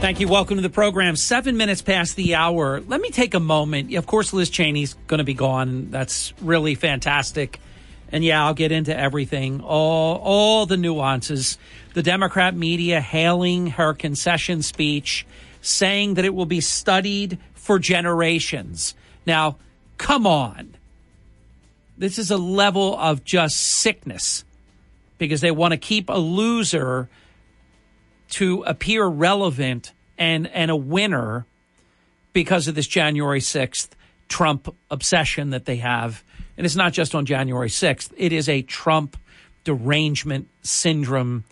Thank you. Welcome to the program. Seven minutes past the hour. Let me take a moment. Of course, Liz Cheney's going to be gone. That's really fantastic. And yeah, I'll get into everything, all all the nuances. The Democrat media hailing her concession speech, saying that it will be studied for generations. Now, come on. This is a level of just sickness because they want to keep a loser to appear relevant and and a winner because of this January 6th Trump obsession that they have. And it's not just on January 6th. It is a Trump derangement syndrome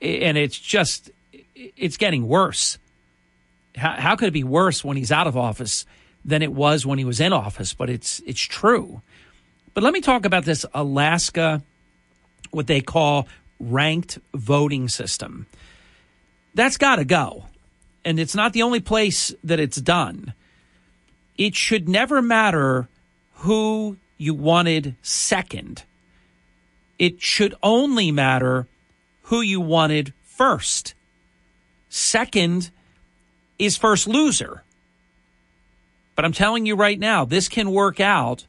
and it's just it's getting worse. How, how could it be worse when he's out of office than it was when he was in office? But it's it's true. But let me talk about this Alaska, what they call ranked voting system that's got to go. And it's not the only place that it's done. It should never matter who you wanted second. It should only matter who you wanted first. Second is first loser. But I'm telling you right now, this can work out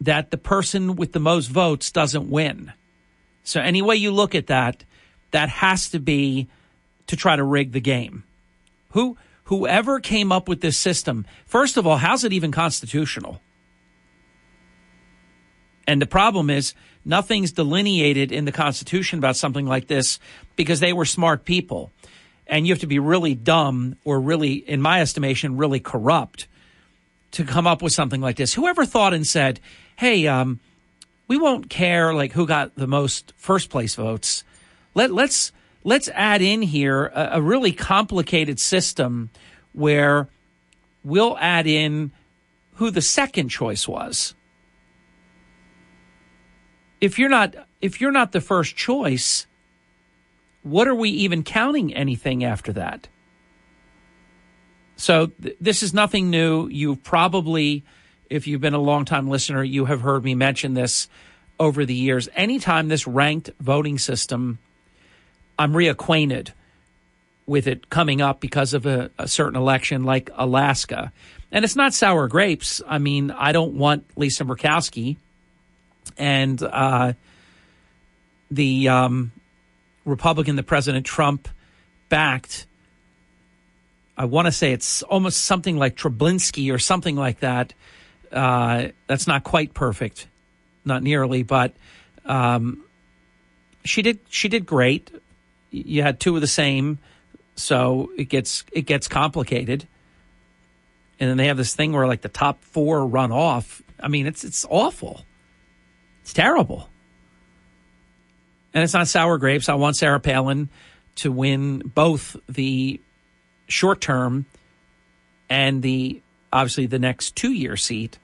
that the person with the most votes doesn't win. So, any way you look at that, that has to be to try to rig the game. Who whoever came up with this system, first of all, how's it even constitutional? And the problem is nothing's delineated in the Constitution about something like this because they were smart people. And you have to be really dumb or really, in my estimation, really corrupt to come up with something like this. Whoever thought and said, hey, um, we won't care like who got the most first place votes. Let let's let's add in here a, a really complicated system where we'll add in who the second choice was. If you're not if you're not the first choice, what are we even counting anything after that? So th- this is nothing new. You've probably, if you've been a long-time listener, you have heard me mention this over the years. Anytime this ranked voting system I'm reacquainted with it coming up because of a, a, certain election like Alaska. And it's not sour grapes. I mean, I don't want Lisa Murkowski and uh, the um, Republican that President Trump backed. I want to say it's almost something like Trablinsky or something like that. Uh, that's not quite perfect, not nearly, but um, she did she did great you had two of the same, so it gets it gets complicated. And then they have this thing where like the top four run off. I mean, it's it's awful. It's terrible. And it's not sour grapes. I want Sarah Palin to win both the short term and the obviously the next two year seat.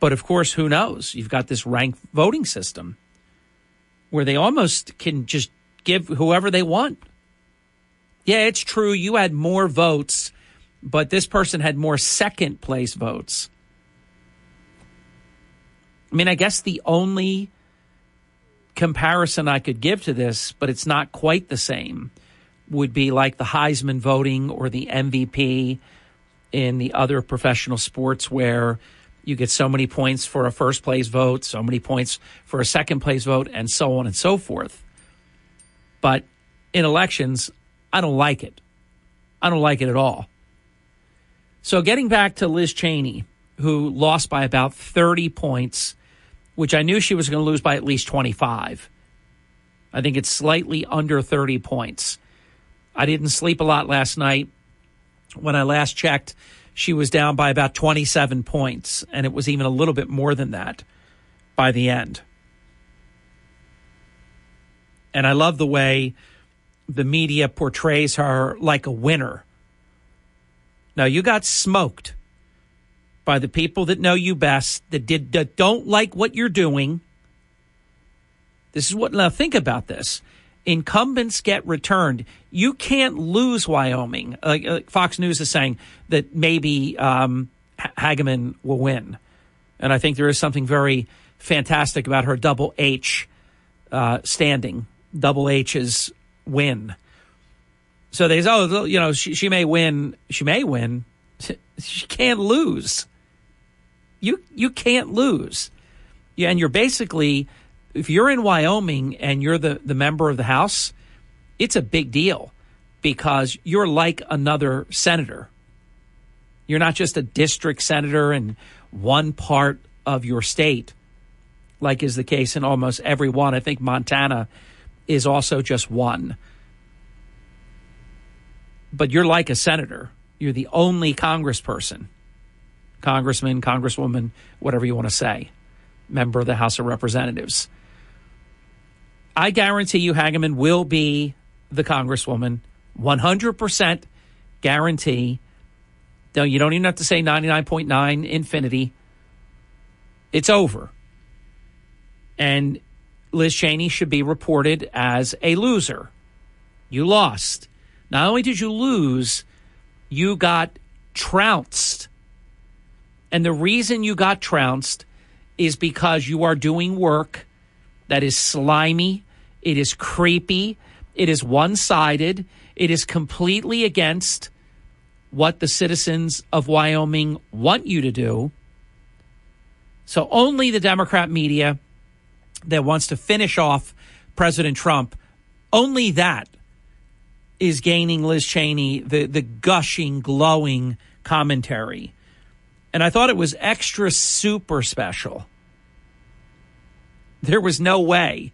But of course, who knows? You've got this ranked voting system where they almost can just give whoever they want. Yeah, it's true. You had more votes, but this person had more second place votes. I mean, I guess the only comparison I could give to this, but it's not quite the same, would be like the Heisman voting or the MVP in the other professional sports where you get so many points for a first place vote, so many points for a second place vote, and so on and so forth. But in elections, I don't like it. I don't like it at all. So getting back to Liz Cheney, who lost by about 30 points, which I knew she was going to lose by at least 25. I think it's slightly under 30 points. I didn't sleep a lot last night. When I last checked, she was down by about 27 points, and it was even a little bit more than that by the end. And I love the way the media portrays her like a winner. Now, you got smoked by the people that know you best, that did that don't like what you're doing. This is what now think about this. Incumbents get returned. You can't lose Wyoming. Like uh, Fox News is saying that maybe um, Hageman will win, and I think there is something very fantastic about her double H uh, standing. Double H's win. So they say, oh, you know, she, she may win. She may win. She can't lose. You you can't lose. Yeah, and you're basically if you're in Wyoming and you're the, the member of the House, it's a big deal because you're like another senator. You're not just a district senator in one part of your state, like is the case in almost every one. I think Montana is also just one. But you're like a senator. You're the only congressperson, congressman, congresswoman, whatever you want to say, member of the House of Representatives. I guarantee you Hageman will be the congresswoman. 100% guarantee. No, you don't even have to say 99.9 infinity. It's over. And Liz Cheney should be reported as a loser. You lost. Not only did you lose, you got trounced. And the reason you got trounced is because you are doing work that is slimy, it is creepy, it is one sided, it is completely against what the citizens of Wyoming want you to do. So only the Democrat media that wants to finish off President Trump, only that is gaining Liz Cheney the, the gushing, glowing commentary. And I thought it was extra super special there was no way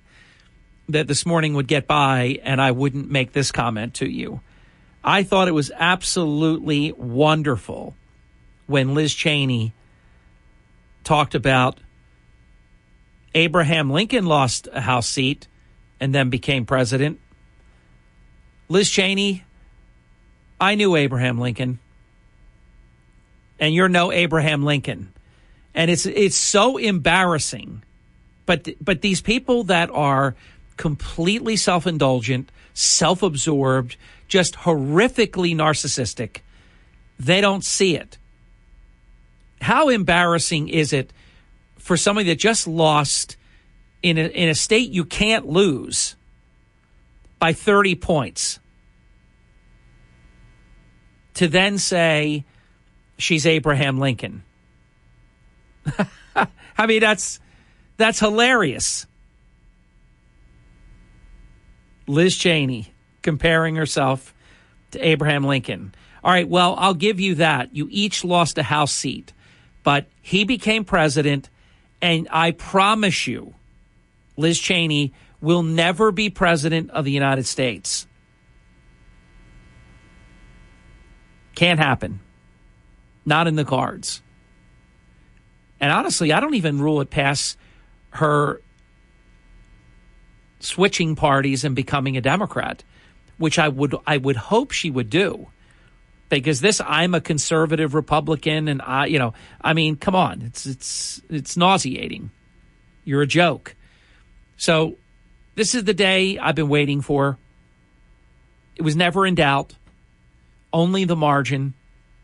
that this morning would get by and I wouldn't make this comment to you. I thought it was absolutely wonderful when Liz Cheney talked about Abraham Lincoln lost a House seat and then became president. Liz Cheney, I knew Abraham Lincoln. And you're no Abraham Lincoln. And it's it's so embarrassing but but these people that are completely self-indulgent, self-absorbed, just horrifically narcissistic, they don't see it. How embarrassing is it for somebody that just lost in a, in a state you can't lose by 30 points to then say she's Abraham Lincoln? I mean, that's that's hilarious. Liz Cheney comparing herself to Abraham Lincoln. All right, well, I'll give you that. You each lost a House seat, but he became president, and I promise you, Liz Cheney will never be president of the United States. Can't happen. Not in the cards. And honestly, I don't even rule it past her switching parties and becoming a Democrat, which I would I would hope she would do. Because this I'm a conservative Republican and I you know, I mean, come on, it's it's it's nauseating. You're a joke. So this is the day I've been waiting for. It was never in doubt. Only the margin.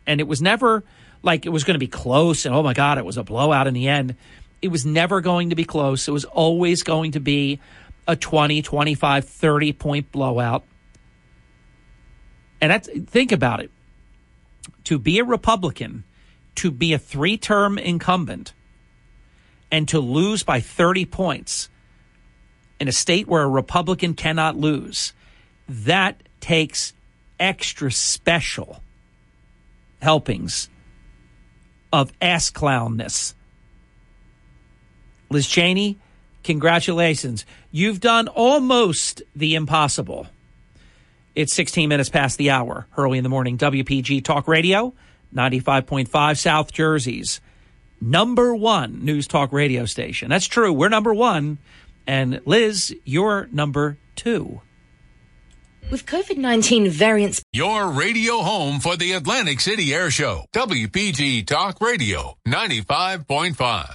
And it was never like it was going to be close and oh my God, it was a blowout in the end. It was never going to be close. It was always going to be a 20, 25, 30 point blowout. And that's, think about it. To be a Republican, to be a three term incumbent, and to lose by 30 points in a state where a Republican cannot lose, that takes extra special helpings of ass clownness. Liz Cheney, congratulations. You've done almost the impossible. It's 16 minutes past the hour, Hurley in the morning. WPG Talk Radio, 95.5 South Jersey's number one news talk radio station. That's true. We're number one. And Liz, you're number two. With COVID 19 variants. Your radio home for the Atlantic City Air Show. WPG Talk Radio 95.5.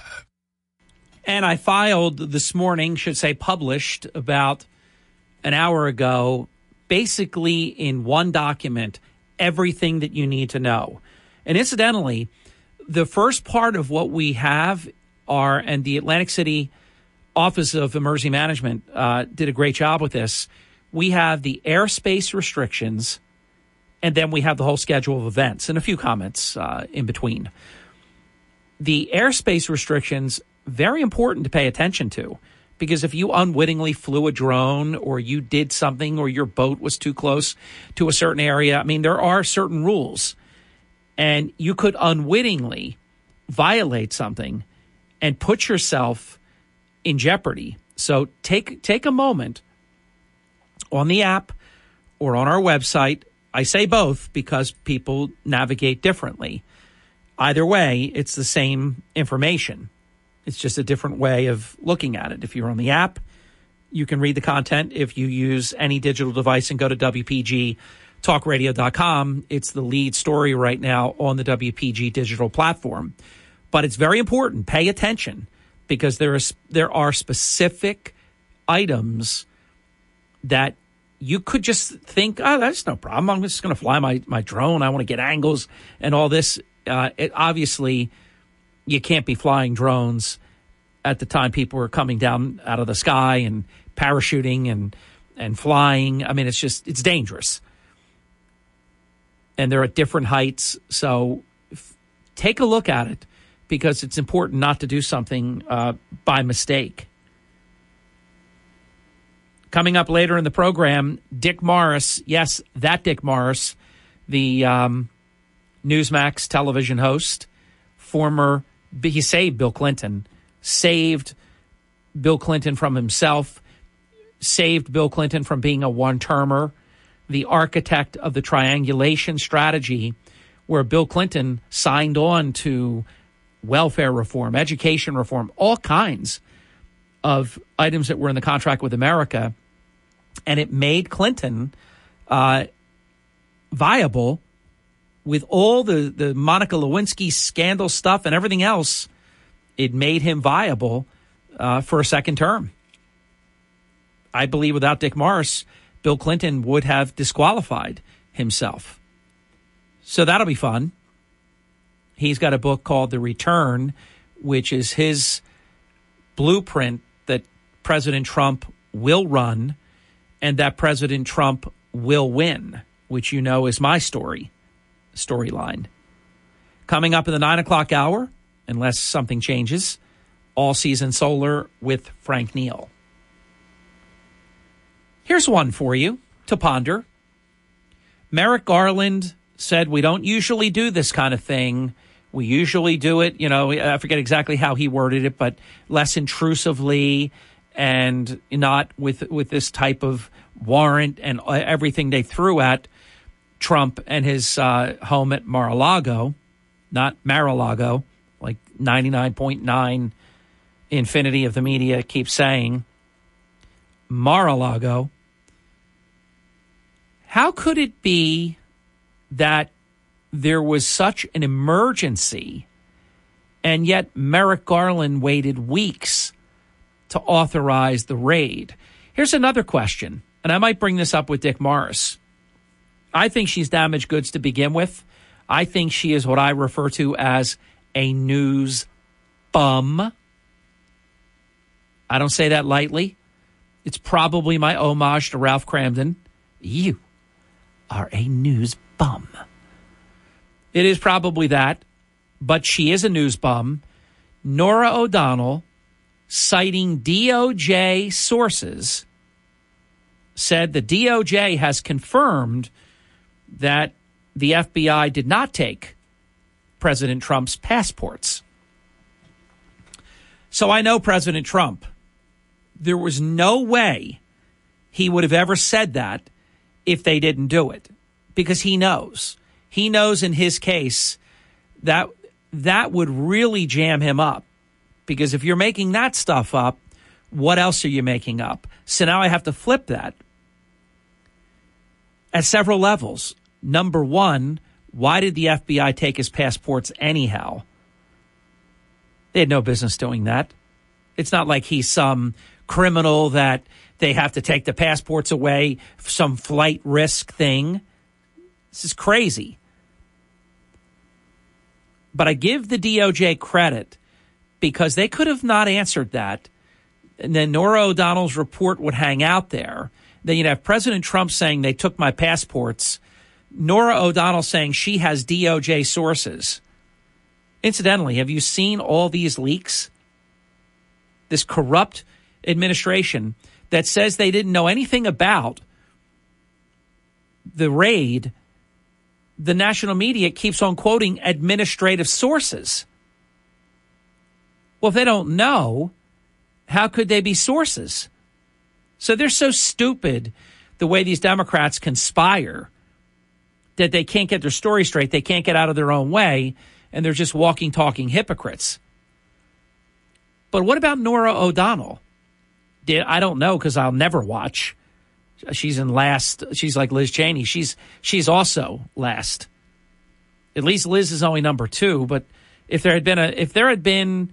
And I filed this morning, should say published about an hour ago, basically in one document, everything that you need to know. And incidentally, the first part of what we have are, and the Atlantic City Office of Emergency Management uh, did a great job with this. We have the airspace restrictions, and then we have the whole schedule of events and a few comments uh, in between. The airspace restrictions, very important to pay attention to because if you unwittingly flew a drone or you did something or your boat was too close to a certain area, I mean, there are certain rules and you could unwittingly violate something and put yourself in jeopardy. So take take a moment on the app or on our website. I say both because people navigate differently. Either way, it's the same information. It's just a different way of looking at it. If you're on the app, you can read the content. If you use any digital device and go to WPG talkradio.com. It's the lead story right now on the WPG digital platform. But it's very important. Pay attention because there is there are specific items that you could just think, oh, that's no problem. I'm just going to fly my, my drone. I want to get angles and all this. Uh, it, obviously, you can't be flying drones at the time people were coming down out of the sky and parachuting and and flying. I mean, it's just it's dangerous and they're at different heights. So f- take a look at it because it's important not to do something uh, by mistake. Coming up later in the program, Dick Morris. Yes, that Dick Morris, the um, Newsmax television host, former, he saved Bill Clinton, saved Bill Clinton from himself, saved Bill Clinton from being a one termer the architect of the triangulation strategy where Bill Clinton signed on to welfare reform, education reform, all kinds of items that were in the contract with America. And it made Clinton uh, viable with all the, the Monica Lewinsky scandal stuff and everything else. It made him viable uh, for a second term. I believe without Dick Morris, Bill Clinton would have disqualified himself. So that'll be fun. He's got a book called The Return, which is his blueprint that President Trump will run and that President Trump will win, which you know is my story, storyline. Coming up in the nine o'clock hour, unless something changes, all season solar with Frank Neal. Here's one for you to ponder. Merrick Garland said, We don't usually do this kind of thing. We usually do it, you know, I forget exactly how he worded it, but less intrusively and not with with this type of warrant and uh, everything they threw at Trump and his uh, home at Mar-a-Lago, not Mar-a-Lago, like 99.9 infinity of the media keeps saying. Mar-a-Lago. How could it be that there was such an emergency and yet Merrick Garland waited weeks to authorize the raid? Here's another question, and I might bring this up with Dick Morris. I think she's damaged goods to begin with. I think she is what I refer to as a news bum. I don't say that lightly. It's probably my homage to Ralph Kramden. You are a news bum. It is probably that, but she is a news bum. Norah O'Donnell, citing DOJ sources, said the DOJ has confirmed that the FBI did not take President Trump's passports. So I know President Trump there was no way he would have ever said that if they didn't do it because he knows. He knows in his case that that would really jam him up because if you're making that stuff up, what else are you making up? So now I have to flip that. at several levels. Number one, why did the FBI take his passports anyhow? They had no business doing that. It's not like he's some criminal that they have to take the passports away, some flight risk thing. This is crazy. But I give the DOJ credit because they could have not answered that. And then Norah O'Donnell's report would hang out there. Then you'd have President Trump saying they took my passports, Norah O'Donnell saying she has DOJ sources. Incidentally, have you seen all these leaks? This corrupt administration that says they didn't know anything about the raid, the national media keeps on quoting administrative sources. Well, if they don't know, how could they be sources? So they're so stupid the way these Democrats conspire that they can't get their story straight. They can't get out of their own way, and they're just walking, talking hypocrites. But what about Norah O'Donnell? Did I don't know because I'll never watch. She's in last. She's like Liz Cheney. She's she's also last. At least Liz is only number two. But if there had been a if there had been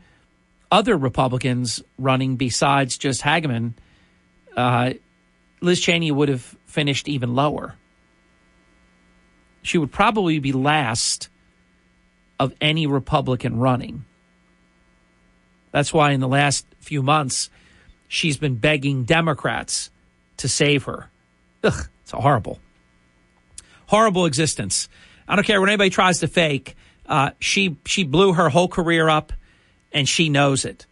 other Republicans running besides just Hageman, uh, Liz Cheney would have finished even lower. She would probably be last of any Republican running. That's why in the last few months, she's been begging Democrats to save her. Ugh, it's a horrible, horrible existence. I don't care what anybody tries to fake. Uh, she she blew her whole career up, and she knows it.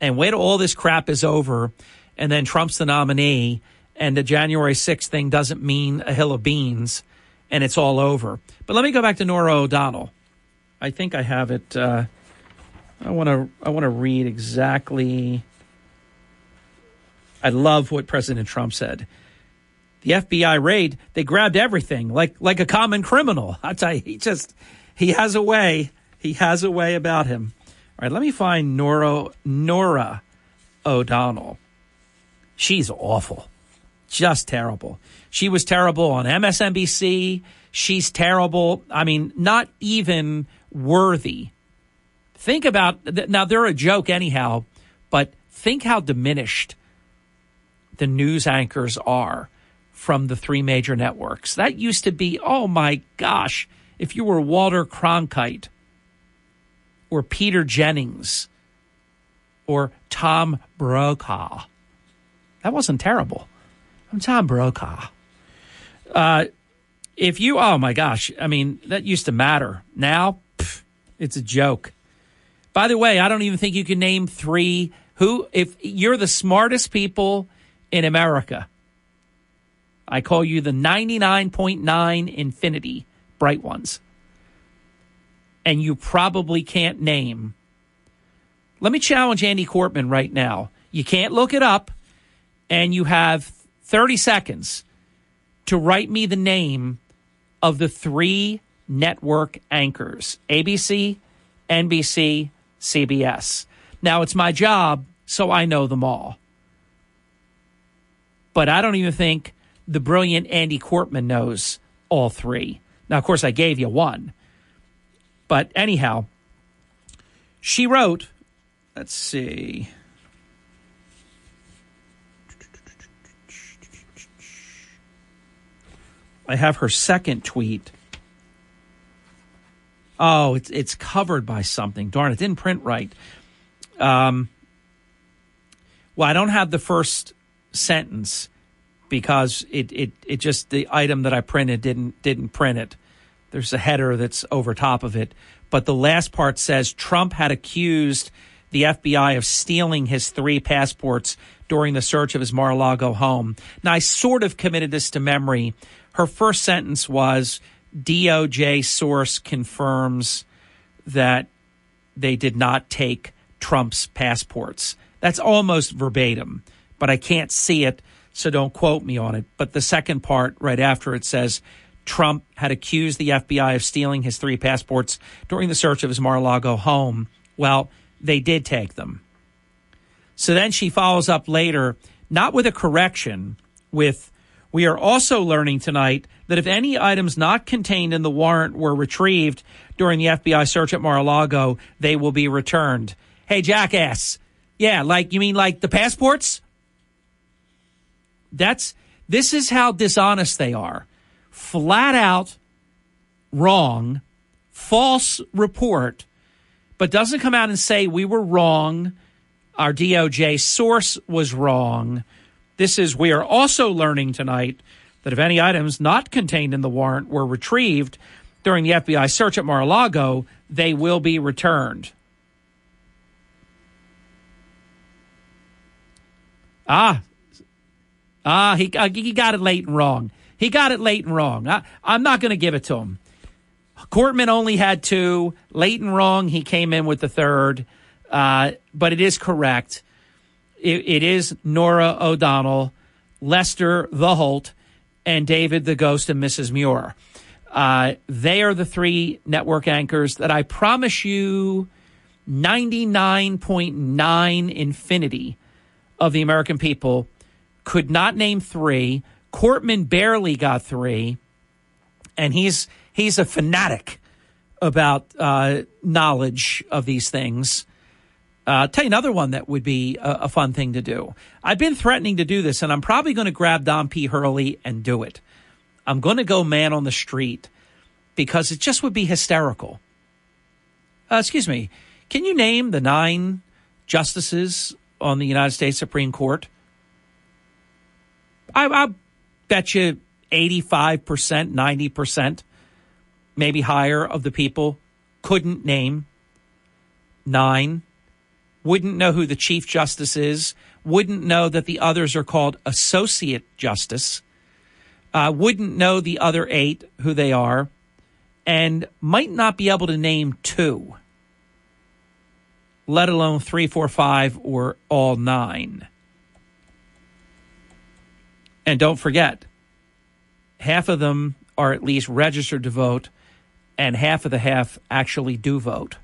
And wait till all this crap is over, and then Trump's the nominee, and the January 6th thing doesn't mean a hill of beans, and it's all over. But let me go back to Norah O'Donnell. I think I have it. Uh, I want to I want to read exactly. I love what President Trump said. The FBI raid, they grabbed everything like like a common criminal. I tell you, he just he has a way. He has a way about him. All right, let me find Norah Norah O'Donnell. She's awful. Just terrible. She was terrible on MSNBC. She's terrible. I mean, not even worthy. Think about now, they're a joke anyhow, but think how diminished the news anchors are from the three major networks. That used to be, oh my gosh, if you were Walter Cronkite or Peter Jennings or Tom Brokaw, that wasn't terrible. I'm Tom Brokaw. Uh, if you, oh my gosh, I mean, that used to matter. Now, pff, it's a joke. By the way, I don't even think you can name three who, if you're the smartest people in America, I call you the 99.9 infinity bright ones. And you probably can't name. Let me challenge Andy Cortman right now. You can't look it up, and you have 30 seconds to write me the name of the three network anchors ABC, NBC, CBS. Now, it's my job, so I know them all. But I don't even think the brilliant Andy Cortman knows all three. Now, of course, I gave you one. But anyhow, she wrote, let's see. I have her second tweet. Oh, it's it's covered by something. Darn, it didn't print right. Um, well, I don't have the first sentence because it, it, it just the item that I printed didn't didn't print it. There's a header that's over top of it, but the last part says Trump had accused the FBI of stealing his three passports during the search of his Mar-a-Lago home. Now I sort of committed this to memory. Her first sentence was DOJ source confirms that they did not take Trump's passports. That's almost verbatim, but I can't see it, so don't quote me on it. But the second part, right after it says, Trump had accused the FBI of stealing his three passports during the search of his Mar a Lago home. Well, they did take them. So then she follows up later, not with a correction, with We are also learning tonight that if any items not contained in the warrant were retrieved during the FBI search at Mar-a-Lago, they will be returned. Hey, jackass. Yeah, like, you mean like the passports? That's, this is how dishonest they are. Flat out wrong, false report, but doesn't come out and say we were wrong. Our DOJ source was wrong. This is, we are also learning tonight that if any items not contained in the warrant were retrieved during the FBI search at Mar a Lago, they will be returned. Ah, ah, he, uh, he got it late and wrong. He got it late and wrong. I, I'm not going to give it to him. Courtman only had two. Late and wrong, he came in with the third. Uh, but it is correct. It, it is Norah O'Donnell, Lester the Holt, and David the Ghost and Mrs. Muir. Uh, they are the three network anchors that I promise you 99.9 infinity of the American people could not name three. Courtman barely got three, and he's he's a fanatic about uh, knowledge of these things. Uh, tell you another one that would be a, a, fun thing to do. I've been threatening to do this, and I'm probably going to grab Don P. Hurley and do it. I'm going to go man on the street because it just would be hysterical. Uh, excuse me. Can you name the nine justices on the United States Supreme Court? I, I bet you 85%, 90%, maybe higher of the people couldn't name nine wouldn't know who the Chief Justice is, wouldn't know that the others are called Associate Justice, uh, wouldn't know the other eight who they are, and might not be able to name two, let alone three, four, five, or all nine. And don't forget, half of them are at least registered to vote, and half of the half actually do vote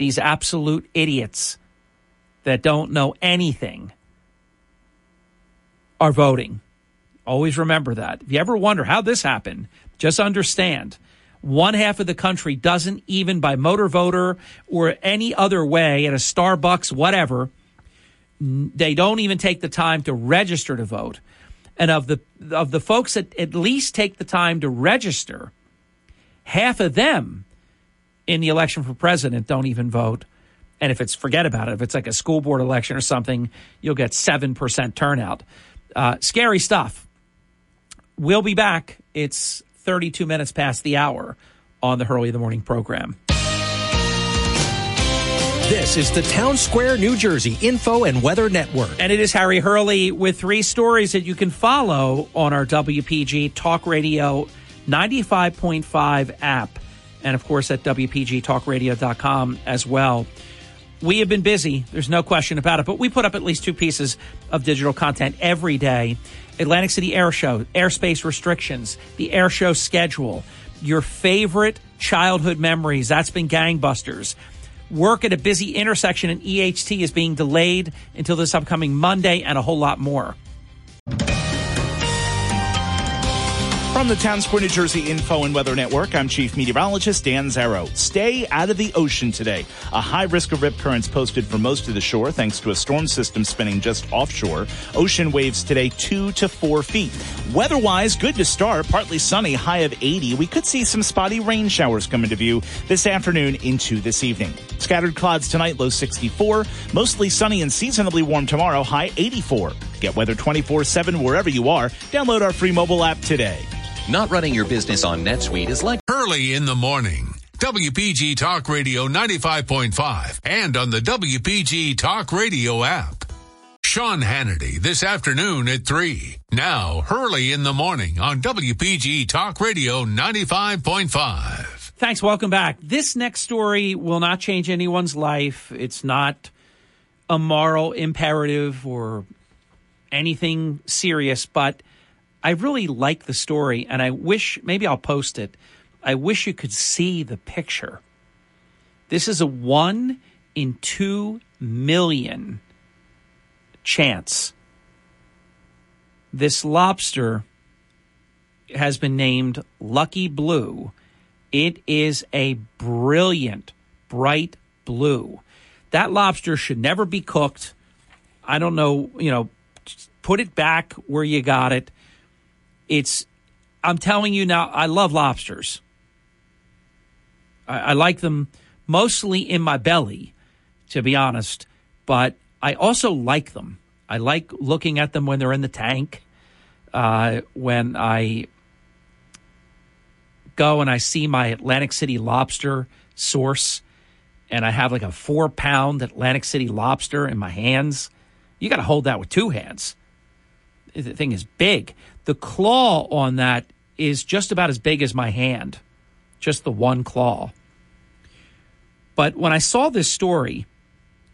these absolute idiots that don't know anything are voting. Always remember that. If you ever wonder how this happened, just understand one half of the country doesn't even by motor voter or any other way at a Starbucks, whatever, they don't even take the time to register to vote. And of the of the folks that at least take the time to register, half of them in the election for president don't even vote. And if it's forget about it, if it's like a school board election or something, you'll get 7% turnout. Uh, scary stuff. We'll be back. It's 32 minutes past the hour on the Hurley of the Morning program. This is the Town Square, New Jersey Info and Weather Network. And it is Harry Hurley with three stories that you can follow on our WPG Talk Radio 95.5 app and of course at WPGTalkRadio.com as well. We have been busy, there's no question about it, but we put up at least two pieces of digital content every day. Atlantic City Air Show, airspace restrictions, the air show schedule, your favorite childhood memories. That's been gangbusters. Work at a busy intersection in EHT is being delayed until this upcoming Monday and a whole lot more. From the Town Square, New Jersey Info and Weather Network, I'm Chief Meteorologist Dan Zarrow. Stay out of the ocean today. A high risk of rip currents posted for most of the shore thanks to a storm system spinning just offshore. Ocean waves today two to four feet. Weather-wise, good to start. Partly sunny, high of 80. We could see some spotty rain showers come into view this afternoon into this evening. Scattered clouds tonight, low 64. Mostly sunny and seasonably warm tomorrow, high 84. Get weather 24-7 wherever you are. Download our free mobile app today. Not running your business on NetSuite is like early in the morning. WPG Talk Radio 95.5 and on the WPG Talk Radio app. Sean Hannity this afternoon at 3. Now, Hurley in the morning on WPG Talk Radio 95.5. Thanks. Welcome back. This next story will not change anyone's life. It's not a moral imperative or anything serious, but I really like the story, and I wish maybe I'll post it. I wish you could see the picture. This is a one in two million chance This lobster has been named Lucky Blue. It is a brilliant, bright blue. That lobster should never be cooked. I don't know, you know, put it back where you got it. It's, I'm telling you now, I love lobsters. I, I like them mostly in my belly, to be honest, but I also like them. I like looking at them when they're in the tank. Uh, when I go and I see my Atlantic City lobster source and I have like a four pound Atlantic City lobster in my hands, you got to hold that with two hands. The thing is big. The claw on that is just about as big as my hand, just the one claw. But when I saw this story,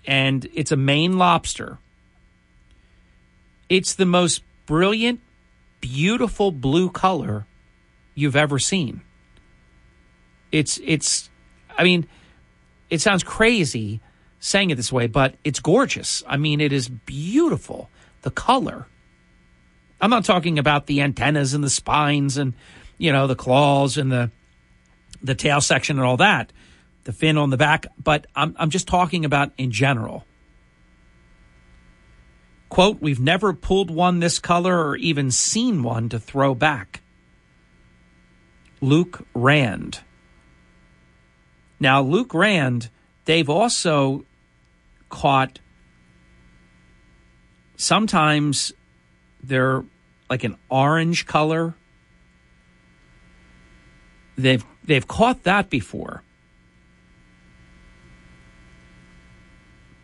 and it's a Maine lobster, it's the most brilliant, beautiful blue color you've ever seen. It's it's I mean, it sounds crazy saying it this way, but it's gorgeous. I mean, it is beautiful. The color. I'm not talking about the antennas and the spines and you know the claws and the the tail section and all that, the fin on the back, but I'm I'm just talking about in general. Quote, we've never pulled one this color or even seen one to throw back. Luke Rand. Now, Luke Rand, they've also caught sometimes they're like an orange color. They've they've caught that before.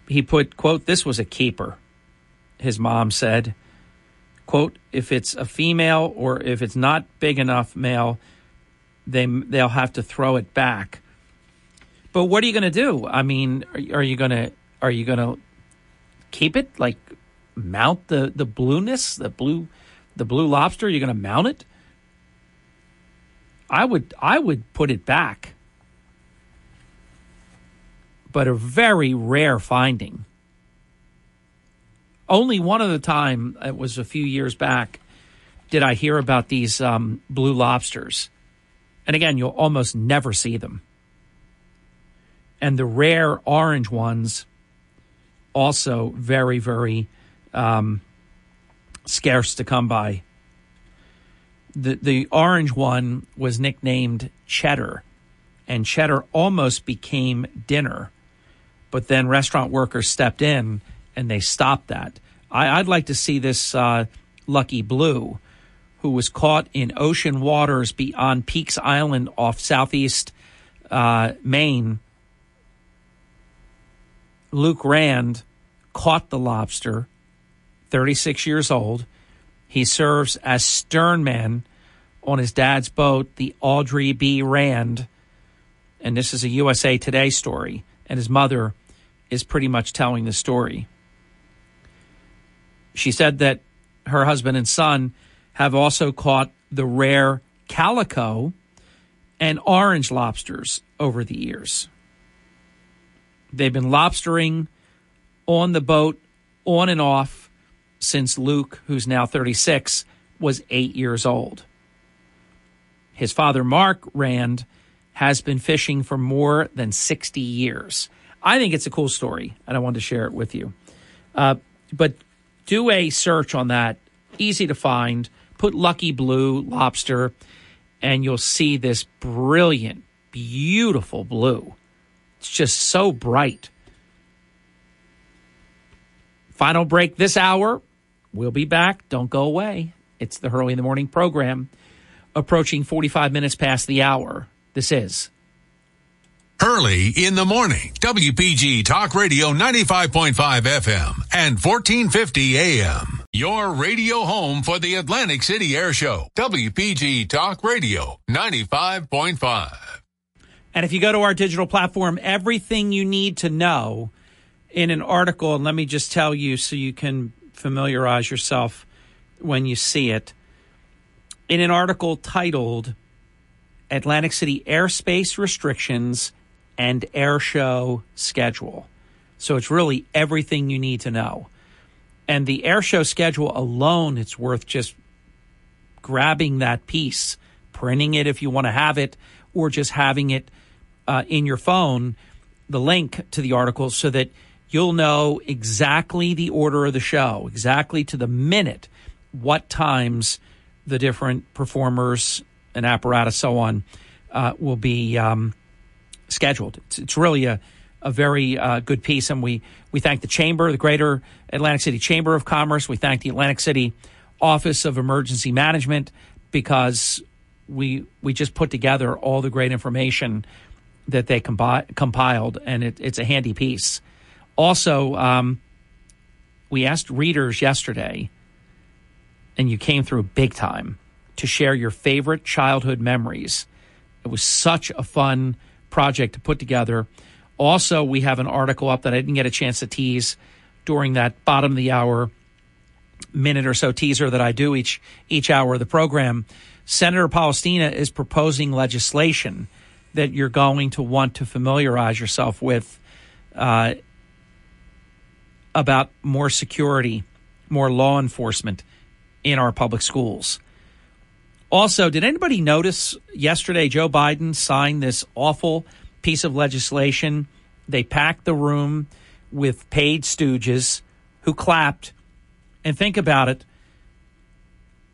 He put quote this was a keeper. His mom said, quote if it's a female or if it's not big enough male, they they'll have to throw it back. But what are you going to do? I mean, are, are you going to are you going to keep it like mount the the blueness, the blue the blue lobster? You're going to mount it? I would I would put it back. But a very rare finding. Only one other time, it was a few years back, did I hear about these um, blue lobsters. And again, you'll almost never see them. And the rare orange ones, also very, very um, scarce to come by. The, the orange one was nicknamed Cheddar, and Cheddar almost became dinner. But then restaurant workers stepped in and they stopped that. I, would like to see this uh, Lucky Blue who was caught in ocean waters beyond Peaks Island off southeast uh, Maine. Luke Rand caught the lobster, 36 years old. He serves as sternman on his dad's boat, the Audrey B. Rand. And this is a USA Today story. And his mother is pretty much telling the story. She said that her husband and son have also caught the rare calico and orange lobsters over the years. They've been lobstering on the boat on and off since Luke, who's now 36, was eight years old. His father, Mark Rand, has been fishing for more than 60 years. I think it's a cool story, and I wanted to share it with you. Uh, but do a search on that, easy to find put Lucky Blue lobster, and you'll see this brilliant, beautiful blue. It's just so bright. Final break this hour. We'll be back. Don't go away. It's the Hurley in the Morning program, approaching 45 minutes past the hour. This is Hurley in the morning. WPG Talk Radio 95.5 FM and 1450 AM. Your radio home for the Atlantic City Air Show. WPG Talk Radio 95.5. And if you go to our digital platform, everything you need to know in an article, and let me just tell you so you can familiarize yourself when you see it. In an article titled Atlantic City Airspace Restrictions and Air Show Schedule. So it's really everything you need to know And the air show schedule alone, it's worth just grabbing that piece, printing it if you want to have it, or just having it uh, in your phone, the link to the article, so that you'll know exactly the order of the show, exactly to the minute, what times the different performers and apparatus, so on, uh, will be um, scheduled. It's, it's, really a, a very uh, good piece, and we, we thank the Chamber, the Greater Atlantic City Chamber of Commerce. We thank the Atlantic City Office of Emergency Management because we we just put together all the great information that they compi- compiled, and it, it's a handy piece. Also, um, we asked readers yesterday, and you came through big time to share your favorite childhood memories. It was such a fun project to put together. Also, we have an article up that I didn't get a chance to tease during that bottom of the hour minute or so teaser that I do each each hour of the program. Senator Polistina is proposing legislation that you're going to want to familiarize yourself with uh, about more security, more law enforcement in our public schools. Also, did anybody notice yesterday Joe Biden signed this awful piece of legislation? They packed the room with paid stooges who clapped. And think about it.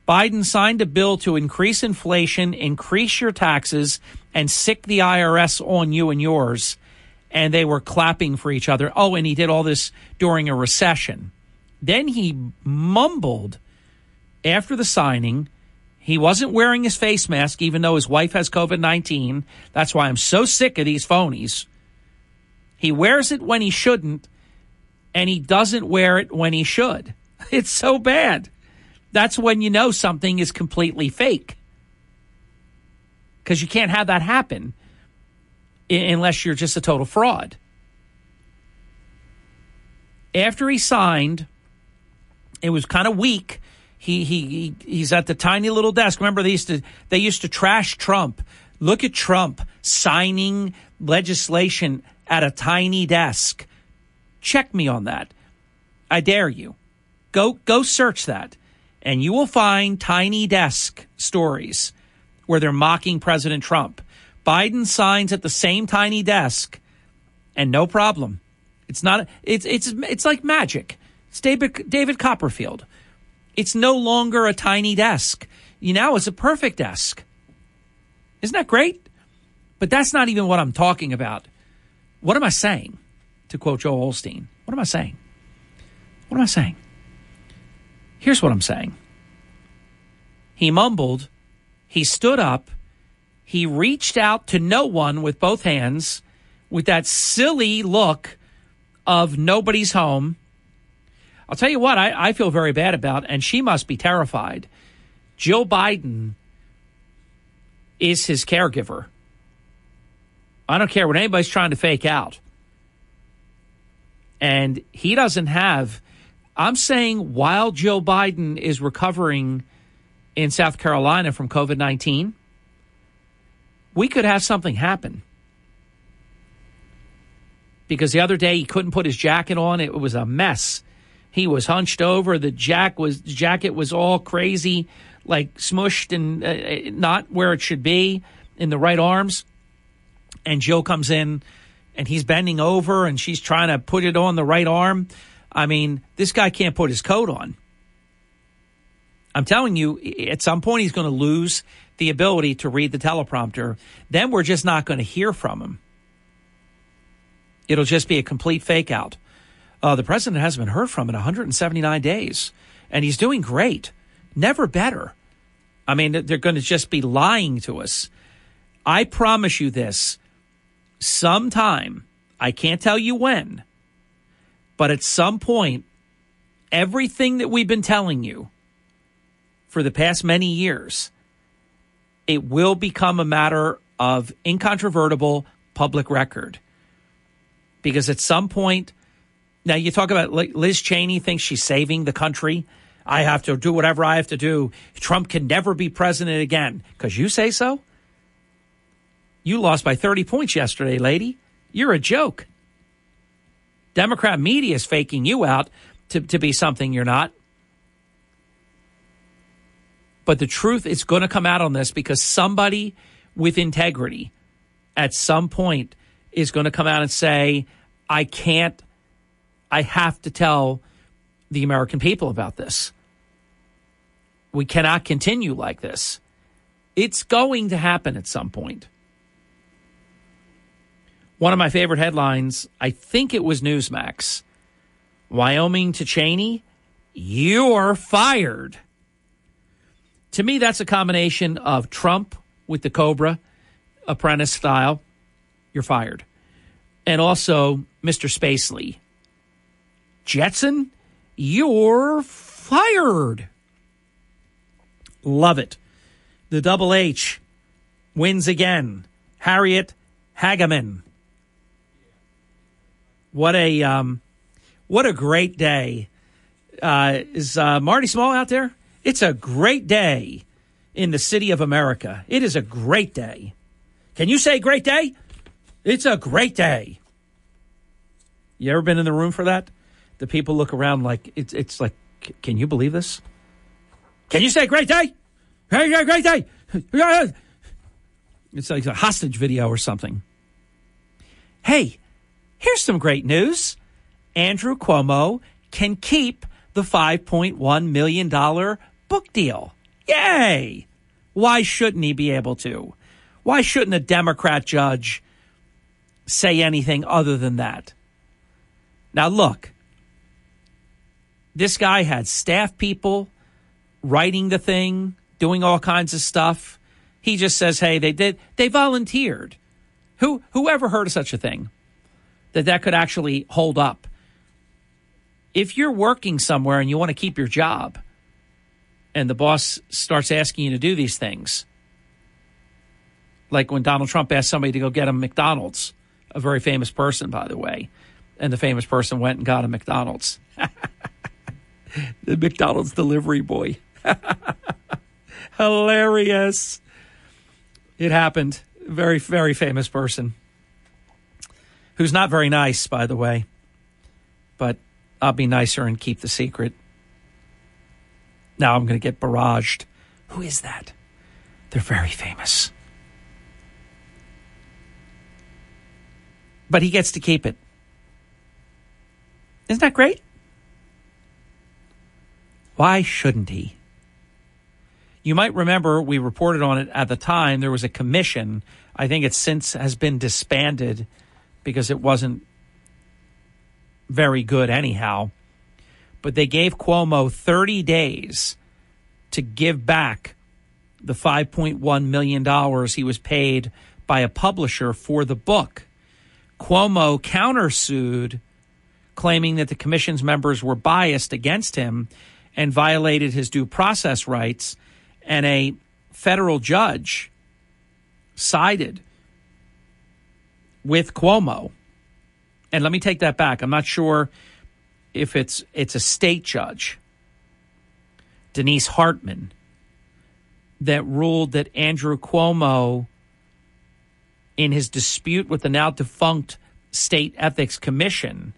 Biden signed a bill to increase inflation, increase your taxes, and sic the IRS on you and yours and they were clapping for each other. Oh, and he did all this during a recession. Then he mumbled after the signing. He wasn't wearing his face mask, even though his wife has COVID 19. That's why I'm so sick of these phonies. He wears it when he shouldn't, and he doesn't wear it when he should. It's so bad. That's when you know something is completely fake. Because you can't have that happen unless you're just a total fraud. After he signed, it was kind of weak. He, he he he's at the tiny little desk. Remember they used to they used to trash Trump. Look at Trump signing legislation at a tiny desk. Check me on that. I dare you. Go go search that and you will find tiny desk stories where they're mocking President Trump. Biden signs at the same tiny desk, and no problem. It's not. It's it's it's like magic. It's David David Copperfield. It's no longer a tiny desk. You now it's a perfect desk. Isn't that great? But that's not even what I'm talking about. What am I saying? To quote Joel Osteen, what am I saying? What am I saying? Here's what I'm saying. He mumbled. He stood up he reached out to no one with both hands with that silly look of nobody's home. I'll tell you what, I, I feel very bad about, and she must be terrified. Jill Biden is his caregiver. I don't care what anybody's trying to fake out. And he doesn't have, I'm saying while Joe Biden is recovering in South Carolina from COVID 19, we could have something happen. Because the other day he couldn't put his jacket on, it was a mess. He was hunched over, the jack was jacket was all crazy, like smushed and uh, not where it should be in the right arms. And Jill comes in and he's bending over and she's trying to put it on the right arm. I mean, this guy can't put his coat on. I'm telling you, at some point he's going to lose the ability to read the teleprompter, then we're just not going to hear from him. It'll just be a complete fake out. Uh, the president hasn't been heard from in 179 days, and he's doing great. Never better. I mean, they're going to just be lying to us. I promise you this sometime, I can't tell you when, but at some point, everything that we've been telling you for the past many years it will become a matter of incontrovertible public record. Because at some point, now you talk about Liz Cheney thinks she's saving the country. I have to do whatever I have to do. Trump can never be president again. Because you say so? You lost by 30 points yesterday, lady. You're a joke. Democrat media is faking you out. to, to be something you're not. But the truth is going to come out on this because somebody with integrity at some point is going to come out and say, I can't, I have to tell the American people about this. We cannot continue like this. It's going to happen at some point. One of my favorite headlines, I think it was Newsmax Wyoming to Cheney, you're fired. To me, that's a combination of Trump with the Cobra apprentice style, you're fired. And also Mr. Spacely. Jetson, you're fired. Love it. The double H wins again. Harriet Hageman. What a um, what a great day. Uh, is uh, Marty Small out there? It's a great day in the city of America. It is a great day. Can you say great day? It's a great day. You ever been in the room for that? The people look around like it's it's like, can you believe this? Can you say great day? Hey, great day. It's like a hostage video or something. Hey, here's some great news. Andrew Cuomo can keep the $5.1 million book deal. Yay! Why shouldn't he be able to? Why shouldn't a Democrat judge say anything other than that? Now, look, this guy had staff people writing the thing, doing all kinds of stuff. He just says, "Hey, they did. They volunteered." Who whoever heard of such a thing? That that could actually hold up. If you're working somewhere and you want to keep your job, and the boss starts asking you to do these things, like when Donald Trump asked somebody to go get him McDonald's, a very famous person, by the way, and the famous person went and got a McDonald's. the McDonald's delivery boy. Hilarious. It happened. Very, very famous person who's not very nice, by the way. But I'll be nicer and keep the secret. Now I'm going to get barraged. Who is that? They're very famous. But he gets to keep it. Isn't that great? Why shouldn't he? You might remember we reported on it at the time. There was a commission. I think it since has been disbanded because it wasn't very good anyhow. But they gave Cuomo 30 days to give back the $5.1 million he was paid by a publisher for the book. Cuomo countersued, claiming that the commission's members were biased against him and violated his due process rights. And a federal judge sided with Cuomo. And let me take that back. I'm not sure if it's it's a state judge, Denise Hartman, that ruled that Andrew Cuomo, in his dispute with the now defunct State Ethics Commission,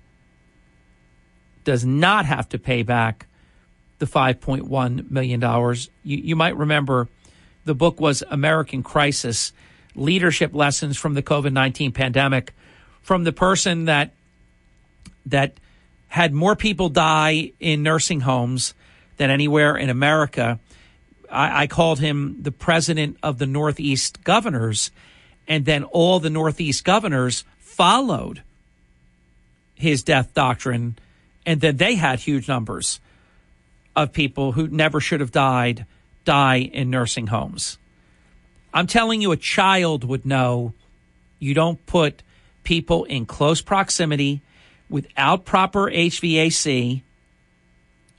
does not have to pay back the $5.1 million. You, you might remember the book was American Crisis Leadership Lessons from the COVID 19 Pandemic from the person that that had more people die in nursing homes than anywhere in America. I, I called him the president of the Northeast governors, and then all the Northeast governors followed his death doctrine, and then they had huge numbers of people who never should have died die in nursing homes. I'm telling you, a child would know you don't put people in close proximity without proper HVAC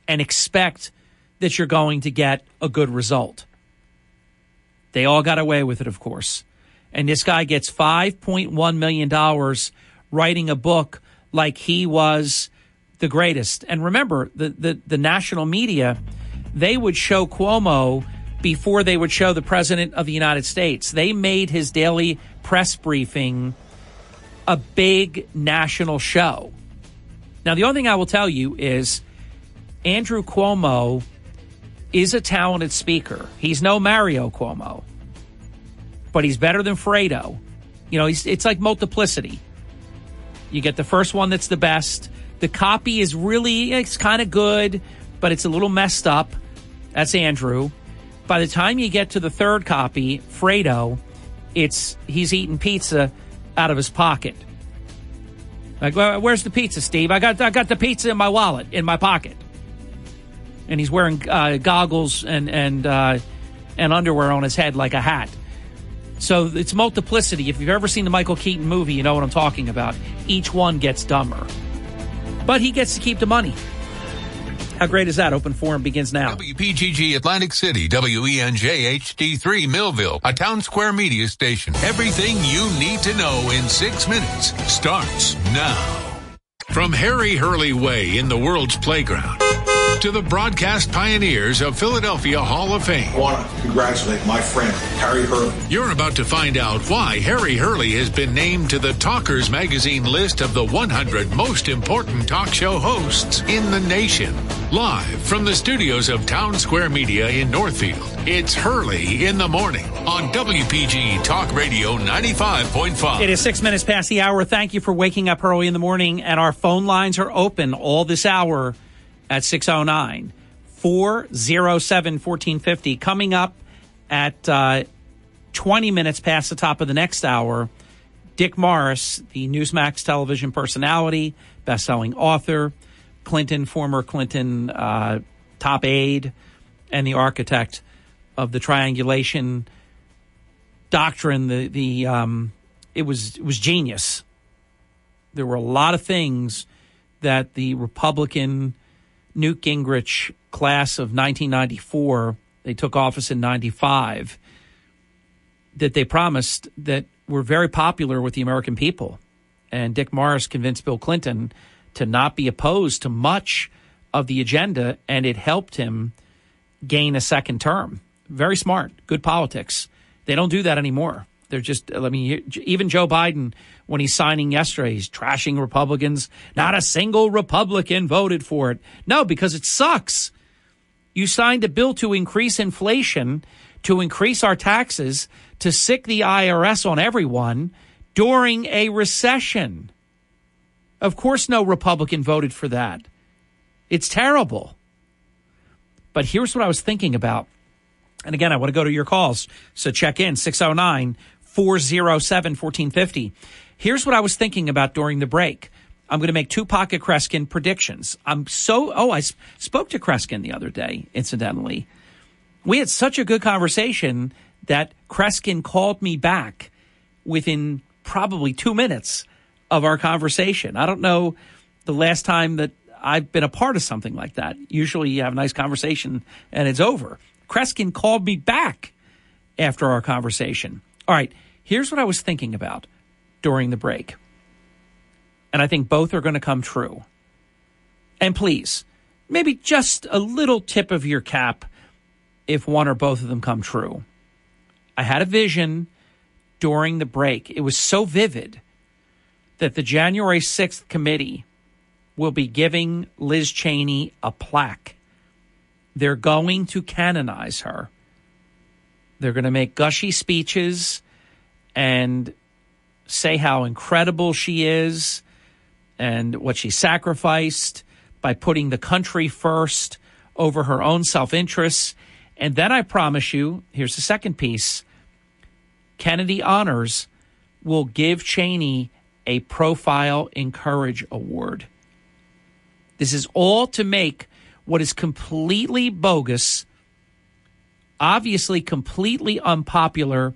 and expect that you're going to get a good result. They all got away with it, of course. And this guy gets $5.1 million writing a book like he was the greatest. And remember, the, the, the national media, they would show Cuomo before they would show the President of the United States. They made his daily press briefing a big national show. Now, the only thing I will tell you is Andrew Cuomo is a talented speaker. He's no Mario Cuomo, but he's better than Fredo. You know, it's like multiplicity. You get the first one that's the best. The copy is really, it's kind of good, but it's a little messed up. That's Andrew. By the time you get to the third copy, Fredo, it's he's eating pizza out of his pocket. Like, where's the pizza, Steve? I got I got the pizza in my wallet, in my pocket. And he's wearing uh, goggles and and uh, and underwear on his head like a hat. So it's multiplicity. If you've ever seen the Michael Keaton movie, you know what I'm talking about. Each one gets dumber, but he gets to keep the money. How great is that? Open forum begins now. WPGG Atlantic City, WENJ HD3 Millville, a town square media station. Everything you need to know in six minutes starts now. From Harry Hurley Way in the world's playground to the broadcast pioneers of Philadelphia Hall of Fame. I want to congratulate my friend, Harry Hurley. You're about to find out why Harry Hurley has been named to the Talkers Magazine list of the 100 most important talk show hosts in the nation. Live from the studios of Town Square Media in Northfield, it's Hurley in the Morning on WPG Talk Radio 95.5. It is six minutes past the hour. Thank you for waking up early in the morning, and our phone lines are open all this hour at 609 407 1450. Coming up at uh, 20 minutes past the top of the next hour, Dick Morris, the Newsmax television personality, best selling author, Clinton, former Clinton uh, top aide, and the architect of the triangulation doctrine. The, the um, it was it was genius. There were a lot of things that the Republican Newt Gingrich class of 1994, they took office in 95, that they promised that were very popular with the American people. And Dick Morris convinced Bill Clinton to not be opposed to much of the agenda, and it helped him gain a second term. Very smart, good politics. They don't do that anymore. They're just, I mean, even Joe Biden, when he's signing yesterday, he's trashing Republicans. Not a single Republican voted for it. No, because it sucks. You signed a bill to increase inflation, to increase our taxes, to sic the IRS on everyone during a recession. Of course, no Republican voted for that. It's terrible. But here's what I was thinking about. And again, I want to go to your calls. So check in 609 407 1450. Here's what I was thinking about during the break. I'm going to make two Pocket Kreskin predictions. I'm so, oh, I spoke to Kreskin the other day, incidentally. We had such a good conversation that Kreskin called me back within probably two minutes of our conversation. I don't know the last time that I've been a part of something like that. Usually you have a nice conversation and it's over. Kreskin called me back after our conversation. All right, here's what I was thinking about during the break. And I think both are going to come true. And please, maybe just a little tip of your cap if one or both of them come true. I had a vision during the break. It was so vivid that the January 6th committee will be giving Liz Cheney a plaque. They're going to canonize her. They're going to make gushy speeches and say how incredible she is and what she sacrificed by putting the country first over her own self interests. And then I promise you here's the second piece Kennedy Honors will give Cheney a Profile in Courage Award. This is all to make what is completely bogus obviously completely unpopular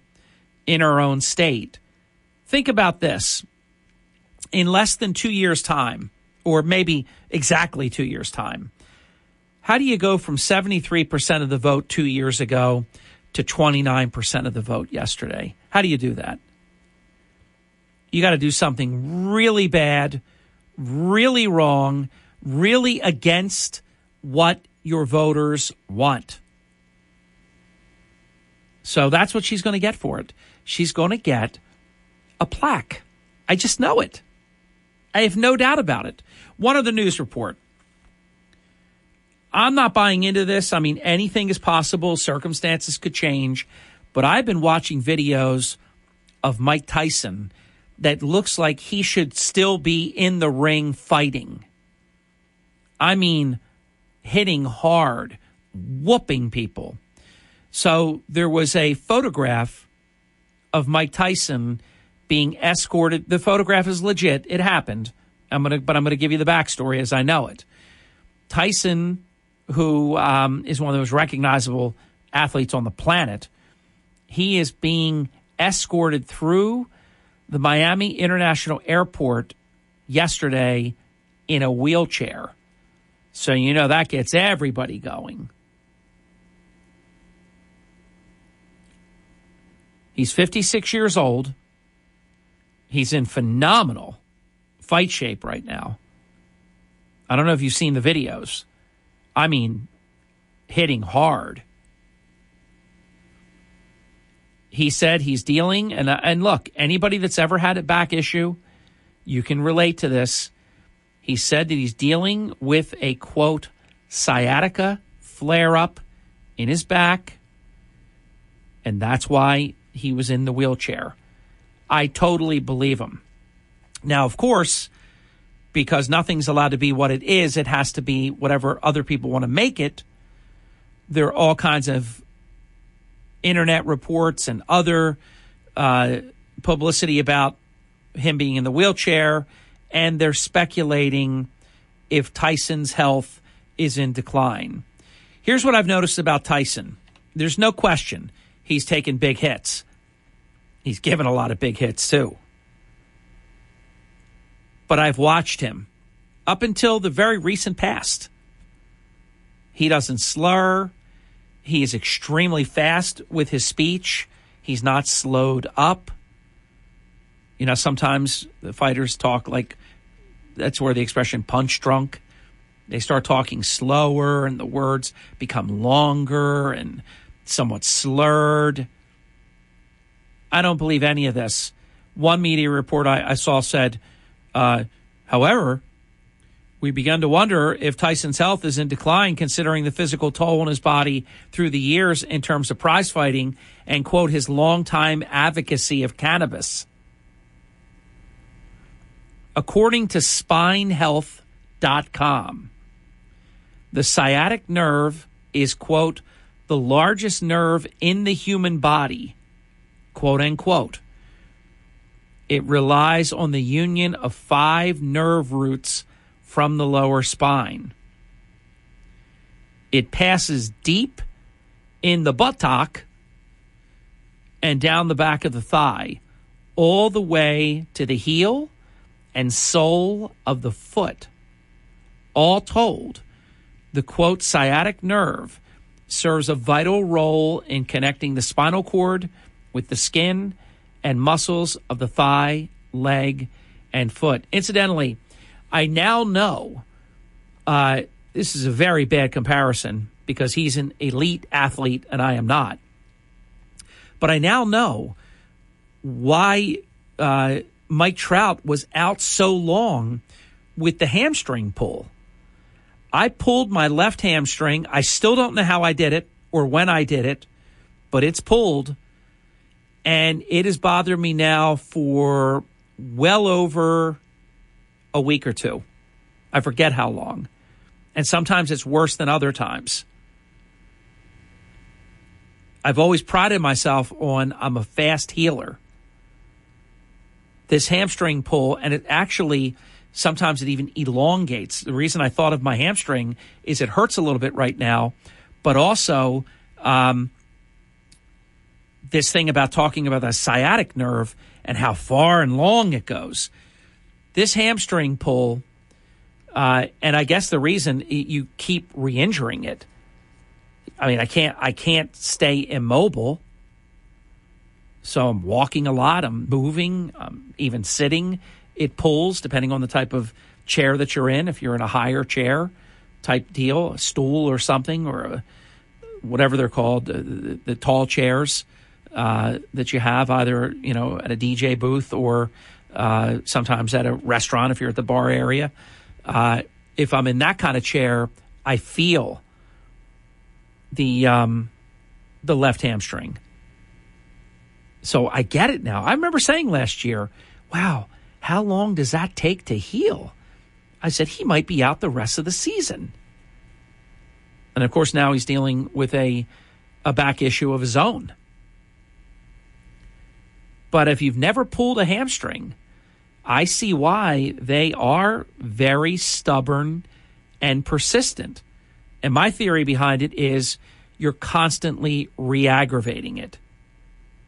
in our own state. Think about this. In less than two years' time, or maybe exactly two years' time, how do you go from 73% of the vote two years ago to 29% of the vote yesterday? How do you do that? You got to do something really bad, really wrong, really against what your voters want. So that's what she's going to get for it. She's going to get a plaque. I just know it. I have no doubt about it. One of the news report. I'm not buying into this. I mean, anything is possible. Circumstances could change. But I've been watching videos of Mike Tyson that looks like he should still be in the ring fighting. I mean, hitting hard, whooping people. So there was a photograph of Mike Tyson being escorted. The photograph is legit. It happened. I'm gonna, but I'm gonna give you the backstory as I know it. Tyson, who um, is one of the most recognizable athletes on the planet, he is being escorted through the Miami International Airport yesterday in a wheelchair. So, you know, that gets everybody going. He's 56 years old. He's in phenomenal fight shape right now. I don't know if you've seen the videos. I mean, hitting hard. He said he's dealing, and uh, and look, anybody that's ever had a back issue, you can relate to this. He said that he's dealing with a quote sciatica flare up in his back, and that's why he was in the wheelchair. I totally believe him. Now, of course, because nothing's allowed to be what it is, it has to be whatever other people want to make it. There are all kinds of internet reports and other uh, publicity about him being in the wheelchair, and they're speculating if Tyson's health is in decline. Here's what I've noticed about Tyson there's no question he's taken big hits. He's given a lot of big hits too. But I've watched him up until the very recent past. He doesn't slur. He is extremely fast with his speech. He's not slowed up. You know, sometimes the fighters talk like that's where the expression punch drunk. They start talking slower and the words become longer and somewhat slurred. I don't believe any of this. One media report I, I saw said, uh, however, we began to wonder if Tyson's health is in decline considering the physical toll on his body through the years in terms of prize fighting and, quote, his longtime advocacy of cannabis. According to spinehealth.com, the sciatic nerve is, quote, the largest nerve in the human body quote unquote. It relies on the union of five nerve roots from the lower spine. It passes deep in the buttock and down the back of the thigh, all the way to the heel and sole of the foot. All told, the quote sciatic nerve serves a vital role in connecting the spinal cord with the skin and muscles of the thigh, leg, and foot. Incidentally, I now know uh, this is a very bad comparison because he's an elite athlete and I am not. But I now know why uh, Mike Trout was out so long with the hamstring pull. I pulled my left hamstring. I still don't know how I did it or when I did it, but it's pulled and it has bothered me now for well over a week or two. I forget how long. And sometimes it's worse than other times. I've always prided myself on I'm a fast healer. This hamstring pull, and it actually sometimes it even elongates. The reason I thought of my hamstring is it hurts a little bit right now, but also um, this thing about talking about the sciatic nerve and how far and long it goes. This hamstring pull, uh, and I guess the reason you keep re-injuring it. I mean, I can't I can't stay immobile. So I'm walking a lot. I'm moving. I'm even sitting. It pulls depending on the type of chair that you're in. If you're in a higher chair type deal, a stool or something, or a, whatever they're called, the, the, the tall chairs uh, that you have either you know at a DJ booth or uh, sometimes at a restaurant if you're at the bar area. Uh, if I'm in that kind of chair, I feel the um, the left hamstring. So I get it now. I remember saying last year, "Wow, how long does that take to heal?" I said he might be out the rest of the season. And of course, now he's dealing with a a back issue of his own. But if you've never pulled a hamstring, I see why they are very stubborn and persistent. And my theory behind it is you're constantly re-aggravating it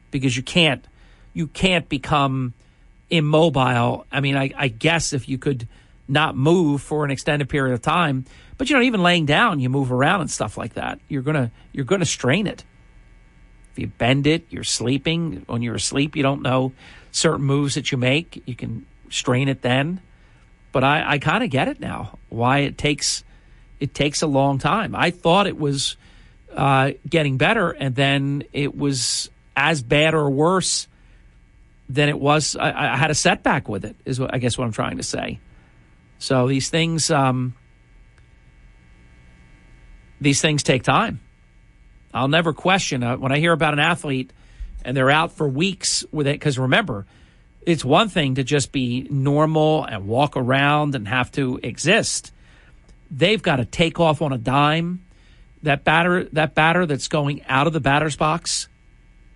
because you can't you can't become immobile. I mean, I, I guess if you could not move for an extended period of time, but you know, even laying down, you move around and stuff like that. You're gonna you're gonna strain it. If you bend it, you're sleeping. When you're asleep, you don't know certain moves that you make. You can strain it then. But I, I kind of get it now. Why it takes it takes a long time. I thought it was uh, getting better, and then it was as bad or worse than it was. I, I had a setback with it. Is what I guess what I'm trying to say. So these things, um, these things take time. I'll never question uh, when I hear about an athlete and they're out for weeks with it. Because remember, it's one thing to just be normal and walk around and have to exist. They've got to take off on a dime. That batter, that batter that's going out of the batter's box.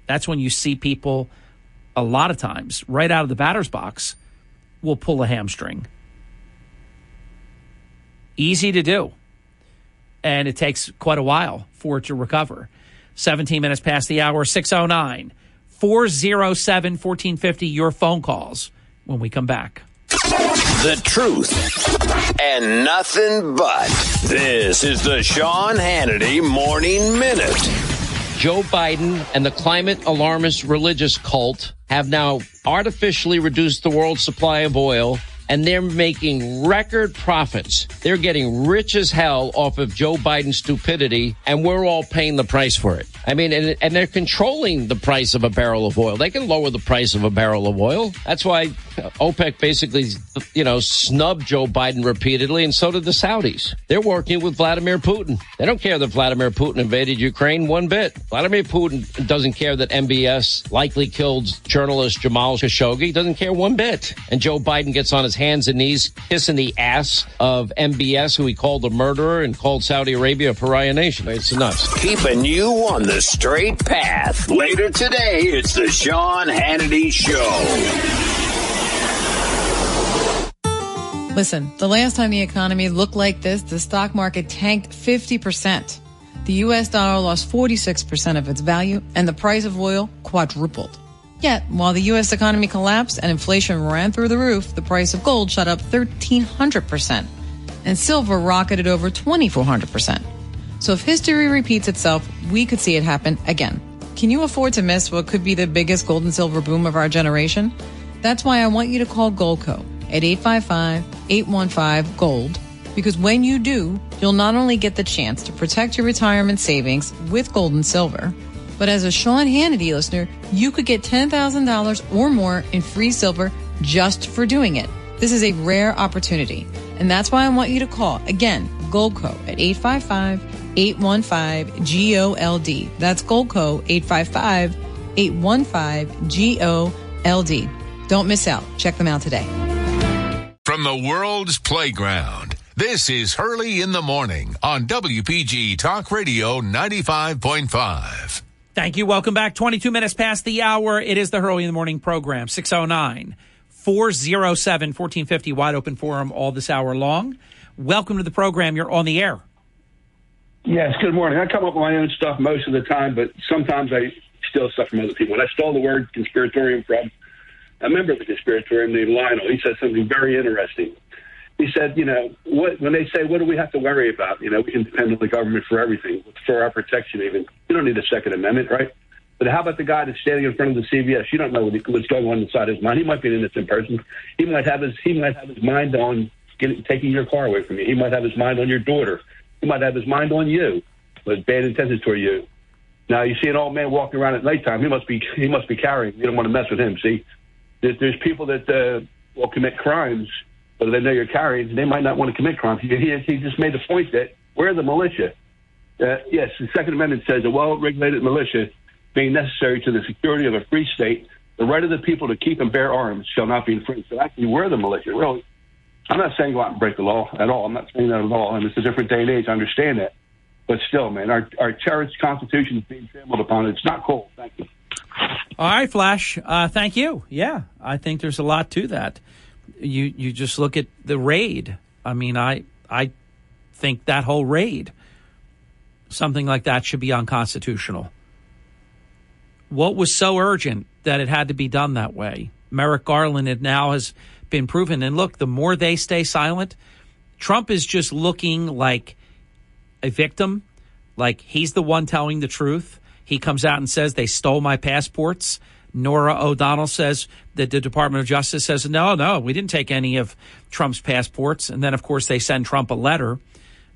That's when you see people a lot of times right out of the batter's box will pull a hamstring. Easy to do. And it takes quite a while for it to recover. 17 minutes past the hour, 609 407 1450. Your phone calls when we come back. The truth and nothing but. This is the Sean Hannity Morning Minute. Joe Biden and the climate alarmist religious cult have now artificially reduced the world's supply of oil and they're making record profits. They're getting rich as hell off of Joe Biden's stupidity, and we're all paying the price for it. I mean, and, and they're controlling the price of a barrel of oil. They can lower the price of a barrel of oil. That's why OPEC basically, you know, snubbed Joe Biden repeatedly, and so did the Saudis. They're working with Vladimir Putin. They don't care that Vladimir Putin invaded Ukraine one bit. Vladimir Putin doesn't care that MBS likely killed journalist Jamal Khashoggi. Doesn't care one bit. And Joe Biden gets on his hands and knees kissing the ass of MBS, who he called a murderer and called Saudi Arabia a pariah nation. It's nuts. Keeping you on the straight path. Later today, it's the Sean Hannity Show. Listen, the last time the economy looked like this, the stock market tanked 50%. The US dollar lost 46% of its value, and the price of oil quadrupled. Yet, while the U.S. economy collapsed and inflation ran through the roof, the price of gold shot up 1,300%, and silver rocketed over 2,400%. So if history repeats itself, we could see it happen again. Can you afford to miss what could be the biggest gold and silver boom of our generation? That's why I want you to call Goldco at 855-815-GOLD because when you do, you'll not only get the chance to protect your retirement savings with gold and silver, but as a Sean Hannity listener, you could get $10,000 or more in free silver just for doing it. This is a rare opportunity. And that's why I want you to call again, Goldco at 855-815-GOLD. That's Goldco 855-815-GOLD. Don't miss out. Check them out today. From the world's playground, this is Hurley in the Morning on WPG Talk Radio 95.5. Thank you. Welcome back. 22 minutes past the hour. It is the Hurley in the Morning program. 609 407 1450. Wide open forum all this hour long. Welcome to the program. You're on the air. Yes, good morning. I come up with my own stuff most of the time, but sometimes I steal stuff from other people. And I stole the word conspiratorium from a member of the conspiratorium named Lionel. He said something very interesting. He said, you know, what, when they say, what do we have to worry about? You know, we can depend on the government for everything, for our protection even. You don't need a Second Amendment, right? But how about the guy that's standing in front of the CVS? You don't know what's going on inside his mind. He might be an innocent person. He might have his he might have his mind on getting, taking your car away from you. He might have his mind on your daughter. He might have his mind on you, with bad intentions toward you. Now you see an old man walking around at nighttime. He must be he must be carrying. You don't want to mess with him. See, there's, there's people that uh, will commit crimes but they know you're carrying, they might not want to commit crimes. He, he, just made the point that we're the militia. Uh, yes, the Second Amendment says a well-regulated militia being necessary to the security of a free state, the right of the people to keep and bear arms shall not be infringed. So actually, we're the militia. Really, I'm not saying go out and break the law at all. I'm not saying that at all. And it's a different day and age. I understand that. But still, man, our, our cherished Constitution is being trampled upon. It's not cool. Thank you. All right, Flash. Uh, thank you. Yeah, I think there's a lot to that. You you just look at the raid. I mean, I I think that whole raid, something like that, should be unconstitutional. What was so urgent that it had to be done that way? Merrick Garland it now has been proven. And look, the more they stay silent, Trump is just looking like a victim, like he's the one telling the truth. He comes out and says they stole my passports. Norah O'Donnell says that the Department of Justice says, no, no, we didn't take any of Trump's passports. And then, of course, they send Trump a letter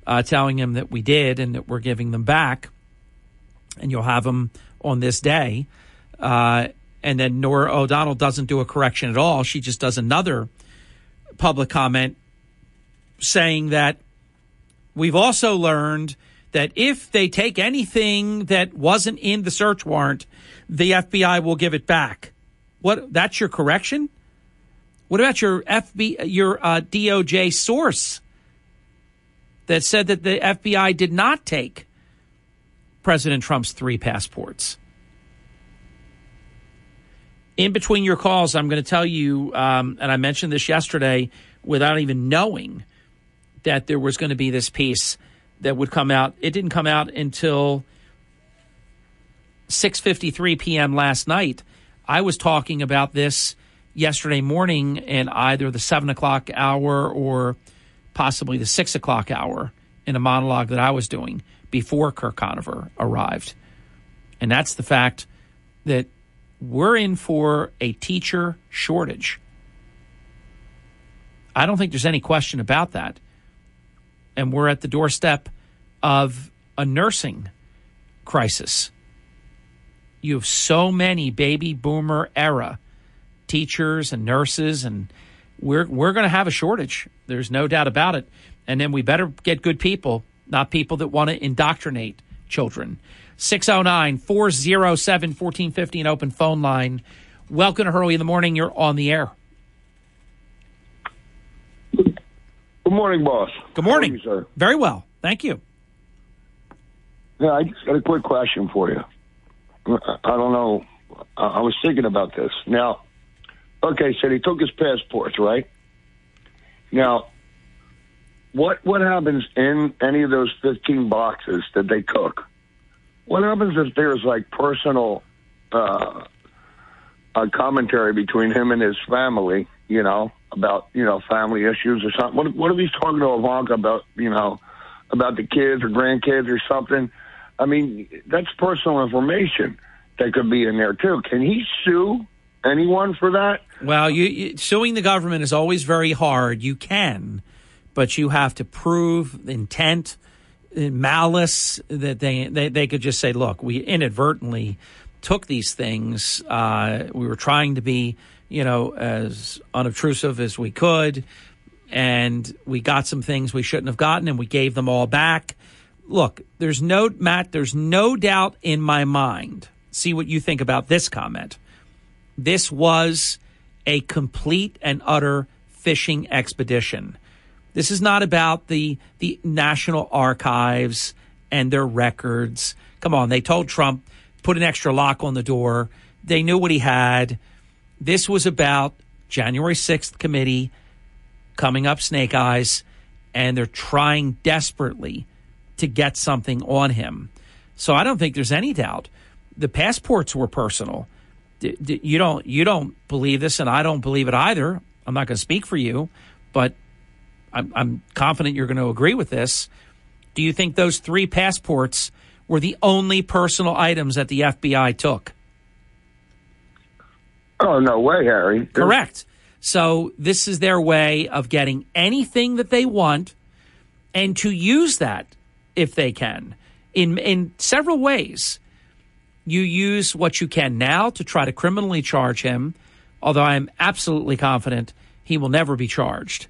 uh, telling him that we did and that we're giving them back. And you'll have them on this day. Uh, and then Norah O'Donnell doesn't do a correction at all. She just does another public comment saying that we've also learned that if they take anything that wasn't in the search warrant, the FBI will give it back. What? That's your correction? What about your FB, your uh, DOJ source that said that the FBI did not take President Trump's three passports? In between your calls, I'm going to tell you, um, and I mentioned this yesterday without even knowing that there was going to be this piece that would come out. It didn't come out until 6:53 p.m. last night. I was talking about this yesterday morning in either the seven o'clock hour or possibly the six o'clock hour in a monologue that I was doing before Kirk Conover arrived, and that's the fact that we're in for a teacher shortage. I don't think there's any question about that and we're at the doorstep of a nursing crisis. You have so many baby boomer era teachers and nurses, and we're we're going to have a shortage. There's no doubt about it. And then we better get good people, not people that want to indoctrinate children. 609 407 1450, an open phone line. Welcome to Hurley in the Morning. You're on the air. Good morning, boss. Good morning, you, sir. Very well, thank you. Yeah, I just got a quick question for you. I don't know. I was thinking about this. Now, okay, so he took his passports, right? Now, what what happens in any of those fifteen boxes that they took? What happens if there's like personal uh, a commentary between him and his family? You know, about you know family issues or something. What what if he's talking to Ivanka about you know about the kids or grandkids or something? I mean, that's personal information that could be in there too. Can he sue anyone for that? Well, you, you, suing the government is always very hard. You can, but you have to prove intent, malice that they they, they could just say, "Look, we inadvertently." took these things. Uh, we were trying to be you know, as unobtrusive as we could. And we got some things we shouldn't have gotten, and we gave them all back. Look, there's no, Matt, there's no doubt in my mind. See what you think about this comment. This was a complete and utter fishing expedition. This is not about the the National Archives and their records. Come on, they told Trump put an extra lock on the door. They knew what he had. This was about January 6th committee coming up Snake Eyes, and they're trying desperately to get something on him. So I don't think there's any doubt. The passports were personal. You don't you don't believe this, and I don't believe it either. I'm not going to speak for you, but I'm, I'm confident you're going to agree with this. Do you think those three passports were the only personal items that the FBI took? Oh, no way, Harry. Correct. So this is their way of getting anything that they want and to use that if they can in in several ways. You use what you can now to try to criminally charge him, although I am absolutely confident he will never be charged.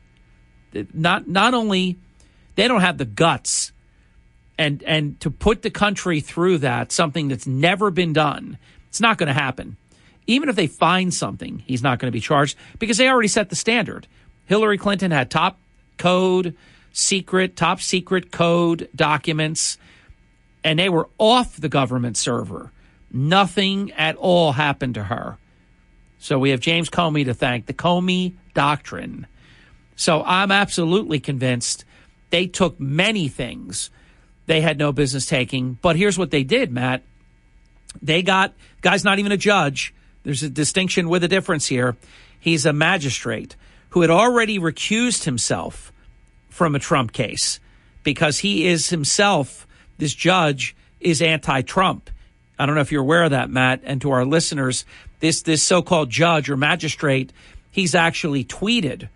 Not not only they don't have the guts And and to put the country through that, something that's never been done, it's not going to happen. Even if they find something, he's not going to be charged because they already set the standard. Hillary Clinton had top code, secret, top secret code documents, and they were off the government server. Nothing at all happened to her. So we have James Comey to thank, the Comey Doctrine. So I'm absolutely convinced they took many things they had no business taking. But here's what they did, Matt. They got, guy's not even a judge. There's a distinction with a difference here. He's a magistrate who had already recused himself from a Trump case because he is himself, this judge is anti Trump. I don't know if you're aware of that, Matt. And to our listeners, this, this so called judge or magistrate, he's actually tweeted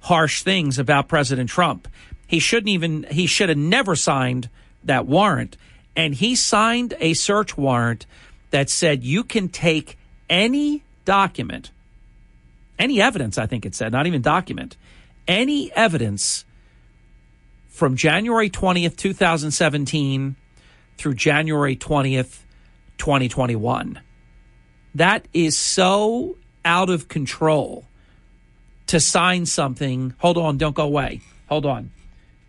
harsh things about President Trump. He shouldn't even, he should have never signed that warrant. And he signed a search warrant that said you can take any document, any evidence, I think it said, not even document, any evidence from January 20th, 2017 through January 20th, 2021. That is so out of control to sign something. Hold on, don't go away. Hold on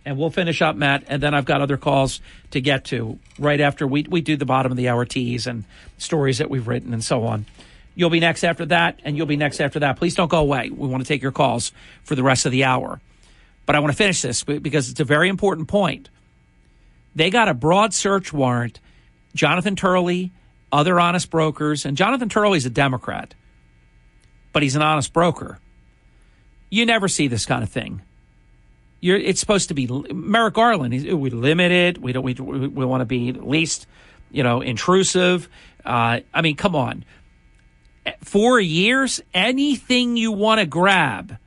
and we'll finish up, Matt, and then I've got other calls to get to right after we, we do the bottom of the hour teas and stories that we've written and so on. You'll be next after that, and you'll be next after that. Please don't go away. We want to take your calls for the rest of the hour. But I want to finish this because it's a very important point. They got a broad search warrant. Jonathan Turley, other honest brokers, and Jonathan Turley's a Democrat, but he's an honest broker. You never see this kind of thing you're, it's supposed to be Merrick Garland. we limit it. We don't. We, we want to be least, you know, intrusive. Uh, I mean, come on. Four years, anything you want to grab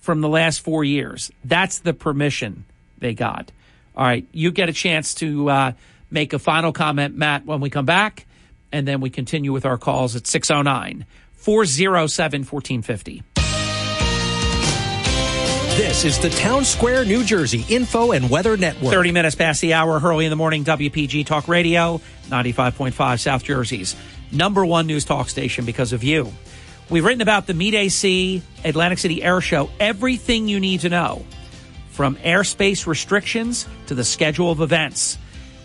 from the last four years, that's the permission they got. All right, you get a chance to uh, make a final comment, Matt, when we come back, and then we continue with our calls at 609 407 1450. This is the Town Square, New Jersey Info and Weather Network. 30 minutes past the hour, early in the morning, WPG Talk Radio, 95.5 South Jersey's number one news talk station because of you. We've written about the Meet AC Atlantic City Air Show, everything you need to know, from airspace restrictions to the schedule of events.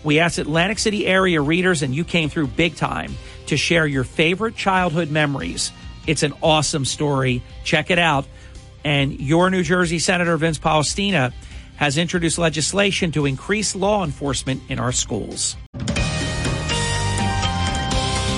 We asked Atlantic City area readers, and you came through big time to share your favorite childhood memories. It's an awesome story. Check it out and your New Jersey Senator Vince Polistina has introduced legislation to increase law enforcement in our schools.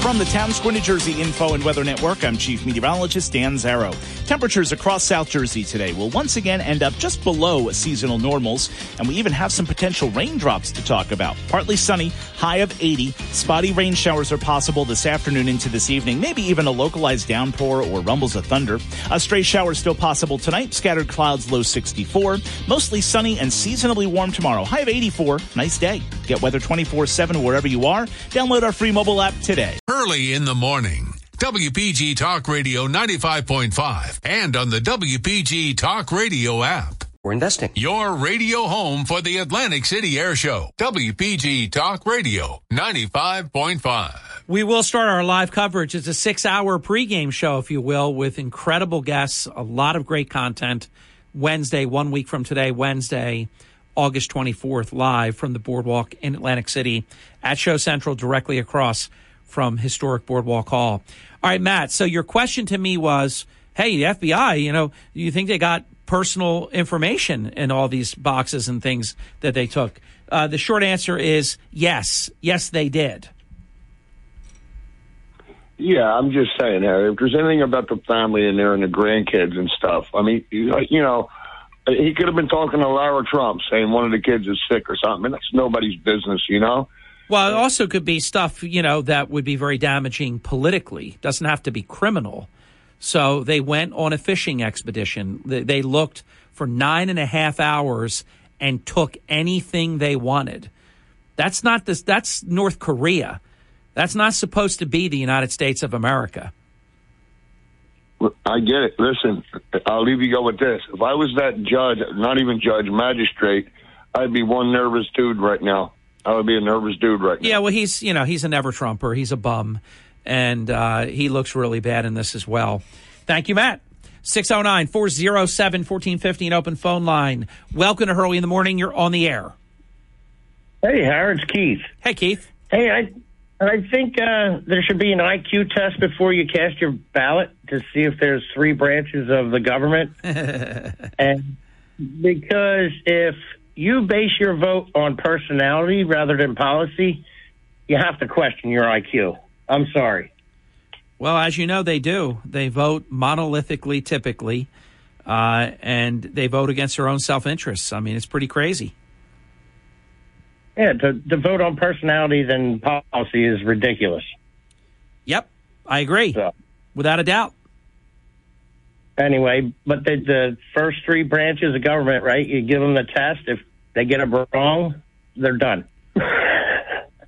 From the Town New Jersey Info and Weather Network, I'm Chief Meteorologist Dan Zarrow. Temperatures across South Jersey today will once again end up just below seasonal normals, and we even have some potential raindrops to talk about. Partly sunny, high of 80. Spotty rain showers are possible this afternoon into this evening, maybe even a localized downpour or rumbles of thunder. A stray shower still possible tonight, scattered clouds low 64. Mostly sunny and seasonably warm tomorrow, high of 84. Nice day. Get weather 24 7 wherever you are. Download our free mobile app today. Early in the morning. WPG Talk Radio 95.5 and on the WPG Talk Radio app. We're investing. Your radio home for the Atlantic City Air Show. WPG Talk Radio 95.5. We will start our live coverage. It's a six hour pregame show, if you will, with incredible guests, a lot of great content. Wednesday, one week from today, Wednesday, August 24th, live from the Boardwalk in Atlantic City at Show Central, directly across from historic Boardwalk Hall. All right, Matt. So your question to me was, hey, the FBI, you know, you think they got personal information in all these boxes and things that they took? Uh, the short answer is yes. Yes, they did. Yeah, I'm just saying, Harry, if there's anything about the family in there and the grandkids and stuff, I mean, you know, he could have been talking to Lara Trump saying one of the kids is sick or something. That's nobody's business, you know? Well, it also could be stuff, you know, that would be very damaging politically. Doesn't have to be criminal. So they went on a fishing expedition. They looked for nine and a half hours and took anything they wanted. That's not this. That's North Korea. That's not supposed to be the United States of America. I get it. Listen, I'll leave you go with this. If I was that judge, not even judge, magistrate, I'd be one nervous dude right now I would be a nervous dude right now. Yeah, well, he's you know he's a never Trumper. He's a bum, and uh, he looks really bad in this as well. Thank you, Matt. 609 407 1450, an open phone line. Welcome to Hurley in the Morning. You're on the air. Hey, Howard, it's Keith. Hey, Keith. Hey, I I think uh, there should be an IQ test before you cast your ballot to see if there's three branches of the government. and because if you base your vote on personality rather than policy, you have to question your IQ. I'm sorry. Well, as you know, they do. They vote monolithically, typically, uh, and they vote against their own self interests. I mean, it's pretty crazy. Yeah, to, to vote on personality than policy is ridiculous. Yep, I agree. So, Without a doubt. anyway, but the, the first three branches of government, right? You give them the test. If they get it wrong, they're done.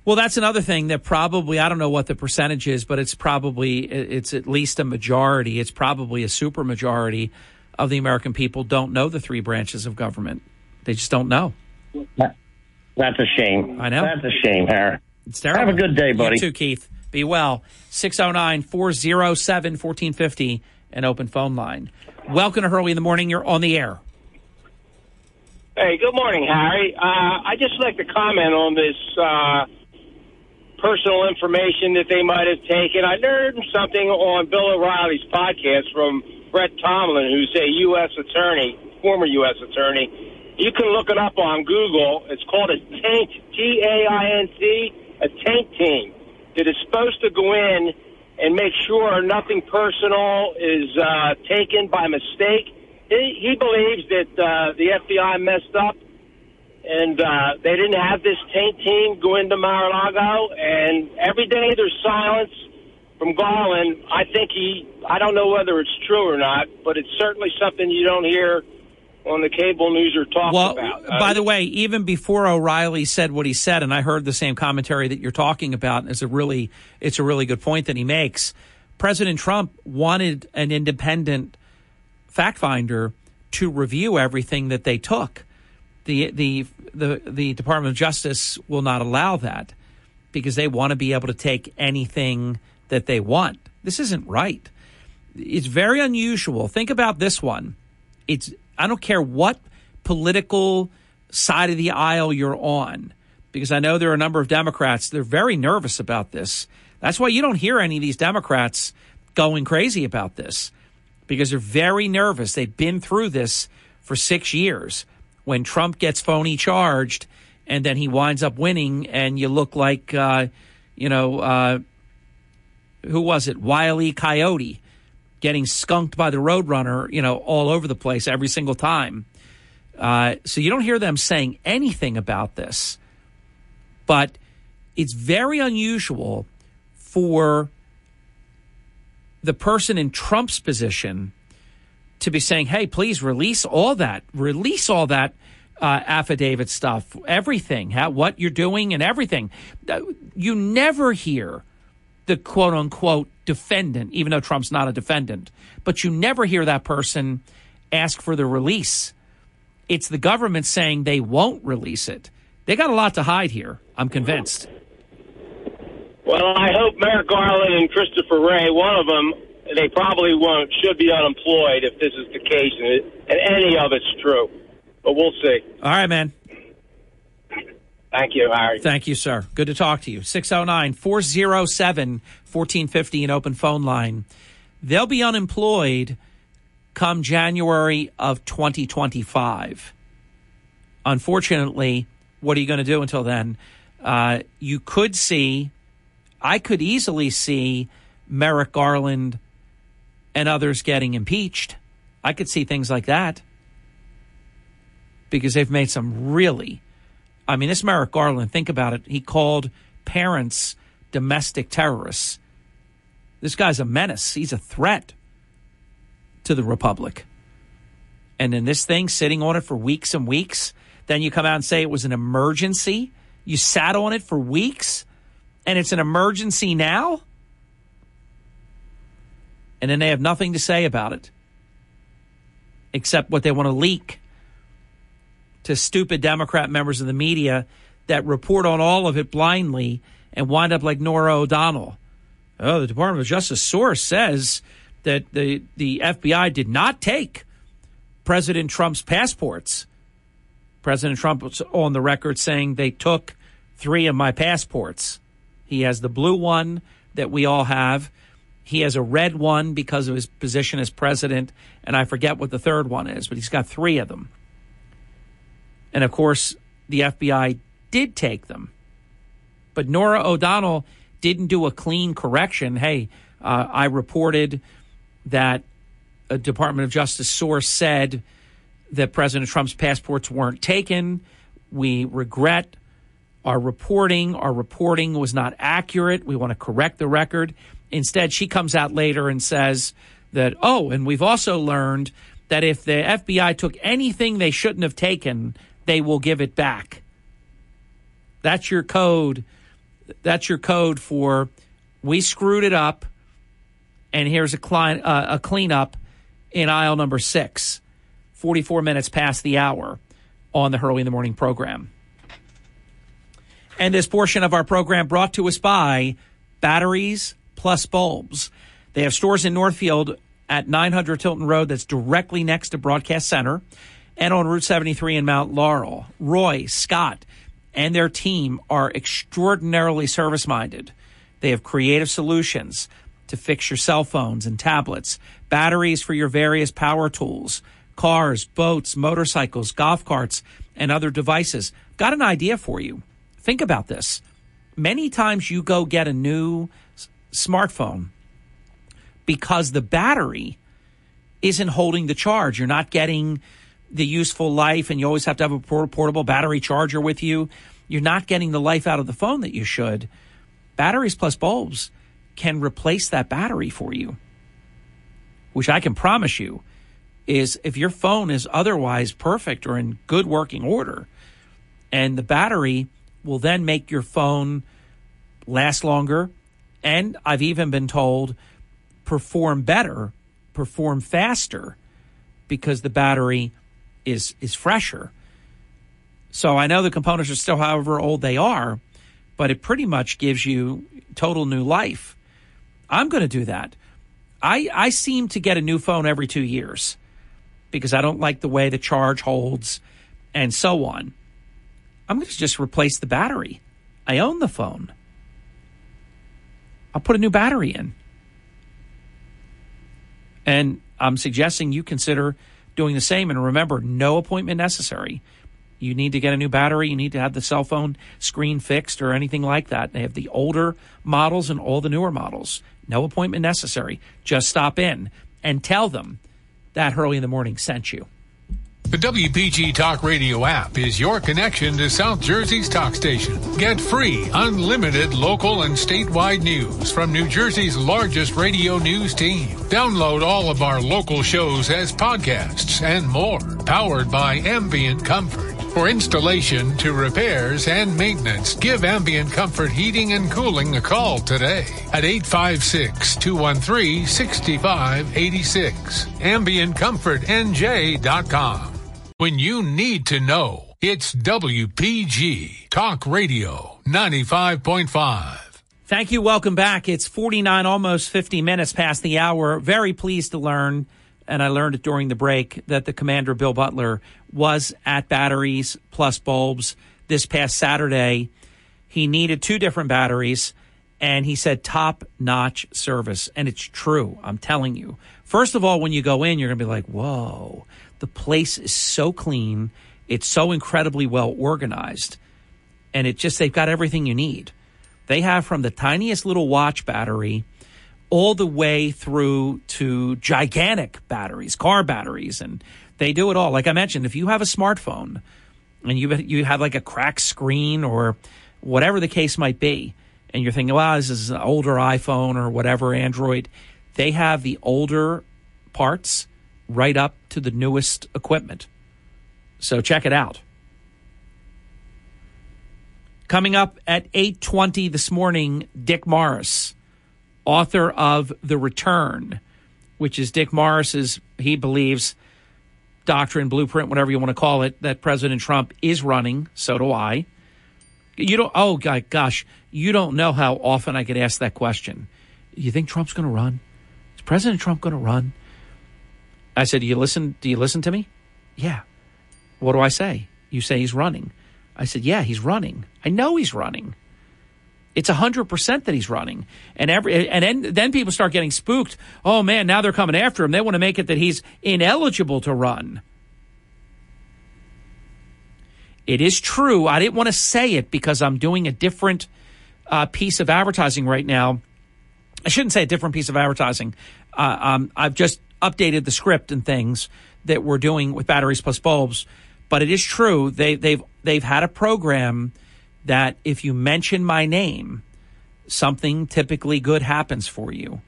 Well, that's another thing that probably I don't know what the percentage is, but it's probably it's at least a majority. It's probably a super majority of the American people don't know the three branches of government. They just don't know. That's a shame. I know. That's a shame, Harry. It's terrible. Have a good day, buddy. You too, Keith. Be well. 609 407 1450, an open phone line. Welcome to Hurley in the Morning. You're on the air. Hey, good morning, Harry. Uh, I just like to comment on this uh, personal information that they might have taken. I learned something on Bill O'Reilly's podcast from Brett Tolman, who's a U.S. attorney, former U.S. attorney. You can look it up on Google. It's called a taint, T-A-I-N-T, a taint team that is supposed to go in and make sure nothing personal is uh, taken by mistake. He, he believes that uh, the FBI messed up and uh, they didn't have this taint team go into Mar-a-Lago. And every day there's silence from Garland. I think he, I don't know whether it's true or not, but it's certainly something you don't hear on the cable news or talk Well, about. Uh, by the way, even before O'Reilly said what he said, and I heard the same commentary that you're talking about, is a really it's a really good point that he makes. President Trump wanted an independent fact finder to review everything that they took. The the the the Department of Justice will not allow that because they want to be able to take anything that they want. This isn't right. It's very unusual. Think about this one. It's I don't care what political side of the aisle you're on because I know there are a number of Democrats they're very nervous about this. That's why you don't hear any of these Democrats going crazy about this because they're very nervous. They've been through this for 6 years when Trump gets phony charged and then he winds up winning and you look like uh, you know uh, who was it? Wiley Coyote getting skunked by the Roadrunner, you know, all over the place every single time. Uh, so you don't hear them saying anything about this, but it's very unusual for the person in Trump's position to be saying, "Hey, please release all that, release all that." Uh, affidavit stuff, everything, how, what you're doing, and everything. Uh, You never hear the quote unquote defendant, even though Trump's not a defendant, but you never hear that person ask for the release. It's the government saying they won't release it. They got a lot to hide here. I'm convinced. Well, I hope Merrick Garland and Christopher Wray, one of them, they probably won't, should be unemployed if this is the case, and, it, and any of it's true. But we'll see. All right, man. Thank you, Harry. Thank you, sir. Good to talk to you. 609 407 1450, an open phone line. They'll be unemployed come January of 2025. Unfortunately, what are you going to do until then? Uh, you could see, I could easily see Merrick Garland and others getting impeached. I could see things like that because they've made some really I mean, this Merrick Garland, think about it. He called parents domestic terrorists. This guy's a menace. He's a threat to the Republic. And then this thing sitting on it for weeks and weeks. Then you come out and say it was an emergency. You sat on it for weeks and it's an emergency now. And then they have nothing to say about it except what they want to leak to stupid Democrat members of the media that report on all of it blindly and wind up like Norah O'Donnell. Oh, the Department of Justice source says that the, the FBI did not take President Trump's passports. President Trump was on the record saying they took three of my passports. He has the blue one that we all have. He has a red one because of his position as president, and I forget what the third one is, but he's got three of them. And of course, the FBI did take them. But Norah O'Donnell didn't do a clean correction. Hey, uh, I reported that a Department of Justice source said that President Trump's passports weren't taken. We regret our reporting. Our reporting was not accurate. We want to correct the record. Instead, she comes out later and says that, oh, and we've also learned that if the FBI took anything they shouldn't have taken, they will give it back. That's your code. That's your code for we screwed it up, and here's a, clean, uh, a cleanup in aisle number six, 44 minutes past the hour on the Hurley in the Morning program. And this portion of our program brought to us by Batteries Plus Bulbs. They have stores in Northfield at 900 Tilton Road that's directly next to Broadcast Center and on Route 73 in Mount Laurel. Roy, Scott, and their team are extraordinarily service minded. They have creative solutions to fix your cell phones and tablets, batteries for your various power tools, cars, boats, motorcycles, golf carts, and other devices. Got an idea for you. Think about this. Many times you go get a new smartphone because the battery isn't holding the charge. You're not getting the useful life, and you always have to have a portable battery charger with you. You're not getting the life out of the phone that you should. Batteries plus bulbs can replace that battery for you, which I can promise you is if your phone is otherwise perfect or in good working order, and the battery will then make your phone last longer, and I've even been told perform better, perform faster because the battery is is fresher. So I know the components are still however old they are, but it pretty much gives you total new life. I'm going to do that. I I seem to get a new phone every 2 years because I don't like the way the charge holds and so on. I'm going to just replace the battery. I own the phone. I'll put a new battery in. And I'm suggesting you consider doing the same. And remember, no appointment necessary. You need to get a new battery. You need to have the cell phone screen fixed or anything like that. They have the older models and all the newer models. No appointment necessary. Just stop in and tell them that Hurley in the Morning sent you. The WPG Talk Radio app is your connection to South Jersey's talk station. Get free, unlimited local and statewide news from New Jersey's largest radio news team. Download all of our local shows as podcasts and more, powered by Ambient Comfort. For installation to repairs and maintenance, give Ambient Comfort Heating and Cooling a call today at 856-213-6586. AmbientComfortNJ.com. When you need to know, it's WPG Talk Radio 95.5. Thank you. Welcome back. It's 49, almost 50 minutes past the hour. Very pleased to learn, and I learned it during the break, that the commander, Bill Butler, was at Batteries Plus Bulbs this past Saturday. He needed two different batteries, and he said top notch service. And it's true. I'm telling you. First of all, when you go in, you're going to be like, whoa, the place is so clean. It's so incredibly well organized. And it just, they've got everything you need. They have from the tiniest little watch battery all the way through to gigantic batteries, car batteries, and they do it all. Like I mentioned, if you have a smartphone and you you have like a cracked screen or whatever the case might be, and you're thinking, "Wow, this is an older iPhone or whatever Android," they have the older parts right up to the newest equipment. So check it out. Coming up at 8:20 this morning, Dick Morris, author of The Return, which is Dick Morris's he believes doctrine, blueprint, whatever you want to call it, that President Trump is running, so do I. You don't. Oh, gosh, you don't know how often I get asked that question. You think Trump's going to run? Is President Trump going to run? I said, "Do you listen? Do you listen to me?" Yeah. What do I say? You say he's running. I said, "Yeah, he's running. I know he's running." It's hundred percent that he's running, and every and then then people start getting spooked. Oh man, now they're coming after him. They want to make it that he's ineligible to run. It is true. I didn't want to say it because I'm doing a different uh, piece of advertising right now. I shouldn't say a different piece of advertising. Uh, um, I've just updated the script and things that we're doing with batteries plus bulbs. But it is true. They, they've they've had a program that if you mention my name, something typically good happens for you.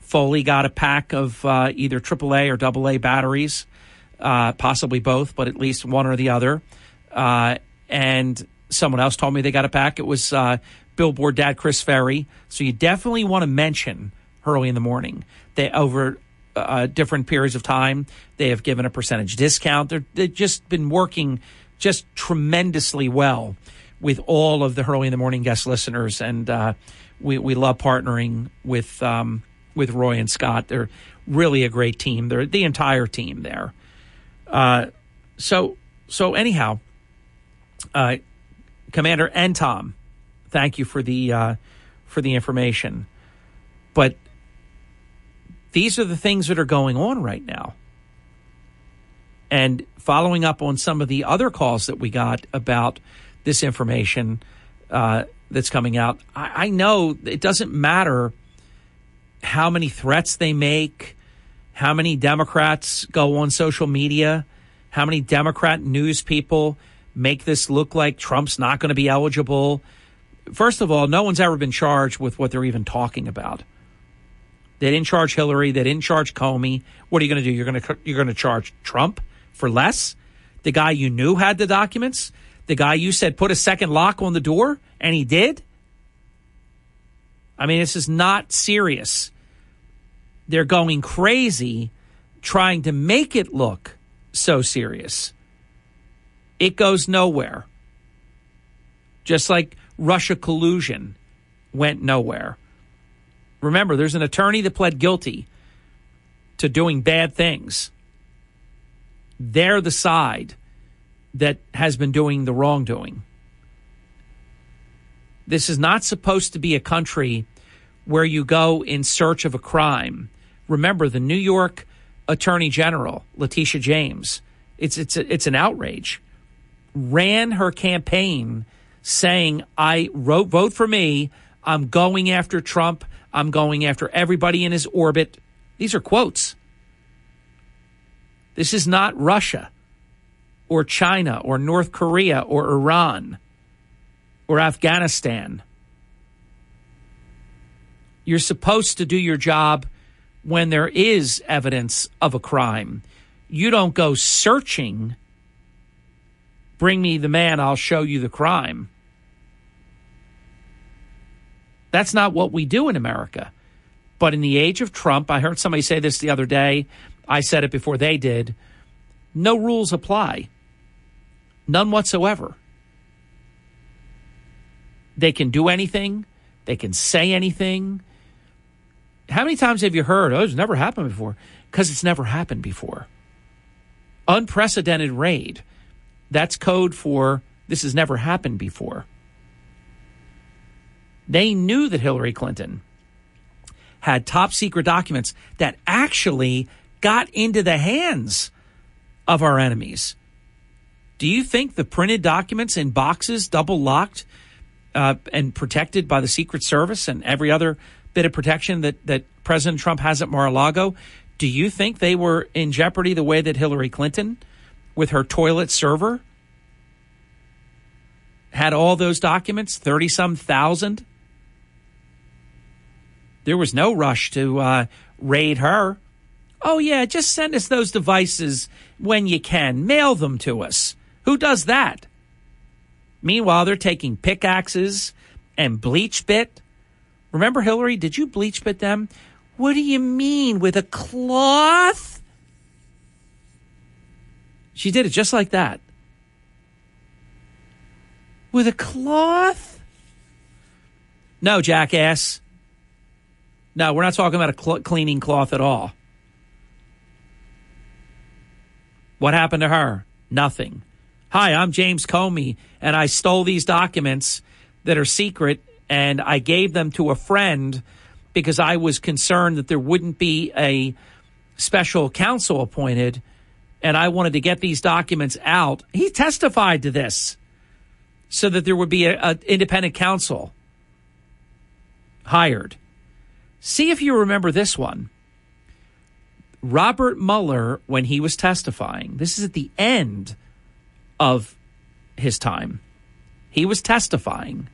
Foley got a pack of uh, either AAA or AA batteries, uh, possibly both, but at least one or the other. Uh, and someone else told me they got a pack. It was uh, Billboard dad Chris Ferry. So you definitely want to mention early in the morning. They over uh, different periods of time they have given a percentage discount. They're, they've just been working just tremendously well with all of the early in the morning guest listeners, and uh, we we love partnering with um, with Roy and Scott. They're really a great team. They're the entire team there. Uh, so so anyhow, uh, Commander and Tom, thank you for the uh, for the information. But these are the things that are going on right now. And following up on some of the other calls that we got about this information uh, that's coming out, I, I know it doesn't matter how many threats they make, how many Democrats go on social media, how many Democrat news people make this look like Trump's not going to be eligible. First of all, no one's ever been charged with what they're even talking about. They didn't charge Hillary. They didn't charge Comey. What are you going to do? You're going to you're going to charge Trump for less? The guy you knew had the documents. The guy you said put a second lock on the door, and he did. I mean, this is not serious. They're going crazy trying to make it look so serious. It goes nowhere. Just like Russia collusion went nowhere. Remember, there's an attorney that pled guilty to doing bad things. They're the side that has been doing the wrongdoing. This is not supposed to be a country where you go in search of a crime. Remember, the New York Attorney General, Letitia James, it's, it's, it's an outrage, ran her campaign saying, I wrote, vote for me. I'm going after Trump. I'm going after everybody in his orbit. These are quotes. This is not Russia or China or North Korea or Iran or Afghanistan. You're supposed to do your job when there is evidence of a crime. You don't go searching. Bring me the man, I'll show you the crime. That's not what we do in America. But in the age of Trump, I heard somebody say this the other day. I said it before they did. No rules apply. None whatsoever. They can do anything, they can say anything. How many times have you heard, oh, it's never happened before? Because it's never happened before. Unprecedented raid. That's code for this has never happened before. They knew that Hillary Clinton had top secret documents that actually got into the hands of our enemies. Do you think the printed documents in boxes, double locked uh, and protected by the Secret Service and every other bit of protection that, that President Trump has at Mar a Lago, do you think they were in jeopardy the way that Hillary Clinton, with her toilet server, had all those documents, 30 some thousand? There was no rush to uh, raid her. Oh, yeah, just send us those devices when you can. Mail them to us. Who does that? Meanwhile, they're taking pickaxes and bleach bit. Remember, Hillary, did you bleach bit them? What do you mean with a cloth? She did it just like that. With a cloth? No, jackass. No, we're not talking about a cl- cleaning cloth at all. What happened to her? Nothing. Hi, I'm James Comey, and I stole these documents that are secret, and I gave them to a friend because I was concerned that there wouldn't be a special counsel appointed, and I wanted to get these documents out. He testified to this so that there would be an independent counsel hired. See if you remember this one. Robert Mueller, when he was testifying, this is at the end of his time, he was testifying.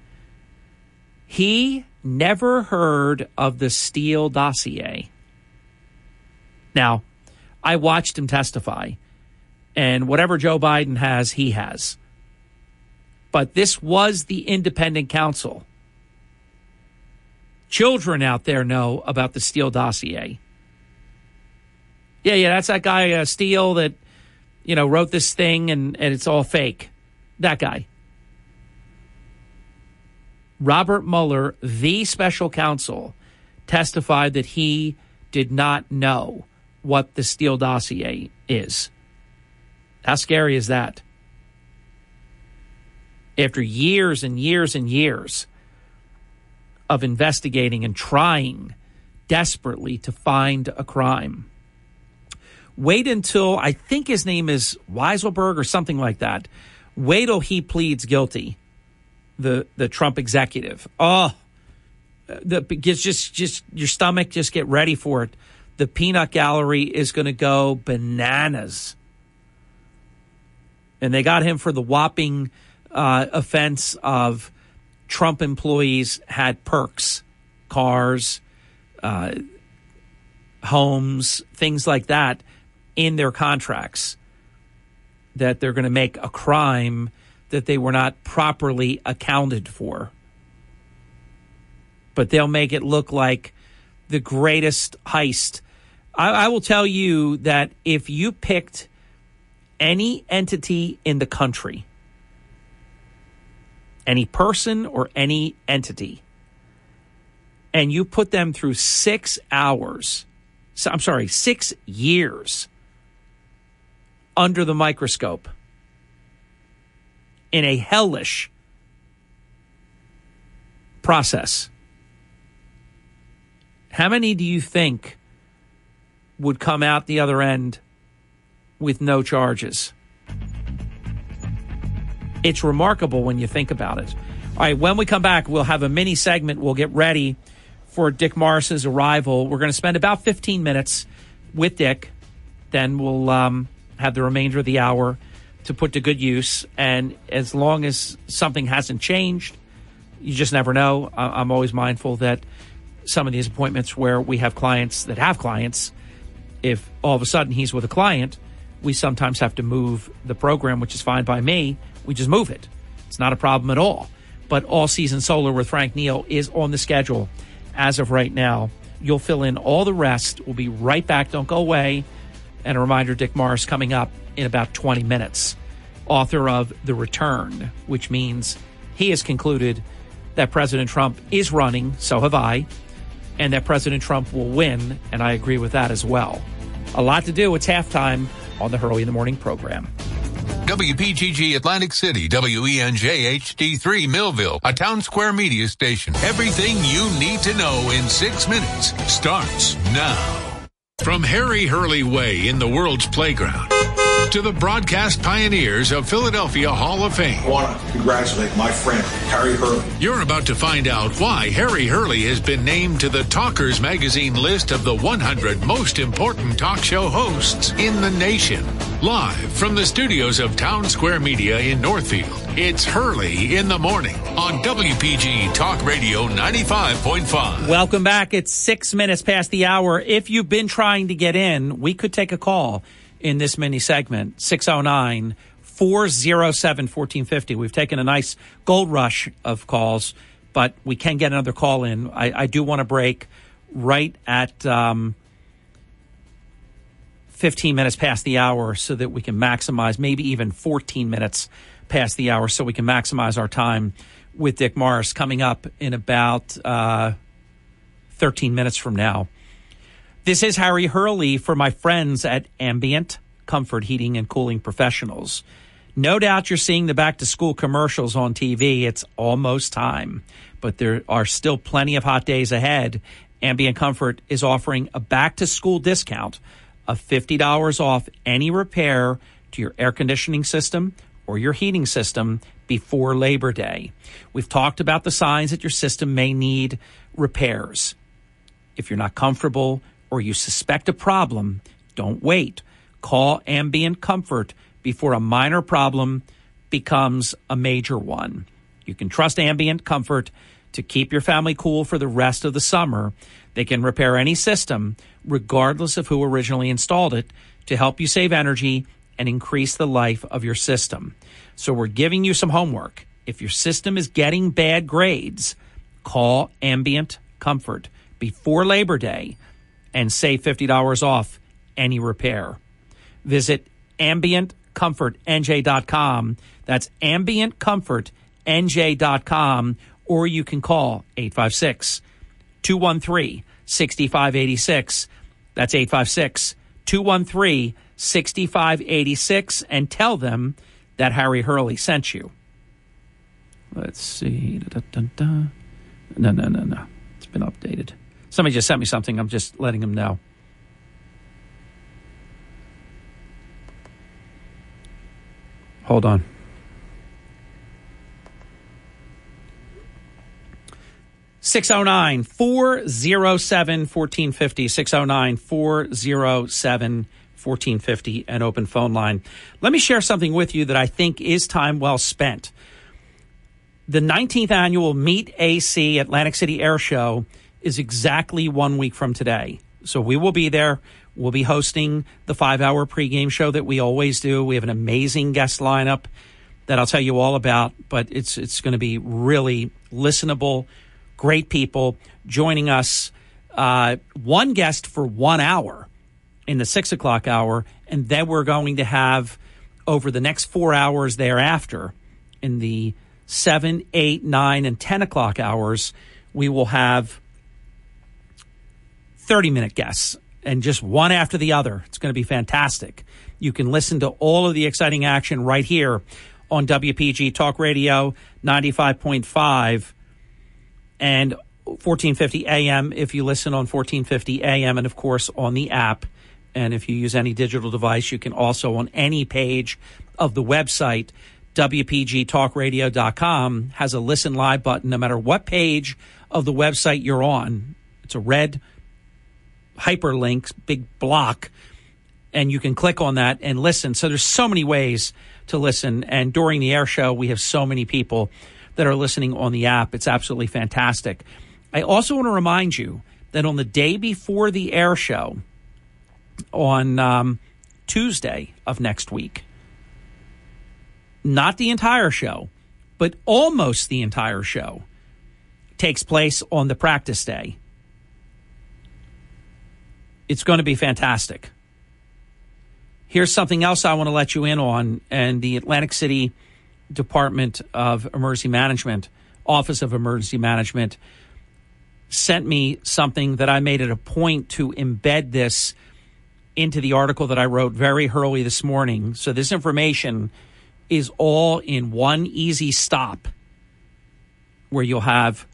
He never heard of the Steele dossier. Now, I watched him testify, and whatever Joe Biden has, he has. But this was the independent counsel. Children out there know about the Steele dossier. Yeah, yeah, that's that guy uh, Steele that you know wrote this thing and and it's all fake. That guy. Robert Mueller, the special counsel, testified that he did not know what the Steele dossier is. How scary is that? After years and years and years of investigating and trying desperately to find a crime. Wait until I think his name is Weisselberg or something like that. Wait till he pleads guilty. The the Trump executive. Oh, the just just your stomach just get ready for it. The peanut gallery is going to go bananas. And they got him for the whopping uh, offense of Trump employees had perks, cars, uh, homes, things like that in their contracts that they're going to make a crime that they were not properly accounted for. But they'll make it look like the greatest heist. I, I will tell you that if you picked any entity in the country, any person or any entity, and you put them through six hours, so, I'm sorry, six years under the microscope in a hellish process. How many do you think would come out the other end with no charges? It's remarkable when you think about it. All right, when we come back, we'll have a mini segment. We'll get ready for Dick Morris's arrival. We're going to spend about 15 minutes with Dick. Then we'll um, have the remainder of the hour to put to good use. And as long as something hasn't changed, you just never know. I'm always mindful that some of these appointments where we have clients that have clients, if all of a sudden he's with a client, we sometimes have to move the program, which is fine by me. We just move it. It's not a problem at all. But all season solar with Frank Neal is on the schedule as of right now. You'll fill in all the rest. We'll be right back. Don't go away. And a reminder Dick Morris coming up in about 20 minutes, author of The Return, which means he has concluded that President Trump is running, so have I, and that President Trump will win, and I agree with that as well. A lot to do. It's halftime on the Hurley in the Morning program. WPGG Atlantic City, WENJ HD3 Millville, a town square media station. Everything you need to know in six minutes starts now. From Harry Hurley Way in the world's playground to the broadcast pioneers of Philadelphia Hall of Fame. I want to congratulate my friend, Harry Hurley. You're about to find out why Harry Hurley has been named to the Talkers Magazine list of the 100 most important talk show hosts in the nation. Live from the studios of Town Square Media in Northfield, it's Hurley in the Morning on WPG Talk Radio 95.5. Welcome back. It's six minutes past the hour. If you've been trying to get in, we could take a call in this mini segment 609 407 1450. We've taken a nice gold rush of calls, but we can get another call in. I, I do want to break right at um, 15 minutes past the hour so that we can maximize maybe even 14 minutes past the hour so we can maximize our time with Dick Morris coming up in about uh, 13 minutes from now. This is Harry Hurley for my friends at Ambient Comfort Heating and Cooling Professionals. No doubt you're seeing the back to school commercials on TV. It's almost time, but there are still plenty of hot days ahead. Ambient Comfort is offering a back to school discount of $50 off any repair to your air conditioning system or your heating system before Labor Day. We've talked about the signs that your system may need repairs. If you're not comfortable or you suspect a problem, don't wait. Call Ambient Comfort before a minor problem becomes a major one. You can trust Ambient Comfort to keep your family cool for the rest of the summer. They can repair any system, regardless of who originally installed it, to help you save energy and increase the life of your system. So we're giving you some homework. If your system is getting bad grades, call Ambient Comfort before Labor Day and save $50 off any repair. Visit ambientcomfortnj.com. That's ambientcomfortnj.com or you can call 856 213 6586. That's 856 213 6586 and tell them that Harry Hurley sent you. Let's see. Da, da, da, no, no, no, no. It's been updated. Somebody just sent me something. I'm just letting them know. Hold on. Six zero nine four zero seven fourteen fifty. Six zero nine four zero seven 1450 an open phone line. Let me share something with you that I think is time well spent. The 19th annual Meet AC Atlantic City Air Show is exactly one week from today. So we will be there. We'll be hosting the five hour pregame show that we always do. We have an amazing guest lineup that I'll tell you all about, but it's, it's going to be really listenable, great people joining us. Uh, one guest for one hour in the six o'clock hour, and then we're going to have over the next four hours thereafter, in the seven, eight, nine, and ten o'clock hours, we will have thirty minute guests and just one after the other. It's going to be fantastic. You can listen to all of the exciting action right here on WPG Talk Radio 95.5 and 1450 AM if you listen on 1450 AM and of course on the app and if you use any digital device, you can also on any page of the website, WPGtalkradio.com has a listen live button no matter what page of the website you're on. It's a red hyperlink, big block, and you can click on that and listen. So there's so many ways to listen. And during the air show, we have so many people that are listening on the app. It's absolutely fantastic. I also want to remind you that on the day before the air show, on um, Tuesday of next week. Not the entire show, but almost the entire show takes place on the practice day. It's going to be fantastic. Here's something else I want to let you in on, and the Atlantic City Department of Emergency Management, Office of Emergency Management, sent me something that I made it a point to embed this into the article that I wrote very early this morning. So this information is all in one easy stop where you'll have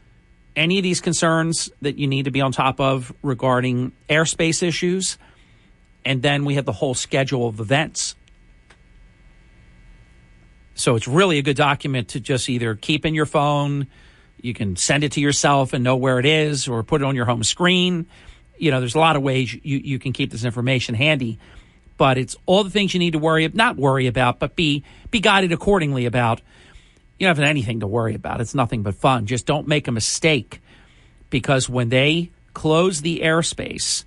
any of these concerns that you need to be on top of regarding airspace issues. And then we have the whole schedule of events. So it's really a good document to just either keep in your phone, you can send it to yourself and know where it is, or put it on your home screen you know, there's a lot of ways you, you can keep this information handy, but it's all the things you need to worry, about not worry about, but be, be guided accordingly about. You don't have anything to worry about. It's nothing but fun. Just don't make a mistake because when they close the airspace,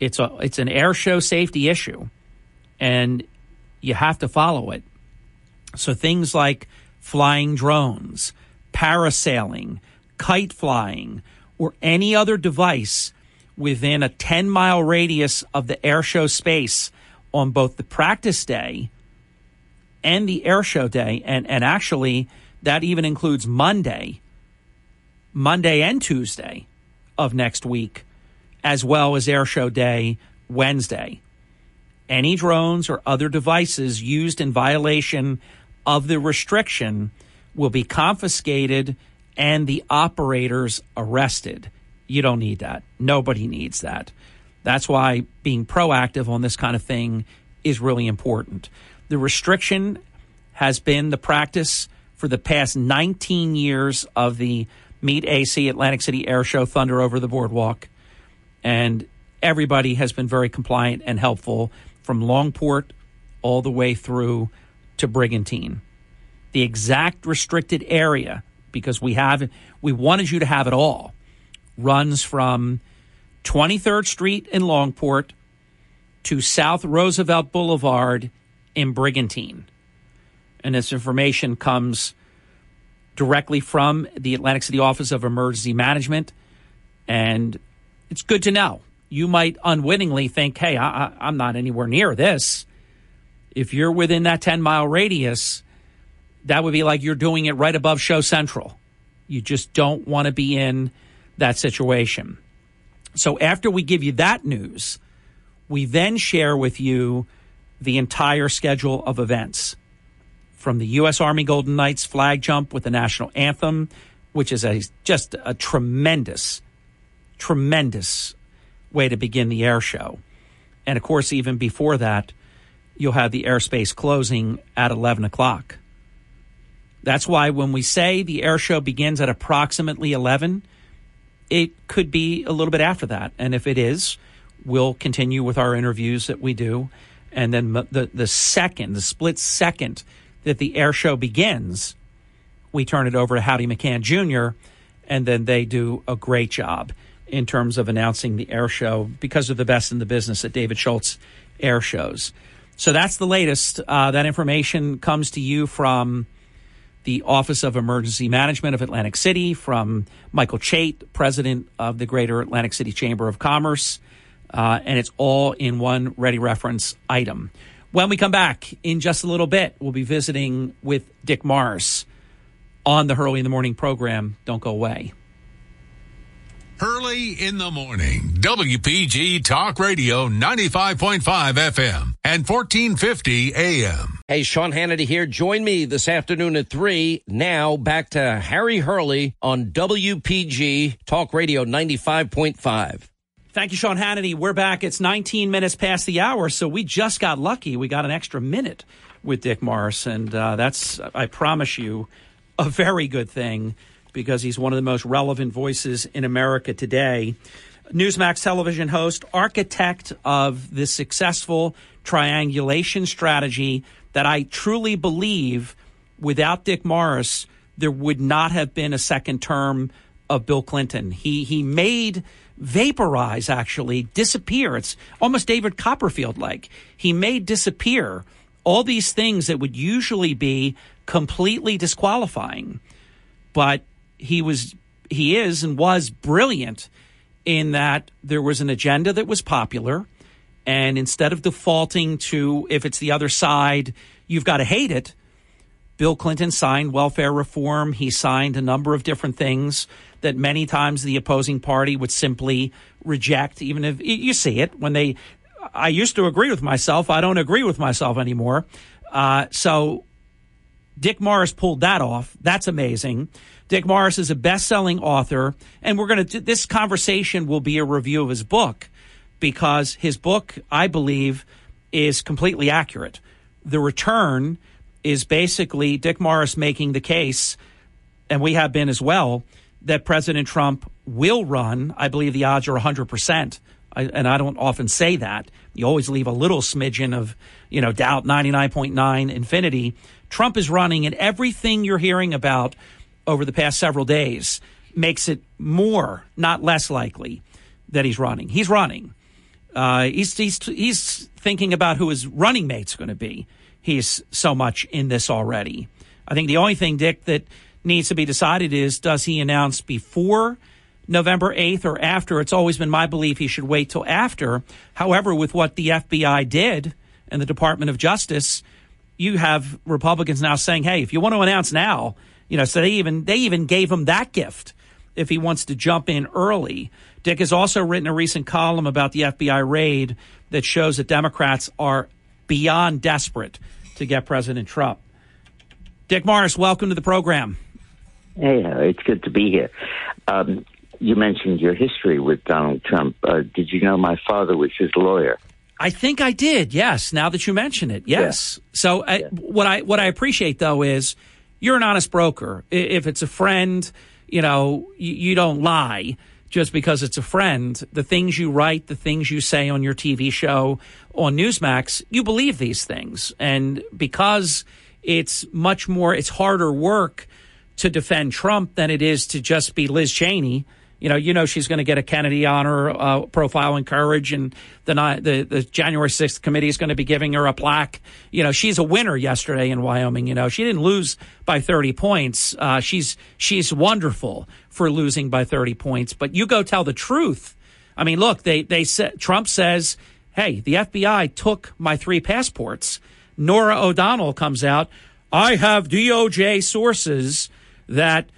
it's a, it's an air show safety issue and you have to follow it. So things like flying drones, parasailing, kite flying, or any other device within a 10 mile radius of the air show space on both the practice day and the air show day. And, and actually, that even includes Monday, Monday and Tuesday of next week, as well as air show day Wednesday. Any drones or other devices used in violation of the restriction will be confiscated and the operators arrested. You don't need that. Nobody needs that. That's why being proactive on this kind of thing is really important. The restriction has been the practice for the past 19 years of the Meet AC Atlantic City Air Show Thunder Over the Boardwalk. And everybody has been very compliant and helpful from Longport all the way through to Brigantine. The exact restricted area, because we have we wanted you to have it all, runs from 23rd Street in Longport to South Roosevelt Boulevard in Brigantine. And this information comes directly from the Atlantic City Office of Emergency Management. And it's good to know. You might unwittingly think, hey, I, am not anywhere near this. If you're within that 10 mile radius, that would be like you're doing it right above Show Central. You just don't want to be in that situation. So after we give you that news, we then share with you the entire schedule of events from the U.S. Army Golden Knights flag jump with the national anthem, which is a just a tremendous, tremendous way to begin the air show. And of course, even before that, you'll have the airspace closing at 11 o'clock. That's why when we say the air show begins at approximately 11, it could be a little bit after that. And if it is, we'll continue with our interviews that we do. And then the, the second, the split second that the air show begins, we turn it over to Howdy McCann Jr., and then they do a great job in terms of announcing the air show because of the best in the business at David Schultz Air Shows. So that's the latest. Uh, that information comes to you from the Office of Emergency Management of Atlantic City, from Michael Chait, president of the Greater Atlantic City Chamber of Commerce, uh, and it's all in one ready reference item. When we come back in just a little bit, we'll be visiting with Dick Morris on the Hurley in the Morning program. Don't go away. Hurley in the morning. WPG Talk Radio 95.5 FM and 1450 AM. Hey, Sean Hannity here. Join me this afternoon at 3. Now back to Harry Hurley on WPG Talk Radio 95.5. Thank you, Sean Hannity. We're back. It's 19 minutes past the hour, so we just got lucky. We got an extra minute with Dick Morris, and uh, that's, I promise you, a very good thing because he's one of the most relevant voices in America today. Newsmax television host, architect of the successful triangulation strategy that I truly believe without Dick Morris, there would not have been a second term of Bill Clinton. He he made vaporize actually disappear. It's almost David Copperfield like. He made disappear all these things that would usually be completely disqualifying. But he was he is and was brilliant in that there was an agenda that was popular and instead of defaulting to if it's the other side you've got to hate it bill clinton signed welfare reform he signed a number of different things that many times the opposing party would simply reject even if you see it when they i used to agree with myself i don't agree with myself anymore uh, so dick morris pulled that off that's amazing Dick Morris is a best-selling author, and we're going to. This conversation will be a review of his book because his book, I believe, is completely accurate. The return is basically Dick Morris making the case, and we have been as well, that President Trump will run. I believe the odds are 100%. I, and I don't often say that. You always leave a little smidgen of, you know, doubt, 99.9 infinity. Trump is running, and everything you're hearing about over the past several days makes it more, not less likely that he's running. He's running. Uh, he's, he's, he's thinking about who his running mate's going to be. He's so much in this already. I think the only thing, Dick, that needs to be decided is does he announce before November 8th or after? It's always been my belief he should wait till after. However, with what the FBI did and the Department of Justice, you have Republicans now saying, "Hey, if you want to announce now, you know." So they even they even gave him that gift if he wants to jump in early. Dick has also written a recent column about the FBI raid that shows that Democrats are beyond desperate to get President Trump. Dick Morris, welcome to the program. Hey, uh, it's good to be here. Um, you mentioned your history with Donald Trump. Uh, did you know my father was his lawyer? I think I did. Yes. Now that you mention it, yes. Yeah. So uh, yeah. what I what I appreciate though is you're an honest broker. If it's a friend, you know, you, you don't lie just because it's a friend. The things you write, the things you say on your TV show on Newsmax, you believe these things, and because it's much more, it's harder work to defend Trump than it is to just be Liz Cheney you know, you know she's going to get a Kennedy honor uh, profile and courage, and the, the the January sixth committee is going to be giving her a plaque. You know, she's a winner yesterday in Wyoming. You know, she didn't lose by thirty points. Uh, she's she's wonderful for losing by thirty points. But you go tell the truth. I mean, look, they they said Trump says, "Hey, the FBI took my three passports." Norah O'Donnell comes out. I have DOJ sources that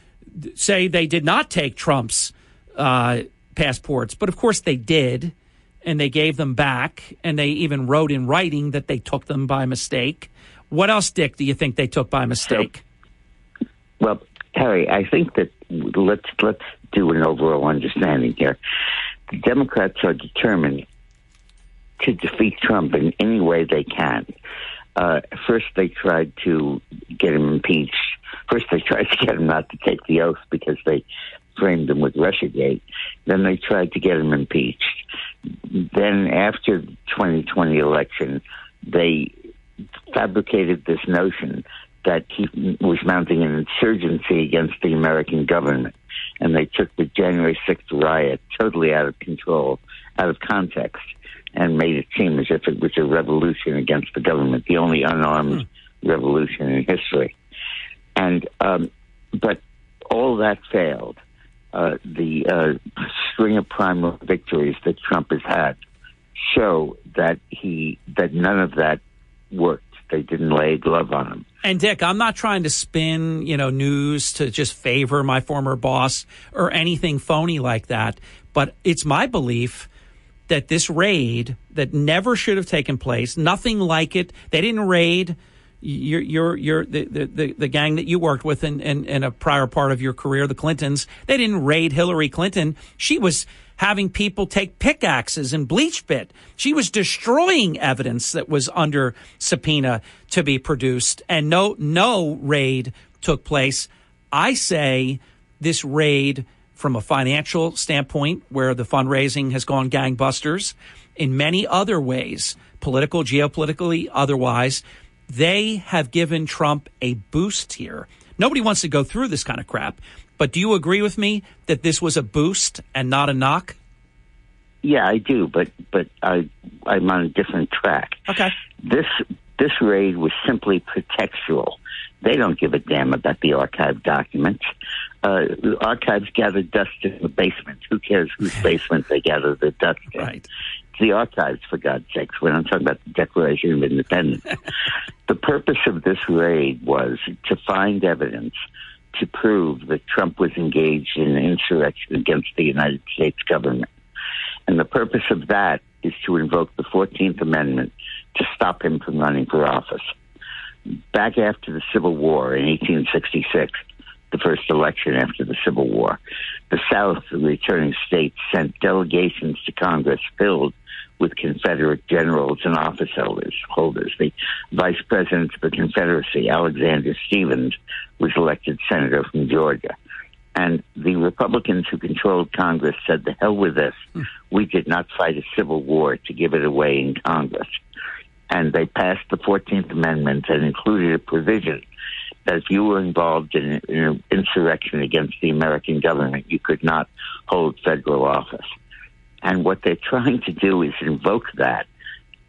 say they did not take Trump's uh, passports. But of course they did, and they gave them back, and they even wrote in writing that they took them by mistake. What else, Dick, do you think they took by mistake? So, well, Harry, I think that let's let's do an overall understanding here. The Democrats are determined to defeat Trump in any way they can. Uh, first, they tried to get him impeached. First, they tried to get him not to take the oath because they framed him with Russiagate. Then they tried to get him impeached. Then after the 2020 election, they fabricated this notion that he was mounting an insurgency against the American government. And they took the January 6th riot totally out of control, out of context, and made it seem as if it was a revolution against the government, the only unarmed hmm. revolution in history. And, um, but all that failed uh, the uh, string of primary victories that Trump has had show that he that none of that worked. They didn't lay a glove on him. And Dick, I'm not trying to spin, you know, news to just favor my former boss or anything phony like that, but it's my belief that this raid that never should have taken place, nothing like it. They didn't raid you're, you're, you're the, the, the gang that you worked with in, in, in a prior part of your career, the Clintons, they didn't raid Hillary Clinton. She was having people take pickaxes and BleachBit. She was destroying evidence that was under subpoena to be produced, and no no raid took place. I say this raid from a financial standpoint, where the fundraising has gone gangbusters, in many other ways, political, geopolitically, otherwise they have given Trump a boost here. Nobody wants to go through this kind of crap. But do you agree with me that this was a boost and not a knock? Yeah, I do, but but I I'm on a different track. Okay. This this raid was simply pretextual. They don't give a damn about the archived documents. Uh, the archives gather dust in the basement. Who cares whose basement they gather the dust in? Right the archives, for God's sakes, when I'm talking about the Declaration of Independence. the purpose of this raid was to find evidence to prove that Trump was engaged in an insurrection against the United States government. And the purpose of that is to invoke the 14th Amendment to stop him from running for office. Back after the Civil War in 1866, the first election after the Civil War, the South, the returning states, sent delegations to Congress filled with Confederate generals and office holders. holders. The Vice President of the Confederacy, Alexander Stephens, was elected senator from Georgia. And the Republicans who controlled Congress said, the hell with this. We did not fight a civil war to give it away in Congress. And they passed the 14th Amendment and included a provision that if you were involved in, in an insurrection against the American government, you could not hold federal office. And what they're trying to do is invoke that,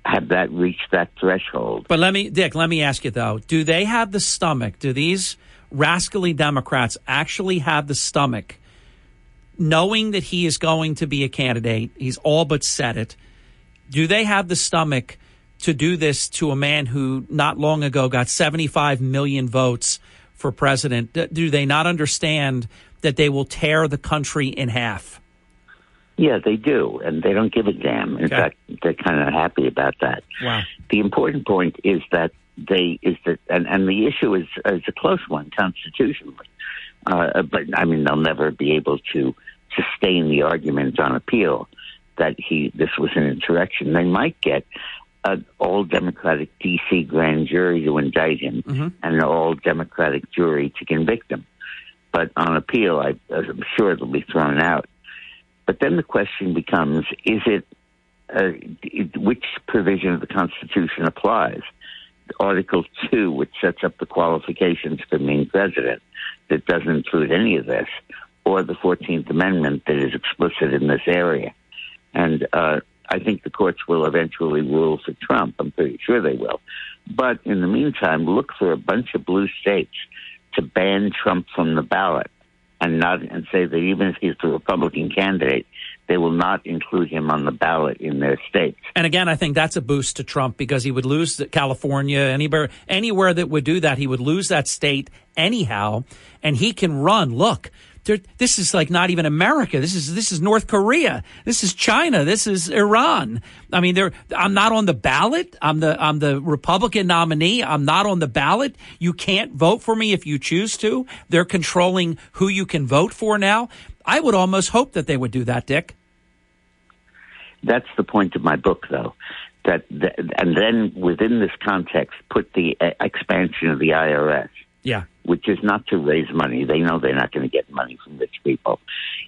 have that reach that threshold. But let me, Dick, let me ask you though, do they have the stomach? Do these rascally Democrats actually have the stomach, knowing that he is going to be a candidate? He's all but said it. Do they have the stomach to do this to a man who not long ago got 75 million votes for president? Do they not understand that they will tear the country in half? Yeah, they do, and they don't give a damn. In okay. fact, they're kind of happy about that. Wow. The important point is that they is that, and, and the issue is is a close one constitutionally. Uh, but I mean, they'll never be able to sustain the argument on appeal that he this was an insurrection. They might get an all Democratic D.C. grand jury to indict him mm-hmm. and an all Democratic jury to convict him. But on appeal, I, I'm sure it'll be thrown out. But then the question becomes: Is it uh, which provision of the Constitution applies? Article 2, which sets up the qualifications for being president, that doesn't include any of this, or the 14th Amendment that is explicit in this area. And uh, I think the courts will eventually rule for Trump. I'm pretty sure they will. But in the meantime, look for a bunch of blue states to ban Trump from the ballot and not and say that even if he's the Republican candidate, they will not include him on the ballot in their states. And again, I think that's a boost to Trump because he would lose California, anywhere anywhere that would do that, he would lose that state anyhow, and he can run. Look, this is like not even America. This is this is North Korea. This is China. This is Iran. I mean, they're, I'm not on the ballot. I'm the I'm the Republican nominee. I'm not on the ballot. You can't vote for me if you choose to. They're controlling who you can vote for now. I would almost hope that they would do that, Dick. That's the point of my book, though. That, that and then within this context, put the uh, expansion of the IRS yeah. Which is not to raise money. They know they're not going to get money from rich people.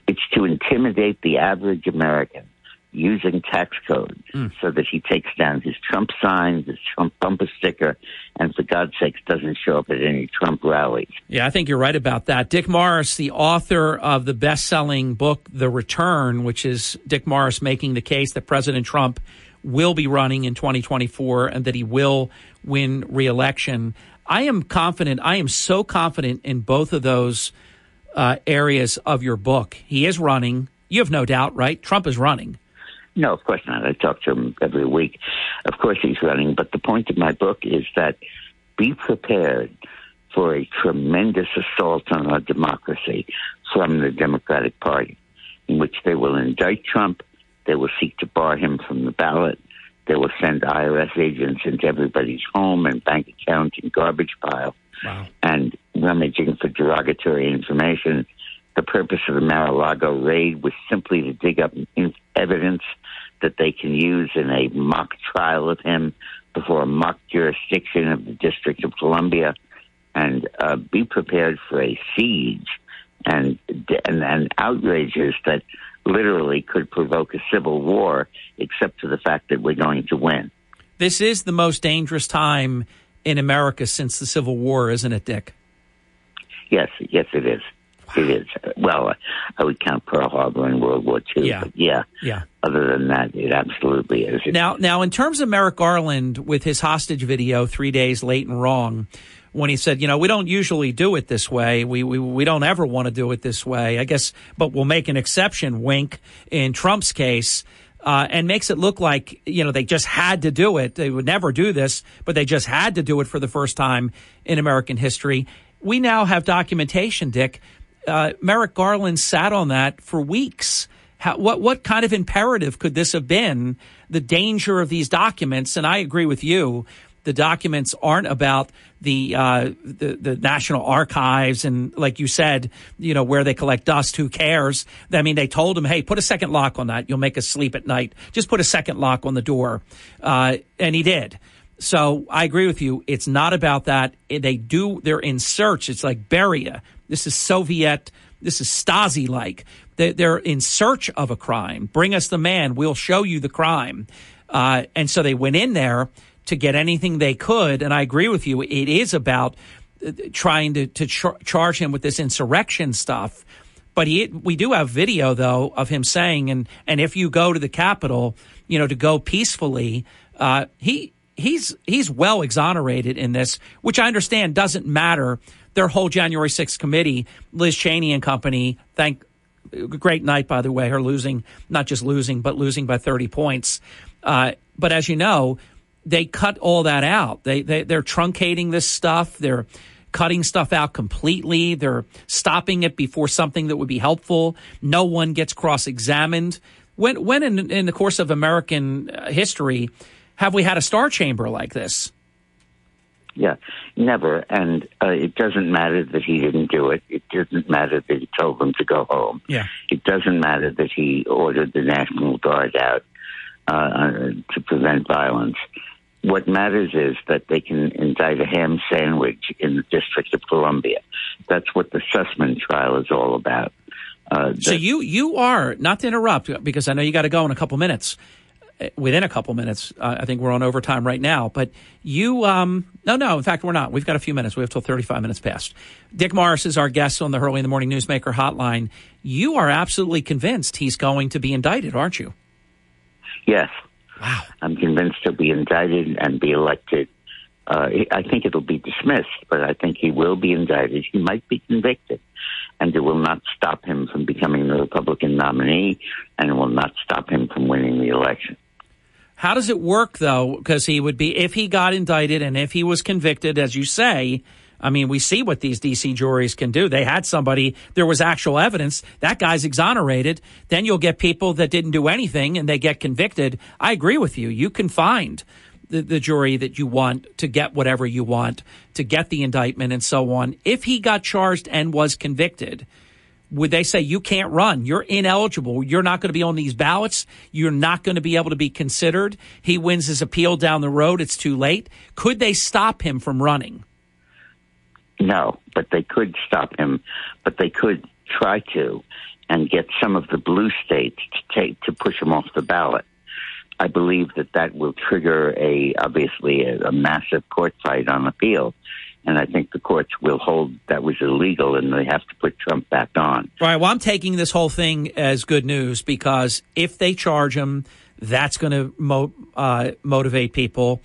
It's to intimidate the average American using tax codes mm. so that he takes down his Trump signs, his Trump bumper sticker, and for God's sakes doesn't show up at any Trump rallies. Yeah, I think you're right about that. Dick Morris, the author of the best selling book, The Return, which is Dick Morris making the case that President Trump will be running in 2024 and that he will win reelection. I am confident. I am so confident in both of those uh, areas of your book. He is running. You have no doubt, right? Trump is running. No, of course not. I talk to him every week. Of course he's running. But the point of my book is that be prepared for a tremendous assault on our democracy from the Democratic Party, in which they will indict Trump, they will seek to bar him from the ballot, they will send IRS agents into everybody's home and bank account and garbage pile wow. and rummaging for derogatory information. The purpose of the Mar-a-Lago raid was simply to dig up evidence that they can use in a mock trial of him before a mock jurisdiction of the District of Columbia, and uh, be prepared for a siege and and, and outrages that literally could provoke a civil war, except for the fact that we're going to win. This is the most dangerous time in America since the Civil War, isn't it, Dick? Yes, yes, it is. It is. Well, I would count Pearl Harbor in World War II. Yeah. But yeah. Yeah. Other than that, it absolutely is. Now, now, in terms of Merrick Garland with his hostage video, three days late and wrong, when he said, you know, we don't usually do it this way. We, we, we don't ever want to do it this way. I guess, but we'll make an exception, wink, in Trump's case. Uh, and makes it look like you know they just had to do it. They would never do this, but they just had to do it for the first time in American history. We now have documentation, Dick. Uh, Merrick Garland sat on that for weeks. How, what what kind of imperative could this have been? The danger of these documents, and I agree with you the documents aren't about the, uh, the the National Archives and, like you said, you know where they collect dust. Who cares? I mean, they told him, "Hey, put a second lock on that. You'll make us sleep at night. Just put a second lock on the door," uh, and he did. So I agree with you. It's not about that. They do. They're in search. It's like Beria. This is Soviet. This is Stasi like. They're in search of a crime. Bring us the man. We'll show you the crime. Uh, and so they went in there to get anything they could. And I agree with you. It is about uh, trying to, to char- charge him with this insurrection stuff. But he, we do have video though of him saying, and, and if you go to the Capitol, you know, to go peacefully, uh, he, he's, he's well exonerated in this, which I understand doesn't matter. Their whole January 6th committee, Liz Cheney and company, thank, great night, by the way, her losing, not just losing, but losing by 30 points. Uh, but as you know, they cut all that out. They, they they're truncating this stuff. They're cutting stuff out completely. They're stopping it before something that would be helpful. No one gets cross examined. When when in, in the course of American uh, history have we had a star chamber like this? Yeah, never. And uh, it doesn't matter that he didn't do it. It doesn't matter that he told them to go home. Yeah. It doesn't matter that he ordered the National Guard out uh, to prevent violence. What matters is that they can indict a ham sandwich in the District of Columbia. That's what the Sussman trial is all about. Uh, So you you are not to interrupt because I know you got to go in a couple minutes. Within a couple minutes, uh, I think we're on overtime right now. But you, um, no, no. In fact, we're not. We've got a few minutes. We have till thirty-five minutes past. Dick Morris is our guest on the Hurley in the Morning Newsmaker Hotline. You are absolutely convinced he's going to be indicted, aren't you? Yes. Wow. I'm convinced he'll be indicted and be elected. Uh, I think it'll be dismissed, but I think he will be indicted. He might be convicted, and it will not stop him from becoming the Republican nominee, and it will not stop him from winning the election. How does it work though? Because he would be, if he got indicted and if he was convicted, as you say, I mean, we see what these DC juries can do. They had somebody, there was actual evidence. That guy's exonerated. Then you'll get people that didn't do anything and they get convicted. I agree with you. You can find the, the jury that you want to get whatever you want, to get the indictment and so on. If he got charged and was convicted, would they say you can't run? You're ineligible. You're not going to be on these ballots. You're not going to be able to be considered. He wins his appeal down the road. It's too late. Could they stop him from running? No, but they could stop him, but they could try to and get some of the blue states to take to push him off the ballot. I believe that that will trigger a obviously a, a massive court fight on appeal, and I think the courts will hold that was illegal, and they have to put Trump back on. Right. Well, I'm taking this whole thing as good news because if they charge him, that's going to mo- uh, motivate people.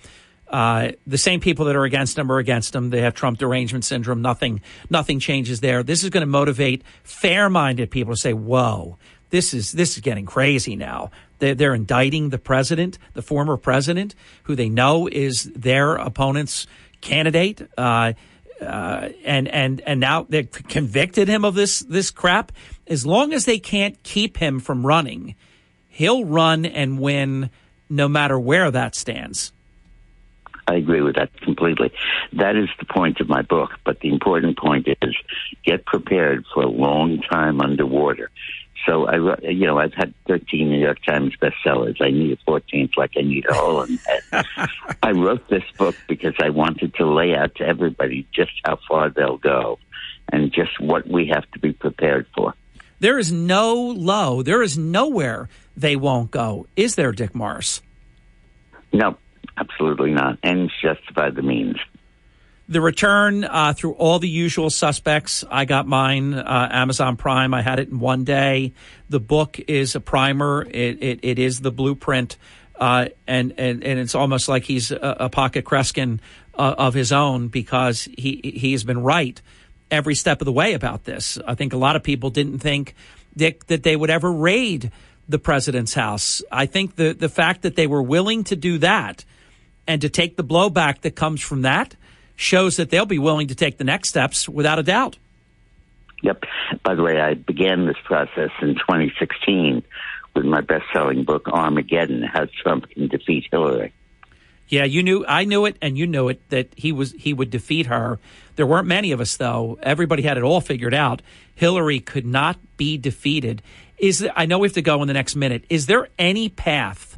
Uh, the same people that are against him are against him. They have Trump derangement syndrome. Nothing, nothing changes there. This is going to motivate fair-minded people to say, "Whoa, this is this is getting crazy now." They're, they're indicting the president, the former president, who they know is their opponent's candidate. Uh, uh, and and and now they convicted him of this this crap. As long as they can't keep him from running, he'll run and win, no matter where that stands. I agree with that completely. That is the point of my book. But the important point is get prepared for a long time underwater. So I, you know, I've had 13 New York Times bestsellers. I need a 14th, like I need a hole in the head. I wrote this book because I wanted to lay out to everybody just how far they'll go, and just what we have to be prepared for. There is no low. There is nowhere they won't go. Is there, Dick Morris? No, absolutely not. Ends justify the means. The return uh, through all the usual suspects. I got mine, uh, Amazon Prime. I had it in one day. The book is a primer. It it, it is the blueprint, uh, and and and it's almost like he's a, a pocket Kreskin uh, of his own because he he has been right every step of the way about this. I think a lot of people didn't think Dick that they would ever raid the president's house. I think the the fact that they were willing to do that and to take the blowback that comes from that shows that they'll be willing to take the next steps without a doubt. Yep. By the way, I began this process in 2016 with my best-selling book Armageddon: How Trump Can Defeat Hillary. Yeah, you knew I knew it and you knew it that he was he would defeat her. There weren't many of us though. Everybody had it all figured out. Hillary could not be defeated. Is there, I know we have to go in the next minute. Is there any path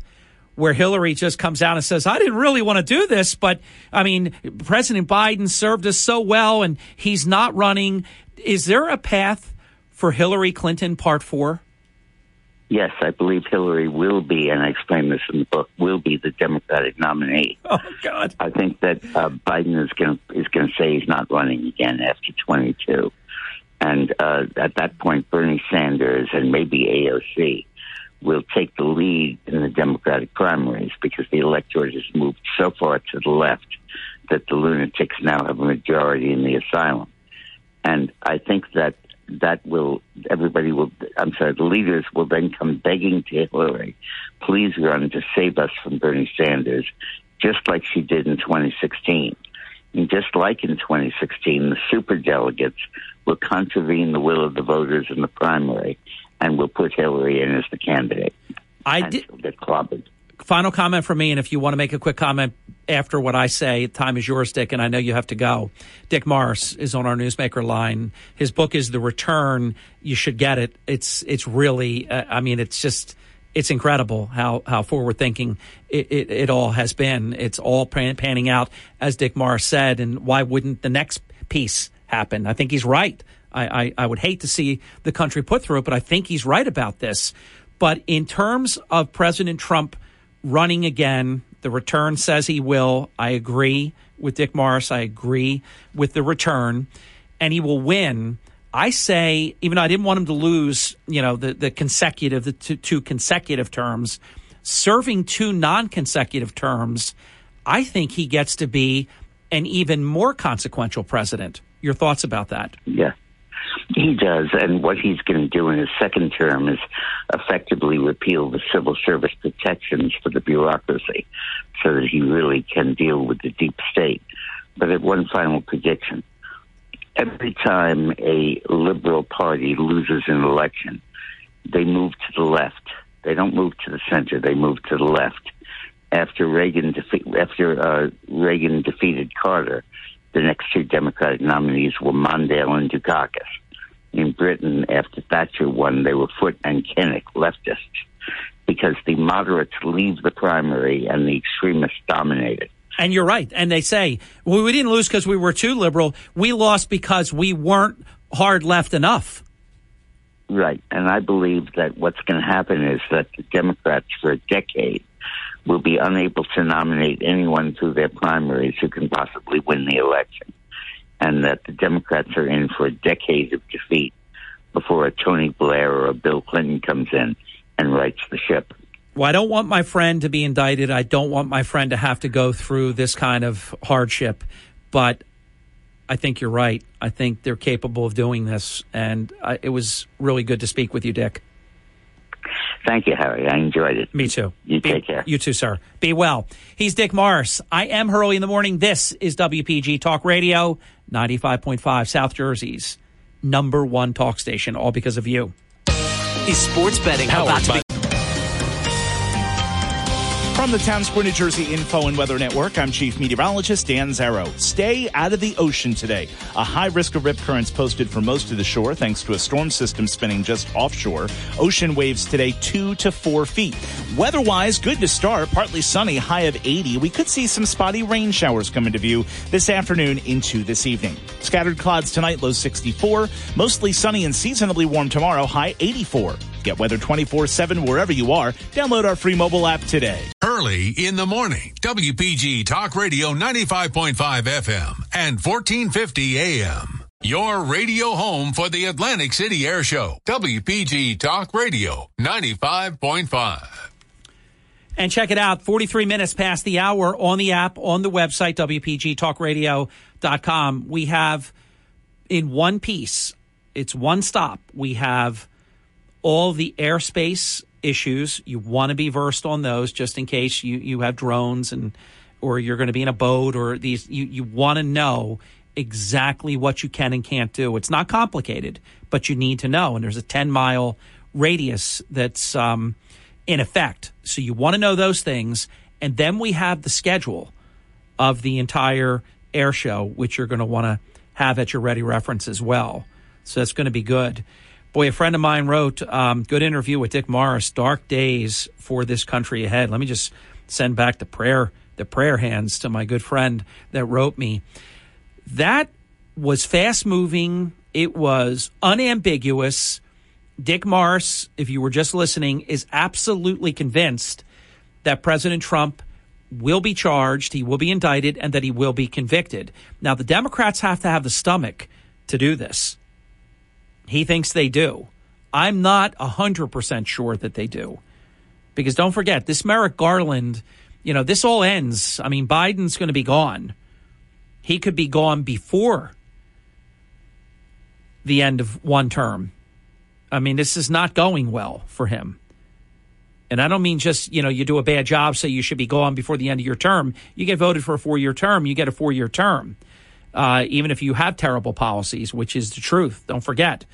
where Hillary just comes out and says, "I didn't really want to do this, but I mean, President Biden served us so well and he's not running." Is there a path for Hillary Clinton part 4? Yes, I believe Hillary will be, and I explain this in the book, will be the Democratic nominee. Oh God! I think that uh, Biden is going to is going to say he's not running again after 22, and uh, at that point, Bernie Sanders and maybe AOC will take the lead in the Democratic primaries because the electorate has moved so far to the left that the lunatics now have a majority in the asylum. And I think that that will, everybody will, I'm sorry, the leaders will then come begging to Hillary, please run to save us from Bernie Sanders just like she did in 2016. And just like in 2016, the superdelegates will contravene the will of the voters in the primary and we'll put Hillary in as the candidate. I did. get clobbered. Final comment from me, and if you want to make a quick comment after what I say, time is yours, Dick, and I know you have to go. Dick Morris is on our newsmaker line. His book is The Return. You should get it. It's it's really, uh, I mean, it's just it's incredible how how forward thinking it, it, it all has been. It's all pan, panning out as Dick Morris said, and why wouldn't the next piece happen? I think he's right. I, I, I would hate to see the country put through it, but I think he's right about this. But in terms of President Trump running again, the return says he will. I agree with Dick Morris. I agree with the return, and he will win. I say, even though I didn't want him to lose, you know, the, the consecutive, the two, two consecutive terms, serving two non consecutive terms, I think he gets to be an even more consequential president. Your thoughts about that? Yeah. He does, and what he's going to do in his second term is effectively repeal the civil service protections for the bureaucracy so that he really can deal with the deep state. But at one final prediction every time a liberal party loses an election, they move to the left. They don't move to the center, they move to the left. After Reagan, defe- after uh, Reagan defeated Carter, the next two Democratic nominees were Mondale and Dukakis. In Britain, after Thatcher won, they were Foot and Kinnock, leftists, because the moderates leave the primary and the extremists dominate it. And you're right. And they say, well, we didn't lose because we were too liberal. We lost because we weren't hard left enough. Right. And I believe that what's going to happen is that the Democrats for a decade will be unable to nominate anyone through their primaries who can possibly win the election. And that the Democrats are in for a decade of defeat before a Tony Blair or a Bill Clinton comes in and rights the ship. Well, I don't want my friend to be indicted. I don't want my friend to have to go through this kind of hardship. But I think you're right. I think they're capable of doing this. And I, it was really good to speak with you, Dick. Thank you, Harry. I enjoyed it. Me too. You Be- take care. You too, sir. Be well. He's Dick Morris. I am Hurley in the morning. This is WPG Talk Radio, 95.5 South Jersey's number one talk station, all because of you. Is sports betting how about to be From the Town Square, New Jersey Info and Weather Network, I'm Chief Meteorologist Dan Zarrow. Stay out of the ocean today. A high risk of rip currents posted for most of the shore thanks to a storm system spinning just offshore. Ocean waves today two to four feet. Weather-wise, good to start. Partly sunny, high of 80. We could see some spotty rain showers come into view this afternoon into this evening. Scattered clouds tonight, low 64. Mostly sunny and seasonably warm tomorrow, high 84. Get weather 24-7 wherever you are. Download our free mobile app today. Hurley in the morning, WPG Talk Radio 95.5 FM and 1450 AM. Your radio home for the Atlantic City Air Show. WPG Talk Radio 95.5. And check it out 43 minutes past the hour on the app, on the website, WPGTalkRadio.com. We have in one piece, it's one stop. We have all the airspace issues. You want to be versed on those just in case you, you have drones and or you're going to be in a boat or these you, you want to know exactly what you can and can't do. It's not complicated, but you need to know. And there's a 10 mile radius that's um, in effect. So you want to know those things. And then we have the schedule of the entire air show, which you're going to want to have at your ready reference as well. So that's going to be good. Boy, a friend of mine wrote, um, good interview with Dick Morris, dark days for this country ahead. Let me just send back the prayer, the prayer hands to my good friend that wrote me. That was fast moving. It was unambiguous. Dick Morris, if you were just listening, is absolutely convinced that President Trump will be charged, he will be indicted, and that he will be convicted. Now, the Democrats have to have the stomach to do this. He thinks they do. I'm not 100% sure that they do. Because don't forget, this Merrick Garland, you know, this all ends. I mean, Biden's going to be gone. He could be gone before the end of one term. I mean, this is not going well for him. And I don't mean just, you know, you do a bad job, so you should be gone before the end of your term. You get voted for a four year term, you get a four year term. Uh, even if you have terrible policies, which is the truth. Don't forget.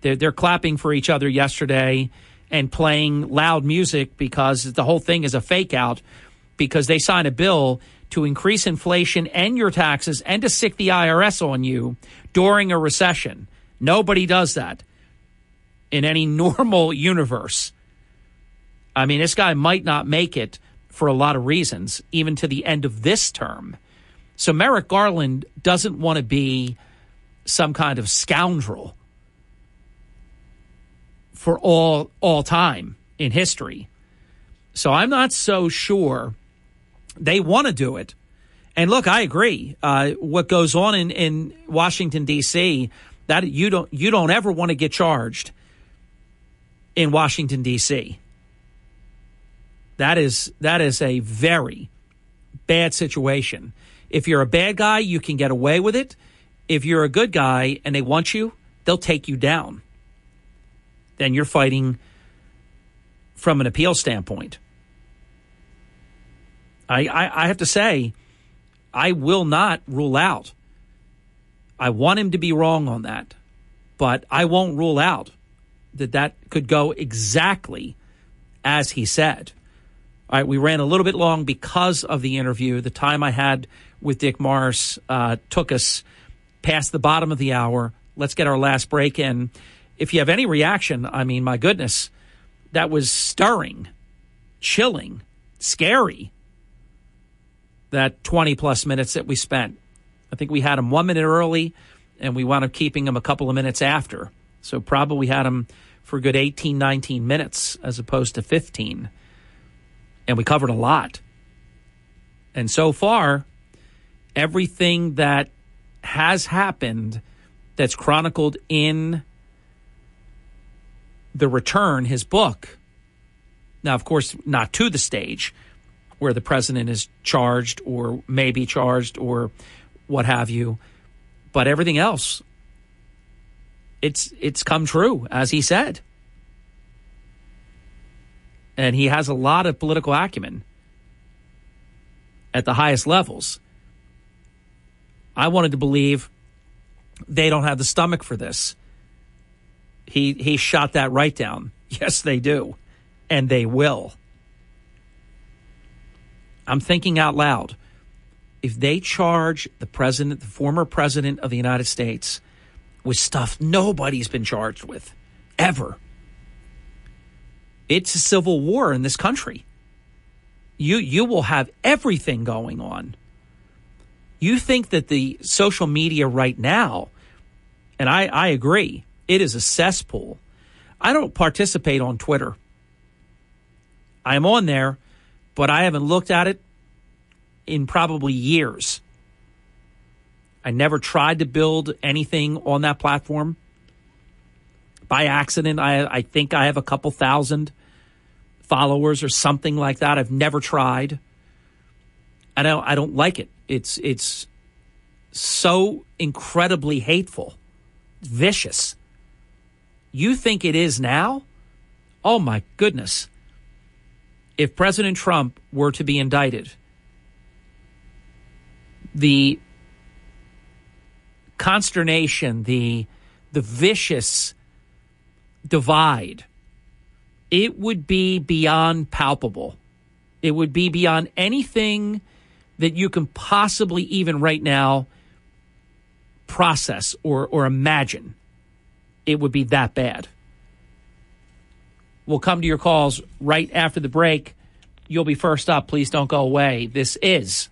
They're, they're clapping for each other yesterday and playing loud music because the whole thing is a fake out because they signed a bill to increase inflation and your taxes and to sic the IRS on you during a recession. Nobody does that in any normal universe. I mean, this guy might not make it for a lot of reasons, even to the end of this term. So Merrick Garland doesn't want to be some kind of scoundrel for all all time in history. So I'm not so sure they want to do it. And look, I agree. Uh, what goes on in, in Washington D.C. that you don't you don't ever want to get charged in Washington D.C. That is that is a very bad situation. If you're a bad guy, you can get away with it. If you're a good guy and they want you, they'll take you down. Then you're fighting from an appeal standpoint. I, I, I have to say, I will not rule out. I want him to be wrong on that, but I won't rule out that that could go exactly as he said. All right, we ran a little bit long because of the interview. The time I had with Dick Morris uh, took us past the bottom of the hour. Let's get our last break in. If you have any reaction, I mean, my goodness, that was stirring, chilling, scary that 20 plus minutes that we spent. I think we had him one minute early and we wound up keeping him a couple of minutes after. So probably had him for a good 18, 19 minutes as opposed to 15. And we covered a lot. And so far, everything that has happened that's chronicled in The Return, his book, now, of course, not to the stage, where the president is charged or may be charged or what have you. But everything else, it's it's come true as he said, and he has a lot of political acumen at the highest levels. I wanted to believe they don't have the stomach for this. He he shot that right down. Yes, they do, and they will. I'm thinking out loud. If they charge the president, the former president of the United States, with stuff nobody's been charged with ever, it's a civil war in this country. You you will have everything going on. You think that the social media right now, and I, I agree, it is a cesspool. I don't participate on Twitter. I'm on there but I haven't looked at it in probably years. I never tried to build anything on that platform. By accident, I, I think I have a couple thousand followers or something like that. I've never tried. I don't I don't like it. It's it's so incredibly hateful, vicious. You think it is now? Oh my goodness if President Trump were to be indicted, the consternation, the the vicious divide, it would be beyond palpable. It would be beyond anything that you can possibly even right now process or, or imagine. It would be that bad. We'll come to your calls right after the break. You'll be first up. Please don't go away. This is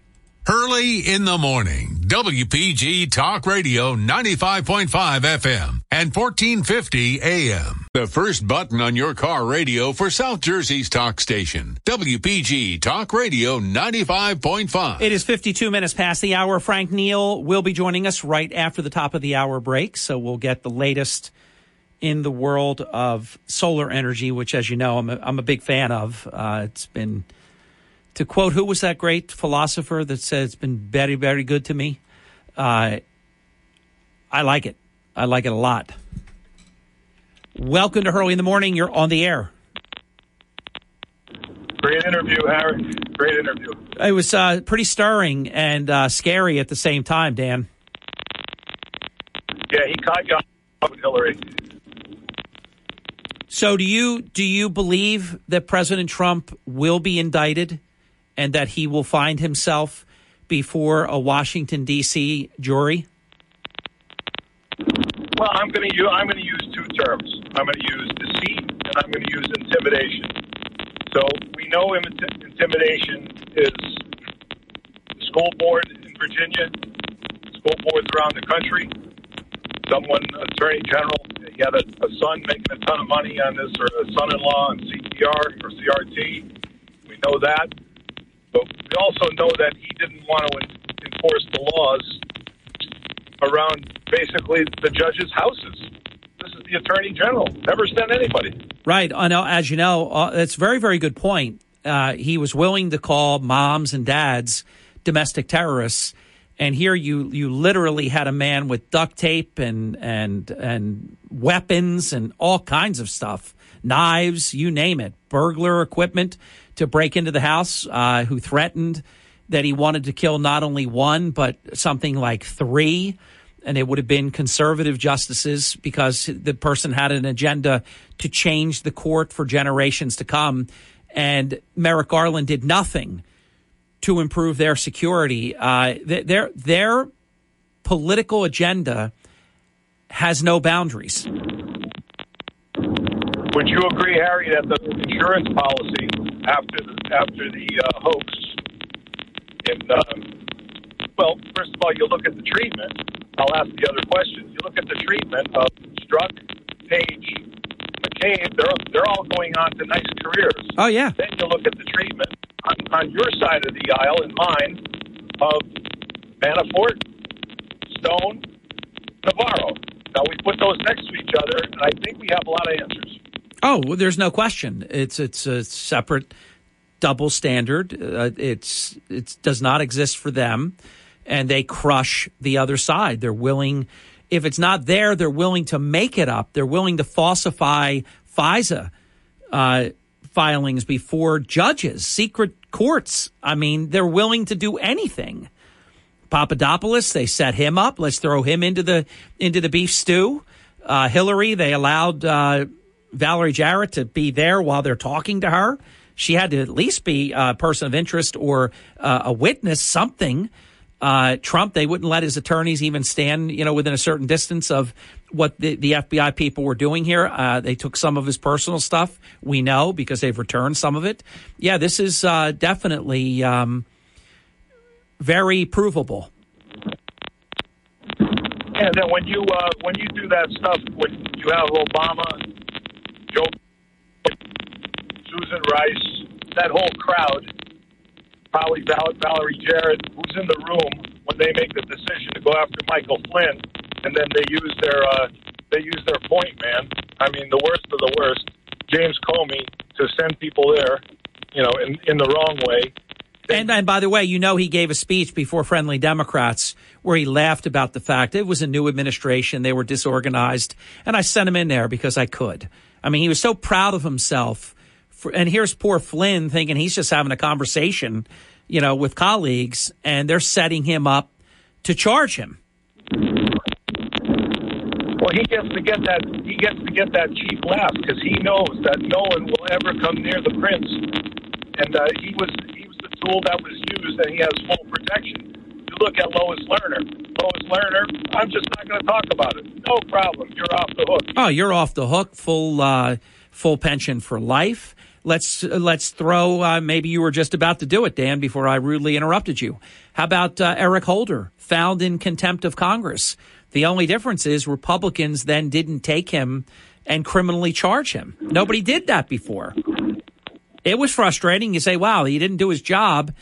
Hurley in the morning, WPG Talk Radio 95.5 FM and 1450 AM. The first button on your car radio for South Jersey's talk station. WPG Talk Radio 95.5. It is 52 minutes past the hour. Frank Neal will be joining us right after the top of the hour break. So we'll get the latest in the world of solar energy, which, as you know, I'm a, I'm a big fan of. Uh, it's been, to quote, who was that great philosopher that said it's been very, very good to me? Uh, I like it. I like it a lot. Welcome to Hurley in the Morning. You're on the air. Great interview, Harry. Great interview. It was uh, pretty stirring and uh, scary at the same time, Dan. Yeah, he caught you up with Hillary. So do you do you believe that President Trump will be indicted and that he will find himself before a Washington D.C. jury? Well, I'm going to use I'm going to use two terms. I'm going to use deceit and I'm going to use intimidation. So we know intimidation is the school board in Virginia, school boards around the country. Someone, attorney general, he had a, a son making a ton of money on this, or a son-in-law on CPR or CRT. We know that, but we also know that he didn't want to enforce the laws around basically the judges' houses. This is the attorney general. Never sent anybody. Right. I know, as you know, uh, that's very, very good point. Uh, he was willing to call moms and dads domestic terrorists, and here you you literally had a man with duct tape and and and weapons and all kinds of stuff, knives, you name it, burglar equipment to break into the house, uh, who threatened that he wanted to kill not only one but something like three and it would have been conservative justices because the person had an agenda to change the court for generations to come. And Merrick Garland did nothing to improve their security. Uh, their their political agenda has no boundaries. Would you agree, Harry, that the insurance policy after the, after the uh, hoax, in um, well, first of all, you look at the treatment. I'll ask the other questions. You look at the treatment of Strzok, Page, McCabe. They're they're all going on to nice careers. Oh yeah. Then you look at the treatment on, on your side of the aisle and mine of Manafort, Stone, Navarro. Now we put those next to each other, and I think we have a lot of answers. Oh, well, there's no question. It's it's a separate double standard. Uh, it's it does not exist for them, and they crush the other side. They're willing, if it's not there, they're willing to make it up. They're willing to falsify FISA uh, filings before judges, secret courts. I mean, they're willing to do anything. Papadopoulos, they set him up. Let's throw him into the into the beef stew. Uh, Hillary, they allowed uh, Valerie Jarrett to be there while they're talking to her. She had to at least be a person of interest or uh, a witness, something. Uh, Trump, they wouldn't let his attorneys even stand, you know, within a certain distance of what the, the FBI people were doing here. Uh, they took some of his personal stuff. We know because they've returned some of it. Yeah, this is uh, definitely um, very provable. And then when you uh, when you do that stuff, when you have Obama, Joe, Susan Rice, that whole crowd, probably Val- Valerie Jarrett, who's in the room when they make the decision to go after Michael Flynn, and then they use their uh, they use their point man. I mean, the worst of the worst, James Comey, to send people there, you know, in in the wrong way. And, and by the way, you know, he gave a speech before Friendly Democrats where he laughed about the fact it was a new administration. They were disorganized. And I sent him in there because I could. I mean, he was so proud of himself. For, and here's poor Flynn thinking he's just having a conversation, you know, with colleagues, and they're setting him up to charge him. Well, he gets to get that he gets to get that cheap laugh because he knows that no one will ever come near the prince, and uh, he was he was the tool that was used, and he has full protection. Look at Lois Lerner. Lois Lerner, I'm just not going to talk about it. No problem. You're off the hook. Oh, you're off the hook. Full uh, full pension for life. Let's let's throw. Uh, maybe you were just about to do it, Dan. Before I rudely interrupted you. How about uh, Eric Holder, found in contempt of Congress? The only difference is Republicans then didn't take him and criminally charge him. Nobody did that before. It was frustrating. You say, "Wow, he didn't do his job."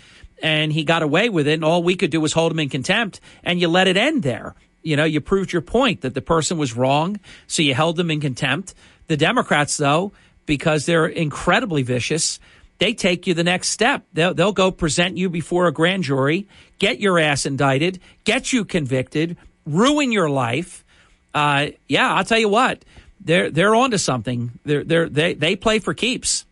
And he got away with it, and all we could do was hold him in contempt, and you let it end there. You know, you proved your point that the person was wrong, so you held them in contempt. The Democrats, though, because they're incredibly vicious, they take you the next step. They'll, they'll go present you before a grand jury, get your ass indicted, get you convicted, ruin your life. Uh, yeah, I'll tell you what, they're they're onto something. They're they're they they play for keeps.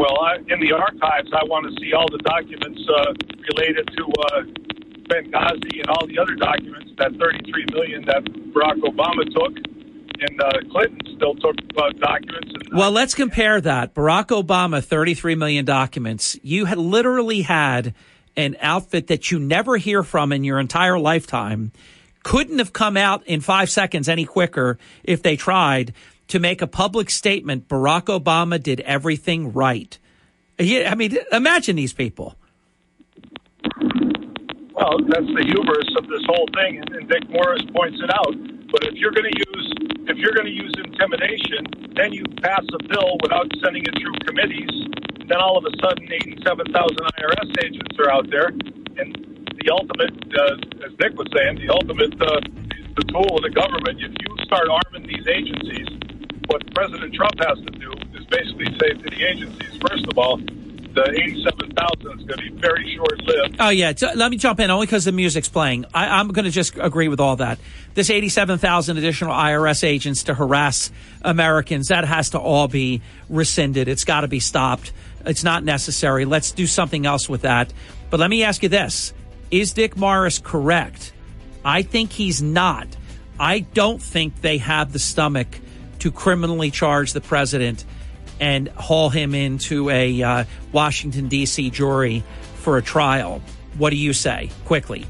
Well, I, in the archives, I want to see all the documents uh, related to uh, Benghazi and all the other documents. That 33 million that Barack Obama took, and uh, Clinton still took uh, documents. And, Well, let's compare that. Barack Obama, 33 million documents. You had literally had an outfit that you never hear from in your entire lifetime. Couldn't have come out in five seconds any quicker if they tried to make a public statement. Barack Obama did everything right. Yeah, I mean, imagine these people. Well, that's the hubris of this whole thing, and, and Dick Morris points it out. But if you're going to use if you're going to use intimidation, then you pass a bill without sending it through committees. Then all of a sudden, 87,000 IRS agents are out there, and the ultimate, uh, as Nick was saying, the ultimate uh, the tool of the government. If you start arming these agencies, what President Trump has to do is basically say to the agencies, first of all, the 87,000 is going to be very short lived. Oh yeah, let me jump in only because the music's playing. I, I'm going to just agree with all that. This 87,000 additional IRS agents to harass Americans that has to all be rescinded. It's got to be stopped. It's not necessary. Let's do something else with that. But let me ask you this: Is Dick Morris correct? I think he's not. I don't think they have the stomach to criminally charge the president and haul him into a uh, Washington, D.C. jury for a trial. What do you say? Quickly.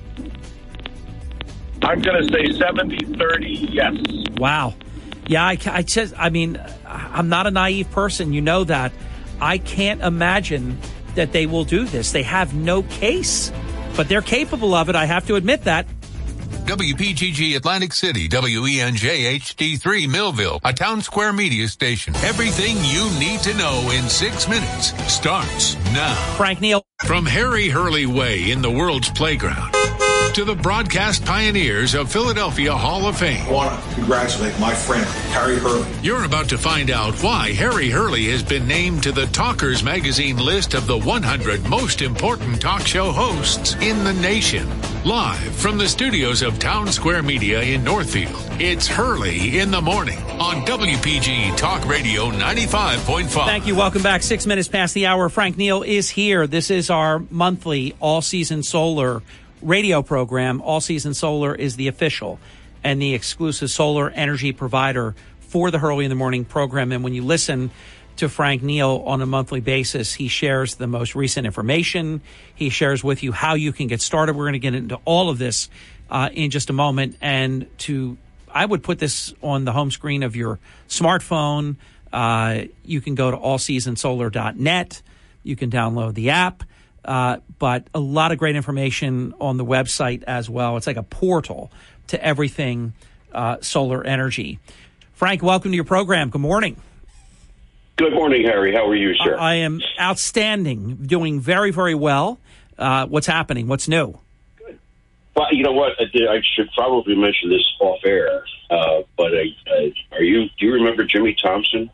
I'm going to say 70 30 yes. Wow. Yeah, I, I just, I mean, I'm not a naive person. You know that. I can't imagine that they will do this. They have no case, but they're capable of it. I have to admit that. WPGG Atlantic City, WENJ HD3 Millville, a Townsquare Media station. Everything you need to know in six minutes starts now. Frank Neal. From Harry Hurley Way in the world's playground to the broadcast pioneers of Philadelphia Hall of Fame. I want to congratulate my friend, Harry Hurley. You're about to find out why Harry Hurley has been named to the Talkers Magazine list of the 100 most important talk show hosts in the nation. Live from the studios of Townsquare Media in Northfield, it's Hurley in the Morning on WPG Talk Radio 95.5. Thank you. Welcome back. Six minutes past the hour. Frank Neal is here. This is our monthly all season solar radio program. All Season Solar is the official and the exclusive solar energy provider for the Hurley in the Morning program. And when you listen to Frank Neal on a monthly basis, he shares the most recent information. He shares with you how you can get started. We're going to get into all of this uh, in just a moment. And to, I would put this on the home screen of your smartphone. Uh, you can go to allseasonsolar.net. You can download the app. Uh, but a lot of great information on the website as well. It's like a portal to everything uh, solar energy. Frank, welcome to your program. Good morning. Good morning, Harry. How are you, sir? I am outstanding, doing very, very well. Uh, what's happening? What's new? Well, you know what? I, did, I should probably mention this off air. Uh, but are you? Do you remember Jimmy Thompson?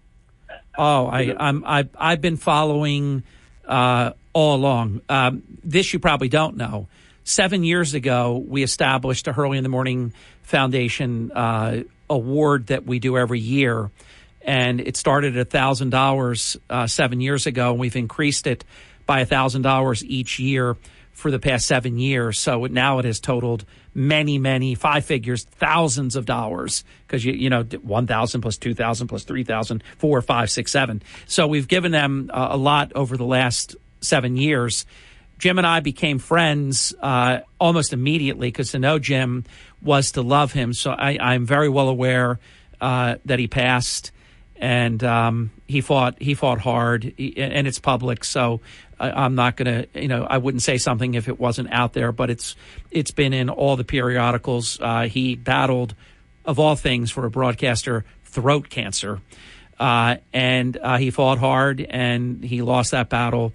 Oh, I, I'm. I, I've been following uh, all along. Um, this you probably don't know. Seven years ago, we established a Hurley in the Morning Foundation uh, award that we do every year. And it started at $1,000 uh, seven years ago, and we've increased it by $1,000 each year for the past seven years. So now it has totaled many, many five figures, thousands of dollars because you you know one thousand plus two thousand plus three thousand, four, five, six, seven. So we've given them uh, a lot over the last seven years. Jim and I became friends uh, almost immediately because to know Jim was to love him. So I, am very well aware uh, that he passed, and um, he fought. He fought hard, and it's public. So I, am not going to, you know, I wouldn't say something if it wasn't out there. But it's it's been in all the periodicals. Uh, he battled, of all things, for a broadcaster, throat cancer, uh, and uh, he fought hard, and he lost that battle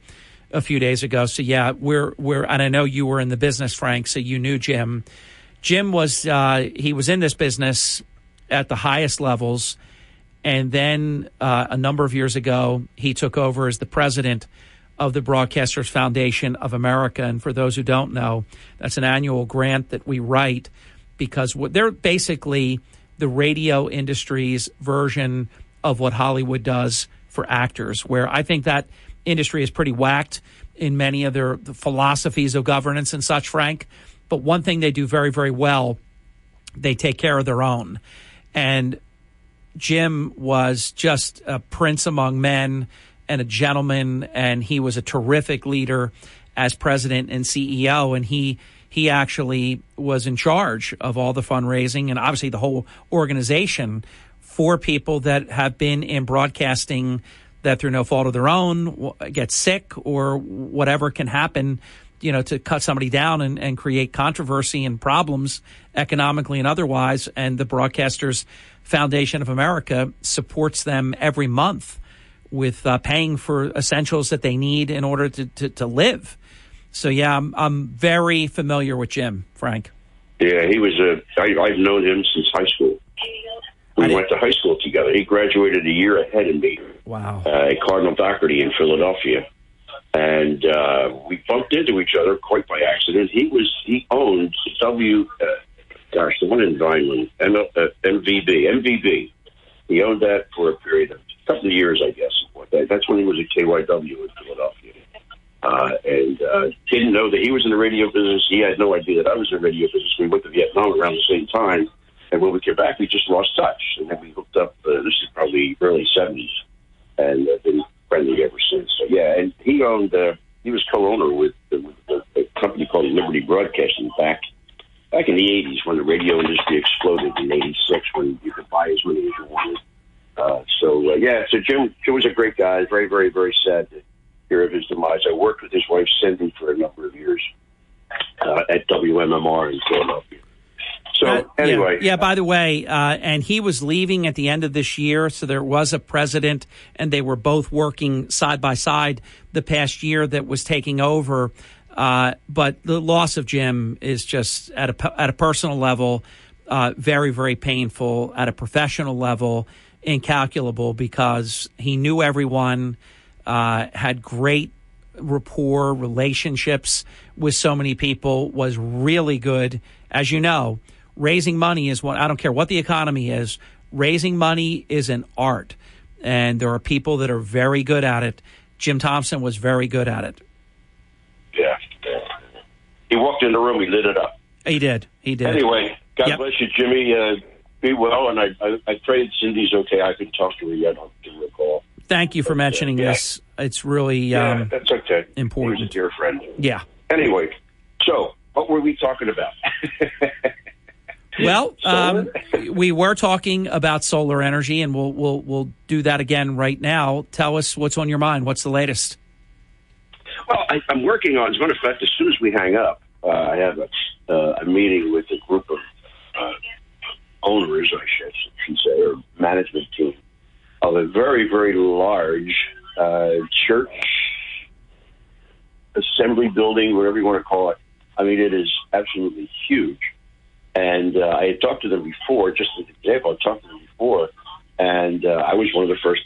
a few days ago. So yeah, we're we're and I know you were in the business, Frank, so you knew Jim. Jim was uh, he was in this business at the highest levels, and then uh, a number of years ago he took over as the president of the Broadcasters Foundation of America. And for those who don't know, that's an annual grant that we write because they're basically the radio industry's version of what Hollywood does for actors, where I think that industry is pretty whacked in many of their the philosophies of governance and such, Frank. But one thing they do very, very well, they take care of their own. And Jim was just a prince among men and a gentleman, and he was a terrific leader as president and CEO. And he he actually was in charge of all the fundraising and obviously the whole organization for people that have been in broadcasting that through no fault of their own get sick or whatever can happen you know to cut somebody down and, and create controversy and problems economically and otherwise and the broadcasters foundation of america supports them every month with uh, paying for essentials that they need in order to, to, to live so yeah I'm, I'm very familiar with jim frank Yeah, he was a. I, I've known him since high school. We went to high school together. He graduated a year ahead of me wow uh, at Cardinal Dougherty in Philadelphia, and uh, we bumped into each other quite by accident. He was he owned W, uh, gosh, the one in Vineland, M, uh, MVB, MVB. He owned that for a period of a couple of years, I guess. That- That's when he was at KYW in Philadelphia. Uh, and uh, didn't know that he was in the radio business. He had no idea that I was in the radio business. We went to Vietnam around the same time, and when we came back, we just lost touch. And then we hooked up. Uh, this is probably early '70s, and uh, been friendly ever since. So yeah, and he owned. Uh, he was co-owner with, uh, with a, a company called Liberty Broadcasting back back in the '80s when the radio industry exploded in '86 when you could buy as many as you wanted. Uh, so uh, yeah, so Jim Jim was a great guy. Very very very sad to hear of his demise. I worked with his wife Cindy for a number of years uh, at WMMR in Philadelphia. So Uh, yeah. anyway, yeah, By the way, uh, and he was leaving at the end of this year, so there was a president, and they were both working side by side the past year that was taking over. Uh, but the loss of Jim is just at a at a personal level, uh, very very painful. At a professional level, incalculable because he knew everyone, uh, had great rapport, relationships with so many people, was really good. As you know, raising money is what I don't care what the economy is, raising money is an art. And there are people that are very good at it. Jim Thompson was very good at it. yeah. He walked in the room, he lit it up. He did. He did. Anyway, God Yep. bless you, Jimmy. Uh, be well, and I, I I pray that Cindy's okay. I haven't talked to her yet. I'll give her a call. Thank you for mentioning yeah. this. It's really yeah, um, that's okay. important. He was a dear friend. yeah. Anyway, so what were we talking about? Well, um, we were talking about solar energy, and we'll we'll we'll do that again right now. Tell us what's on your mind. What's the latest? Well, I, I'm working on. As a matter of fact, as soon as we hang up, uh, I have a, uh, a meeting with a group of uh, owners, I should, should say, or management team of a very, very large uh, church assembly building, whatever you want to call it. I mean, it is absolutely huge. And uh, I had talked to them before, just as an example, I talked to them before, and uh, I was one of the first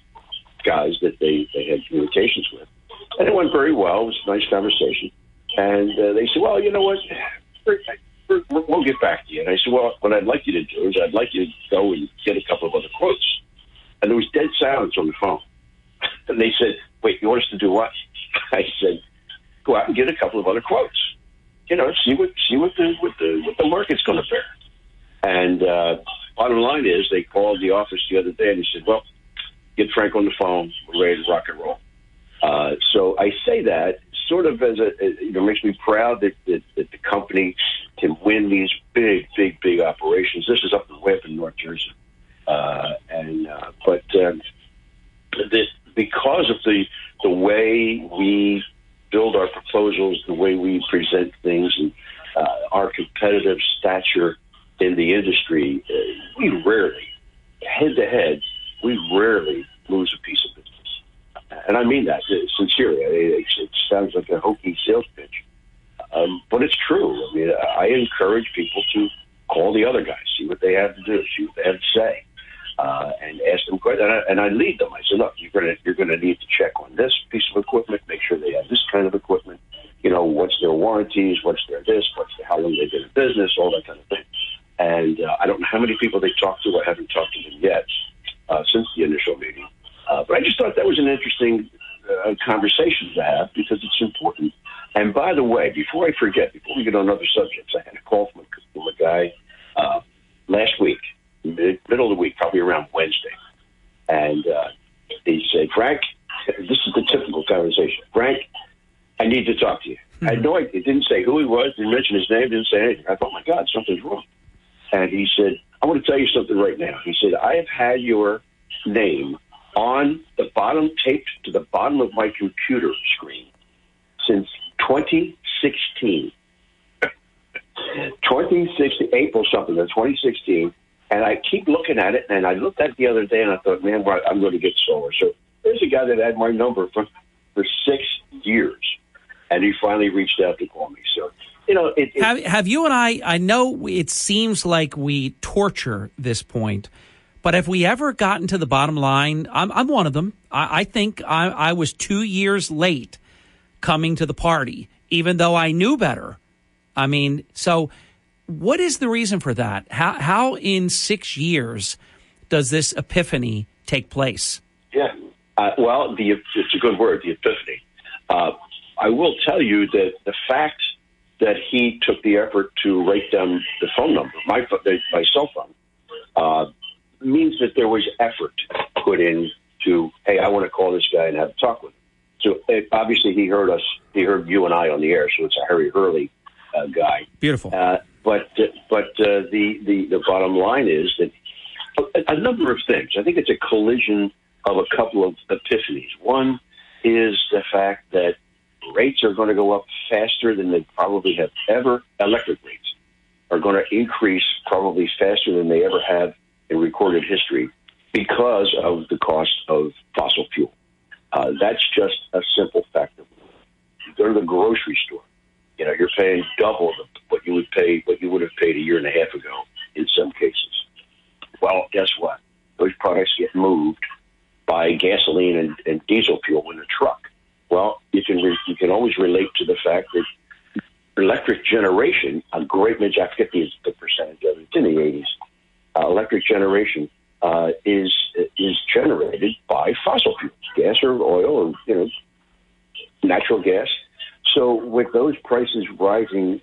guys that they, they had communications with. And it went very well. It was a nice conversation. And uh, they said, well, you know what? We're, we're, we'll get back to you. And I said, well, what I'd like you to do is I'd like you to go and get a couple of other quotes. And there was dead silence on the phone. And they said, wait, you want us to do what? I said, go out and get a couple of other quotes. You know, see what see what the what the what the market's going to bear. And uh, bottom line is, they called the office the other day and they said, well, get Frank on the phone. We're ready to rock and roll. Uh, so I say that sort of as a, it, you know, makes me proud that, that, that the company can win these big, big, big operations. This is up way up in North Jersey. Uh, and, uh, but, um, this, because of the, the way we build our proposals, the way we present things and, uh, our competitive stature in the industry, uh, we rarely, head to head, we rarely lose a piece of business. And I mean that uh, sincerely. It, it, sounds like a hokey sales pitch, um, but it's true. I mean, I encourage people to call the other guys, see what they have to do, see what they have to say, uh, and ask them questions. And I, and I lead them. I say, look, you're going to you're going to need to check on this piece of equipment, make sure they have this kind of equipment. You know, what's their warranties, what's their this, what's their, how long they've been in business, all that kind of thing. And uh, I don't know how many people they talked to. I haven't talked to them yet uh, since the initial meeting. Uh, but I just thought that was an interesting uh, conversations to have because it's important. And by the way, before I forget, before we get on other subjects, I had a call from a, from a guy uh, last week, mid, middle of the week, probably around Wednesday, and uh, he said, "Frank, this is the typical conversation. Frank, I need to talk to you." I had no idea. Didn't say who he was. Didn't mention his name. Didn't say anything. I thought, my God, something's wrong. And he said, I want to tell you something right now. He said, I have had your name on the bottom, taped to the bottom of my computer screen since 2016. 2016, April something, of 2016. And I keep looking at it, and I looked at it the other day, and I thought, man, well, I'm going to get solar. So there's a guy that had my number for, for six years, and he finally reached out to call me. So, you know, it, it, Have, have you and I? I know it seems like we torture this point, but have we ever gotten to the bottom line? I'm, I'm one of them. I, I think I, I was two years late coming to the party, even though I knew better. I mean, so what is the reason for that? How, how in six years does this epiphany take place? Yeah. Uh, well, the it's a good word, the epiphany. Uh, I will tell you that the fact that he took the effort to write down the phone number, my my cell phone, uh, means that there was effort put in to, hey, I want to call this guy and have a talk with him. So it, obviously he heard us, he heard you and I on the air, so it's a Harry Hurley uh, guy. Beautiful. Uh, but but uh, the, the the bottom line is that a, a number of things. I think it's a collision of a couple of epiphanies. One is the fact that rates are going to go up faster than they probably have ever. Electric rates are going to increase probably faster than they ever have in recorded history because of the cost of fossil fuel. Uh, that's just a simple fact. Go to the grocery store, you know, you're paying double what you would pay, what you would have paid a year and a half ago in some cases. Well, guess what? Those products get moved by gasoline and, and diesel fuel in a truck. Well, you can re- you can always relate to the fact that electric generation, a great majority, I forget the, the percentage of it, it's in the 80s, uh, electric generation uh, is is generated by fossil fuels, gas or oil or you know natural gas. So with those prices rising,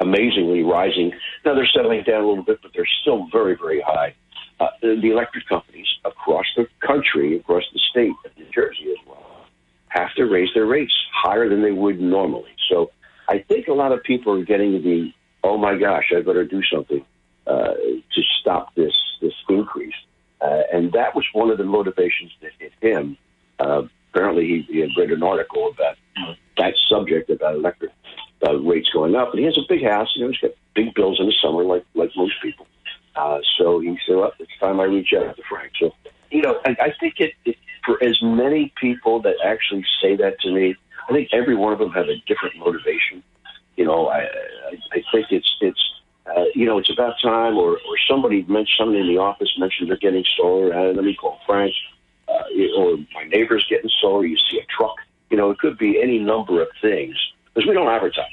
amazingly rising, now they're settling down a little bit, but they're still very very high. Uh, the, electric companies across the country, across the state of New Jersey as well, have to raise their rates higher than they would normally. So I think a lot of people are getting the, oh my gosh, I better do something uh, to stop this this increase. Uh, and that was one of the motivations that hit him. Uh, apparently, he, he had read an article about that subject about electric uh, rates going up. And he has a big house. You know, he's got big bills in the summer, like like most people. Uh, so he said, "Well, it's time I reach out to Frank." So, you know, I, I think it, it for as many people that actually say that to me, I think every one of them have a different motivation. You know, I I, I think it's it's uh, you know it's about time, or or somebody mentioned somebody in the office mentioned they're getting solar. Uh, let me call Frank, uh, or my neighbor's getting solar. You see a truck. You know, it could be any number of things because we don't advertise.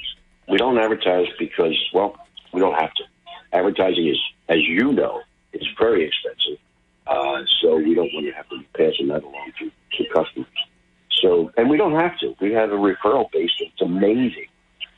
We don't advertise because well, we don't have to. Advertising is, as you know, is very expensive. Uh, so we don't want to have to passing that along to, to customers. So, and we don't have to. We have a referral base that's amazing.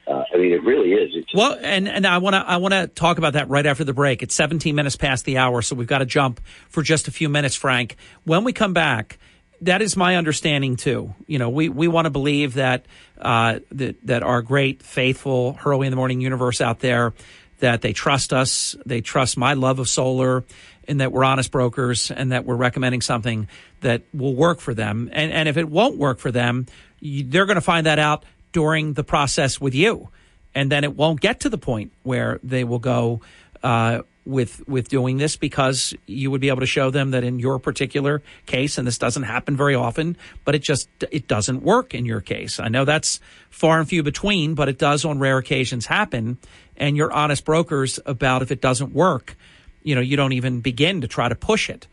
Uh, I mean, it really is. It's Well, and, and I want to I want to talk about that right after the break. It's 17 minutes past the hour, so we've got to jump for just a few minutes, Frank. When we come back, that is my understanding too. You know, we, we want to believe that uh, that that our great faithful Hurley in the Morning universe out there that they trust us, they trust my love of solar, and that we're honest brokers, and that we're recommending something that will work for them. And and if it won't work for them, you, they're going to find that out during the process with you, and then it won't get to the point where they will go. Uh, with with doing this because you would be able to show them that in your particular case and this doesn't happen very often but it just it doesn't work in your case. I know that's far and few between but it does on rare occasions happen. And you're honest brokers about if it doesn't work you know you don't even begin to try to push it.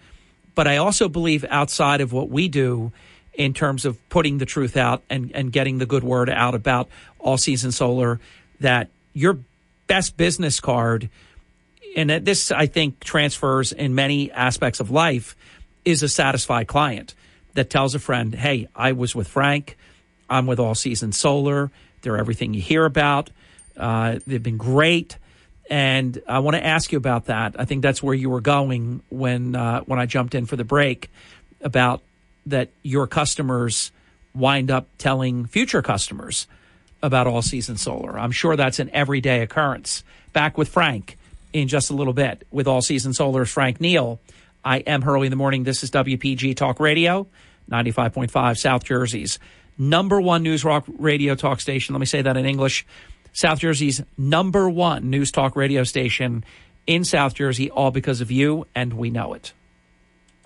But i also believe outside of what we do in terms of putting the truth out and and getting the good word out about all season solar that your best business card and this I think transfers in many aspects of life is a satisfied client. that tells a friend, hey, I was with Frank, I'm with All Season Solar, they're everything you hear about. Uh, they've been great. And I want to ask you about that. I think that's where you were going when uh, when I jumped in for the break about that your customers wind up telling future customers about all season solar. I'm sure that's an everyday occurrence. Back with Frank in just a little bit with all season solar's Frank Neal. I am Hurley in the morning. This is WPG Talk Radio, 95.5 South Jersey's number one news rock radio talk station. Let me say that in English. South Jersey's number one news talk radio station in South Jersey, all because of you, and we know it.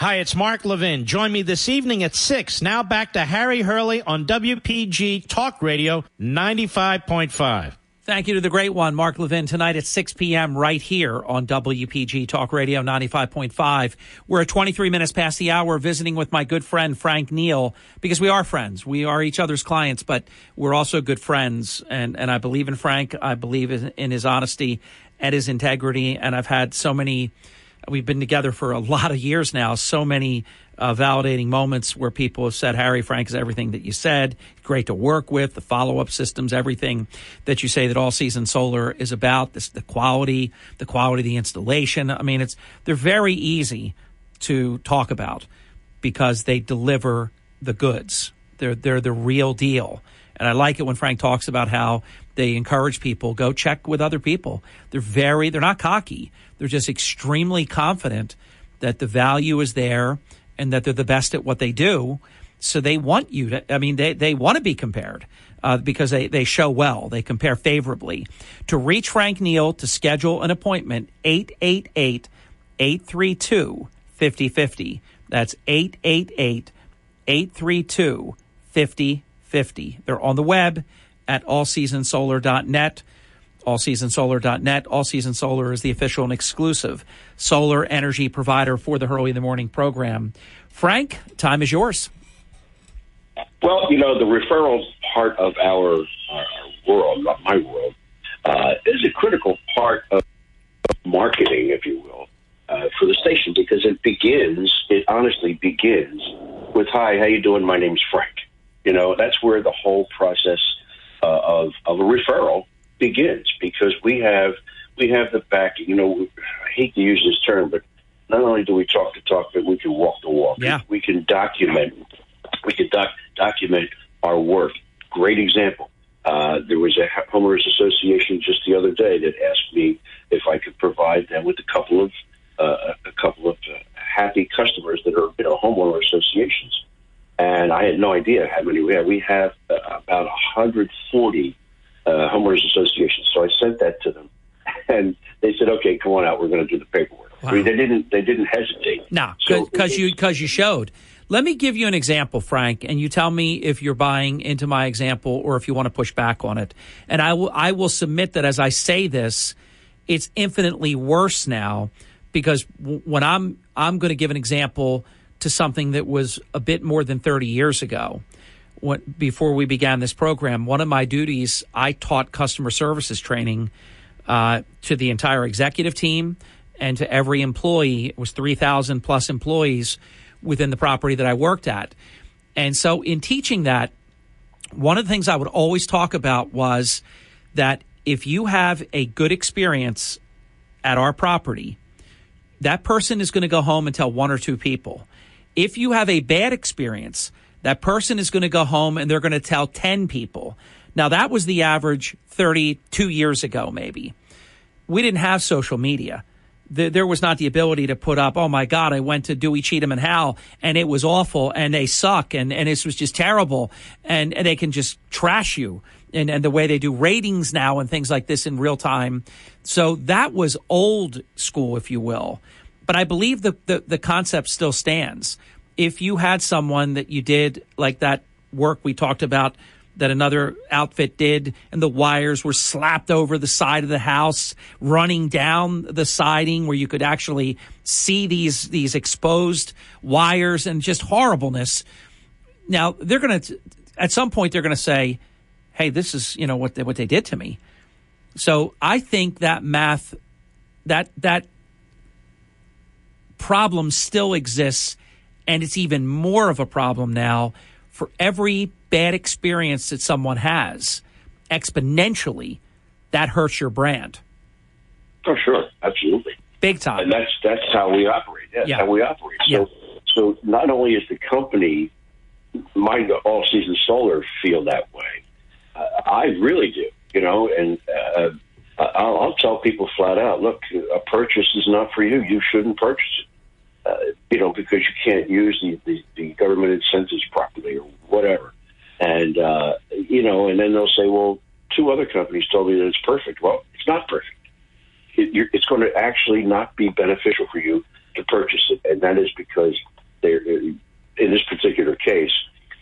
Hi, it's Mark Levin. Join me this evening at 6. Now back to Harry Hurley on WPG Talk Radio 95.5. Thank you to the great one, Mark Levin, tonight at 6 p.m. right here on WPG Talk Radio 95.5. We're at 23 minutes past the hour visiting with my good friend Frank Neal because we are friends. We are each other's clients, but we're also good friends. And, and I believe in Frank. I believe in, in his honesty and his integrity. And I've had so many we've been together for a lot of years now. So many uh, validating moments where people have said, Harry Frank is everything that you said. Great to work with. The follow up systems, everything that you say that all season solar is about. This, the quality, the quality of the installation. I mean, it's they're very easy to talk about because they deliver the goods. They're they're the real deal. And I like it when Frank talks about how they encourage people go check with other people. They're very they're not cocky. They're just extremely confident that the value is there and that they're the best at what they do. So they want you to, I mean, they, they want to be compared uh, because they, they show well. They compare favorably. To reach Frank Neal to schedule an appointment, 888 832 5050. That's 888 832 5050. They're on the web at allseasonsolar.net allseasonsolar.net. All Season Solar is the official and exclusive solar energy provider for the Hurley in the Morning program. Frank, time is yours. Well, you know, the referral part of our, our world, not my world, uh, is a critical part of, of marketing, if you will, uh, for the station because it begins, it honestly begins with, hi, how you doing? My name's Frank. You know, that's where the whole process uh, of, of a referral begins because we have we have the back. You know, I hate to use this term, but not only do we talk the talk, but we can walk the walk. Yeah. We, can document. We can doc, document our work. Great example. Uh, there was a homeowners association just the other day that asked me if I could provide them with a couple of uh, a couple of uh, happy customers that are you know homeowner associations, and I had no idea how many we have. We have uh, about 140 uh, homeowners associations. So I sent that to them, and they said, "Okay, come on out. We're going to do the paperwork." Wow. I mean, they didn't. They didn't hesitate. No, So- because you because you showed. Let me give you an example, Frank, and you tell me if you're buying into my example or if you want to push back on it. And I will I will submit that as I say this, it's infinitely worse now because w- when I'm I'm going to give an example to something that was a bit more than 30 years ago. When, before we began this program, one of my duties, I taught customer services training uh, to the entire executive team and to every employee. It was 3,000 plus employees within the property that I worked at. And so, in teaching that, one of the things I would always talk about was that if you have a good experience at our property, that person is going to go home and tell one or two people. If you have a bad experience, that person is going to go home and they're going to tell 10 people. Now, that was the average 32 years ago, maybe. We didn't have social media. There was not the ability to put up, oh my God, I went to Dewey, Cheatham, and Howell, and it was awful, and they suck, and, and this was just terrible, and, and they can just trash you. And, and the way they do ratings now and things like this in real time. So that was old school, if you will. But I believe the, the, the concept still stands if you had someone that you did like that work we talked about that another outfit did, and the wires were slapped over the side of the house, running down the siding where you could actually see these these exposed wires and just horribleness. Now they're going to, at some point, they're going to say, "Hey, this is you know what they, what they did to me." So I think that math, that that problem still exists, and it's even more of a problem now for every bad experience that someone has exponentially that hurts your brand Oh, sure, absolutely, big time. and that's that's how we operate. That's Yeah. how we operate. So, so not only is the company, my all season solar feel that way. Uh, I really do, you know, and uh, I'll, I'll tell people flat out: look, a purchase is not for you. You shouldn't purchase it. Uh, you know, because you can't use the, the, the government incentives properly or whatever. And, uh, you know, and then they'll say, well, two other companies told me that it's perfect. Well, it's not perfect. It, it's going to actually not be beneficial for you to purchase it. And that is because they're, in this particular case,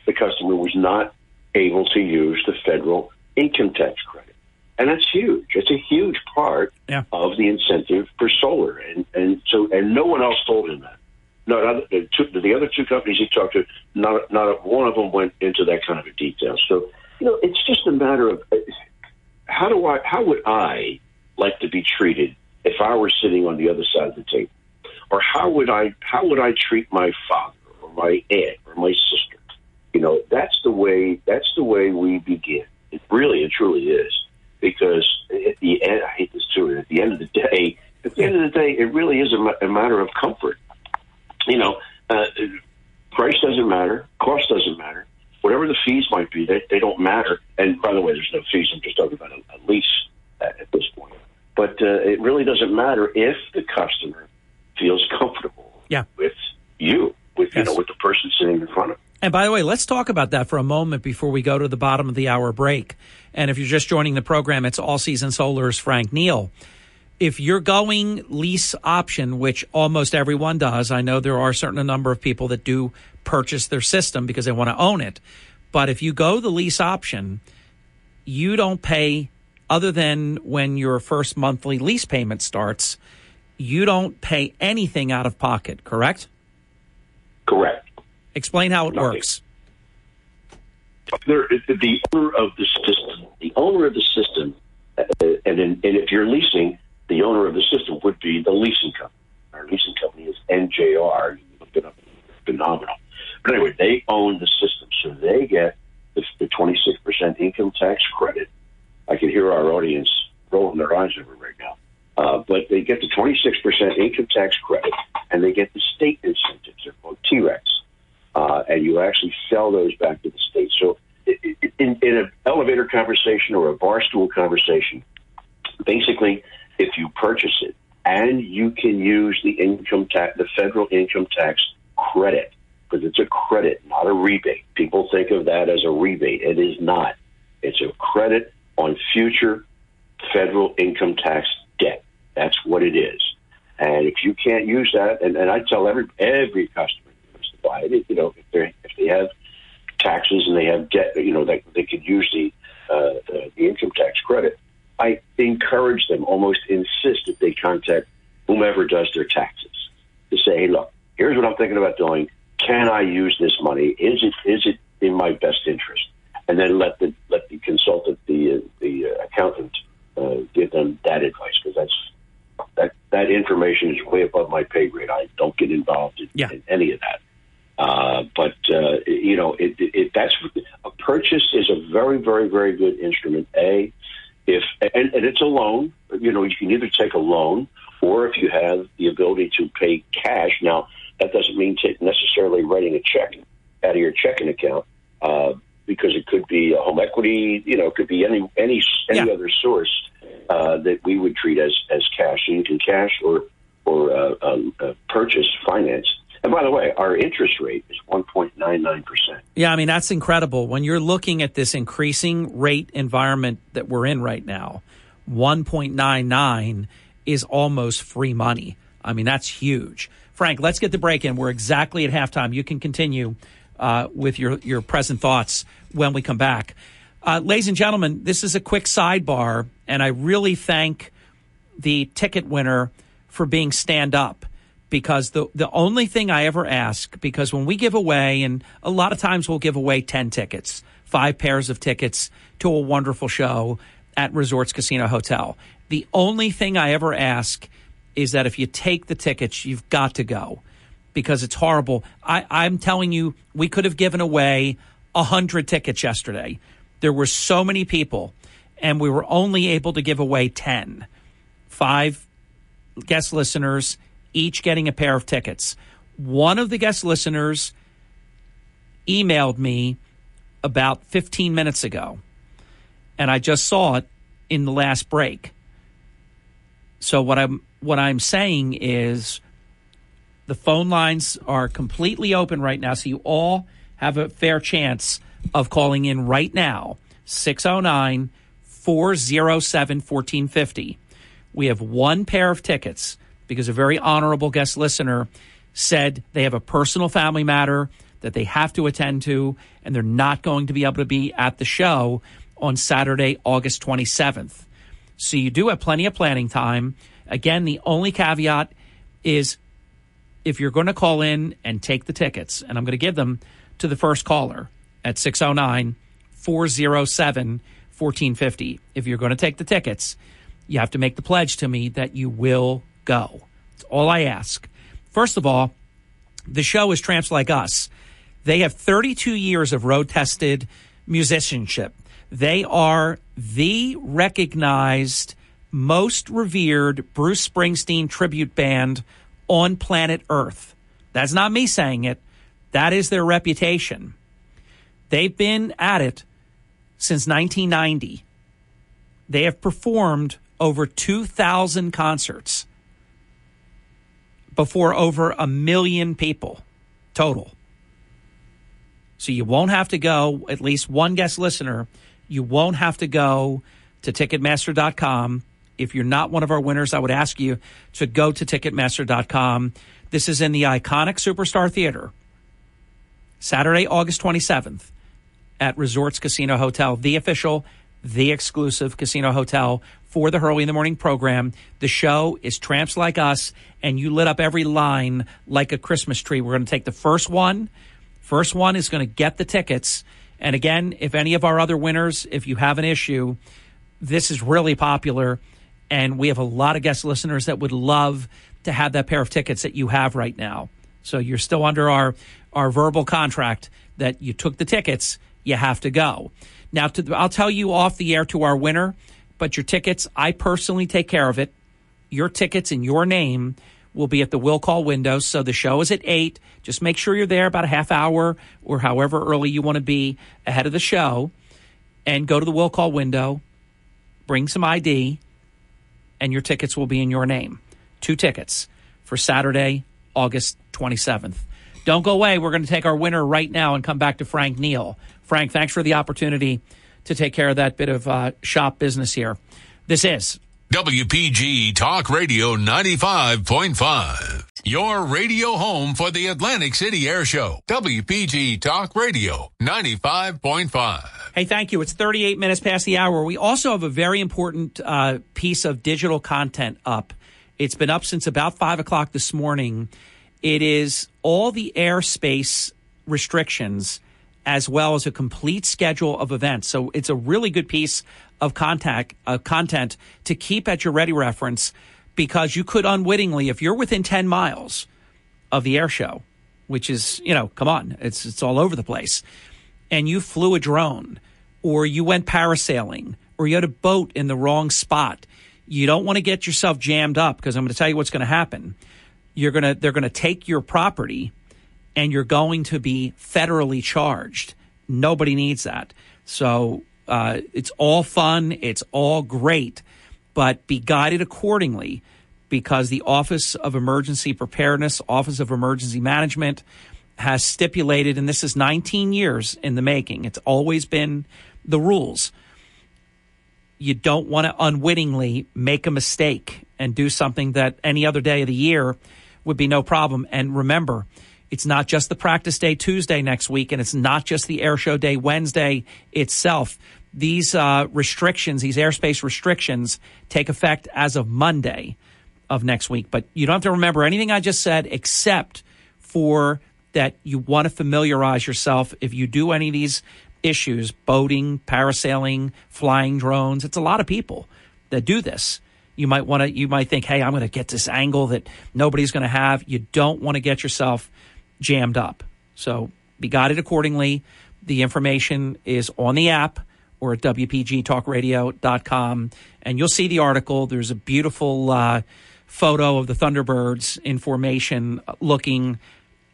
the customer was not able to use the federal income tax credit. And that's huge. It's a huge part the incentive for solar. And, and so, and no one else told him that. No, the, two, the other two companies he talked to, not not one of them went into that kind of a detail. So, you know, it's just a matter of uh, how do I, how would I like to be treated if I were sitting on the other side of the table, or how would I, how would I treat my father or my aunt or my sister? You know, that's the way, that's the way we begin. It really and truly is, because at the end, I hate this too. At the end of the day, at the end of the day, it really is a, a matter of comfort you know, uh, price doesn't matter, cost doesn't matter, whatever the fees might be, they, they don't matter. And by the way, there's no fees. I'm just talking about a, a lease at, at this point. But uh, it really doesn't matter if the customer feels comfortable Yeah. with you, with you know, with the person sitting in front of. And by the way, let's talk about that for a moment before we go to the bottom of the hour break. And if you're just joining the program, it's All Season Solar's Frank Neal. If you're going lease option, which almost everyone does, I know there are a certain number of people that do purchase their system because they want to own it. But if you go the lease option, you don't pay other than when your first monthly lease payment starts, you don't pay anything out of pocket, correct? Correct. Explain how it works. There, the owner of the system, the owner of the system, uh, and, in, and if you're leasing, the owner of the system would be the leasing company. Our leasing company is NJR. You can look it up. Phenomenal. But anyway, they own the system, so they get the, the 26% income tax credit. I can hear our audience rolling their eyes over right now. Uh, but they get the 26% income tax credit, and they get the state incentives. They're called TRECs uh, and you actually sell those back to the state. So, in, in an elevator conversation or a bar stool conversation, basically, if you purchase it and you can use the income tax, the federal income tax credit, because it's a credit, not a rebate. People think of that as a rebate. It is not. It's a credit on future federal income tax debt. That's what it is. And if you can't use that, and, and I tell every every customer who buy it, you know, if they if they have taxes and they have debt, you know, they they could use the uh, the, the income tax credit. I encourage them, almost insist that they contact whomever does their taxes to say, hey, look, here's what I'm thinking about doing. Can I use this money? Is it is it in my best interest? And then let the let the consultant, the uh, the uh, accountant, uh, give them that advice because that's that that information is way above my pay grade. I don't get involved in, in any of that. Uh, but uh, you know, it, it, that's a purchase is a very, very, very good instrument. A, if and, and it's a loan. You know, you can either take a loan or if you have the ability to pay cash. Now, that doesn't mean t- necessarily writing a check out of your checking account. Uh, because it could be a home equity, you know, it could be any any any other source uh, that we would treat as as cash. So you can cash or or uh, um, uh, purchase finance. And by the way, our interest rate is one point nine nine percent. Yeah, I mean, that's incredible. When you're looking at this increasing rate environment that we're in right now, 1.99 is almost free money. I mean, that's huge. Frank, let's get the break in. We're exactly at halftime. You can continue uh, with your, your present thoughts when we come back. Uh, ladies and gentlemen, this is a quick sidebar, and I really thank the ticket winner for being stand up because the the only thing I ever ask because when we give away and a lot of times we'll give away 10 tickets, 5 pairs of tickets to a wonderful show at Resorts Casino Hotel. The only thing I ever ask is that if you take the tickets, you've got to go because it's horrible. I, I'm telling you, we could have given away a hundred tickets yesterday. There were so many people, and we were only able to give away 10. Five guest listeners, each getting a pair of tickets. One of the guest listeners emailed me about 15 minutes ago, and I just saw it in the last break. So what I'm what I'm saying is the phone lines are completely open right now, so you all have a fair chance of calling in right now 609 407 1450. We have one pair of tickets because a very honorable guest listener said they have a personal family matter that they have to attend to, and they're not going to be able to be at the show on Saturday, August 27th. So you do have plenty of planning time. Again, the only caveat is if you're going to call in and take the tickets, and I'm going to give them to the first caller at 609 407 1450. If you're going to take the tickets, you have to make the pledge to me that you will go. That's all I ask. First of all, the show is Tramps Like Us. They have 32 years of road tested musicianship. They are the recognized, most revered Bruce Springsteen tribute band on planet Earth. That's not me saying it. That is their reputation. They've been at it since 1990. They have performed over 2,000 concerts before over a million people total. So you won't have to go, at least one guest listener, you won't have to go to Ticketmaster.com. If you're not one of our winners, I would ask you to go to Ticketmaster.com. This is in the iconic Superstar Theater, Saturday, August 27th at Resorts Casino Hotel, the official, the exclusive casino hotel for the Hurley in the Morning program. The show is Tramps Like Us, and you lit up every line like a Christmas tree. We're going to take the first one. First one is going to get the tickets. And again, if any of our other winners, if you have an issue, this is really popular. And we have a lot of guest listeners that would love to have that pair of tickets that you have right now. So you're still under our, our verbal contract that you took the tickets, you have to go. Now, to, I'll tell you off the air to our winner, but your tickets, I personally take care of it. Your tickets in your name will be at the will call window. So the show is at 8. Just make sure you're there about a half hour or however early you want to be ahead of the show and go to the will call window, bring some ID, and your tickets will be in your name. Two tickets for Saturday, August 27th. Don't go away. We're going to take our winner right now and come back to Frank Neal. Frank, thanks for the opportunity to take care of that bit of uh, shop business here. This is WPG Talk Radio 95.5. Your radio home for the Atlantic City Air Show. WPG Talk Radio 95.5. Hey, thank you. It's 38 minutes past the hour. We also have a very important uh, piece of digital content up. It's been up since about 5 o'clock this morning. It is all the airspace restrictions as well as a complete schedule of events. So it's a really good piece of contact uh, content to keep at your ready reference because you could unwittingly, if you're within 10 miles of the air show, which is, you know, come on, it's, it's all over the place, and you flew a drone or you went parasailing or you had a boat in the wrong spot, you don't want to get yourself jammed up because I'm going to tell you what's going to happen. You're going to, they're going to take your property and you're going to be federally charged. Nobody needs that. So uh, it's all fun, it's all great, but be guided accordingly because the Office of Emergency Preparedness, Office of Emergency Management has stipulated, and this is 19 years in the making, it's always been the rules. You don't want to unwittingly make a mistake and do something that any other day of the year would be no problem. And remember, it's not just the practice day Tuesday next week, and it's not just the air show day Wednesday itself. These uh, restrictions, these airspace restrictions, take effect as of Monday of next week. But you don't have to remember anything I just said except for that you want to familiarize yourself if you do any of these issues boating, parasailing, flying drones. It's a lot of people that do this. You might want to, you might think, hey, I'm going to get this angle that nobody's going to have. You don't want to get yourself jammed up. So be guided accordingly. The information is on the app or at WPGTalkRadio.com. And you'll see the article. There's a beautiful uh, photo of the Thunderbirds in formation looking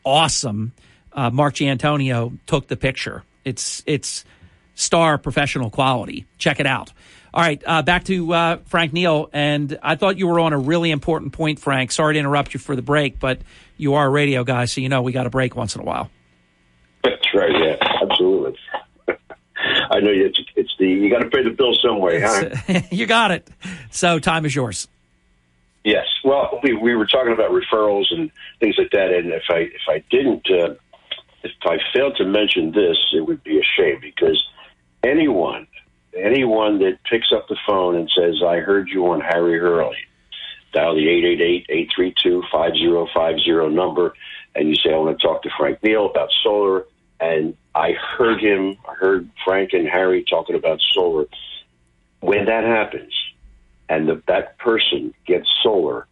awesome. Uh, Mark took the picture. It's, it's star professional quality. Check it out. All right, uh, back to uh, Frank Neal. And I thought you were on a really important point, Frank. Sorry to interrupt you for the break, but you are a radio guy, so you know we got a break once in a while. That's right. Yeah, absolutely. I know it's, it's the you got to pay the bill some way, huh? you got it. So time is yours. Yes. Well, we we were talking about referrals and things like that, and if I if I didn't uh, if I failed to mention this, it would be a shame because anyone anyone that picks up the phone and says, "I heard you on Harry Hurley," dial the 888-832-5050 number, and you say, "I want to talk to Frank Neal about solar." And I heard him, I heard Frank and Harry talking about solar. When that happens, and the, that person gets solar,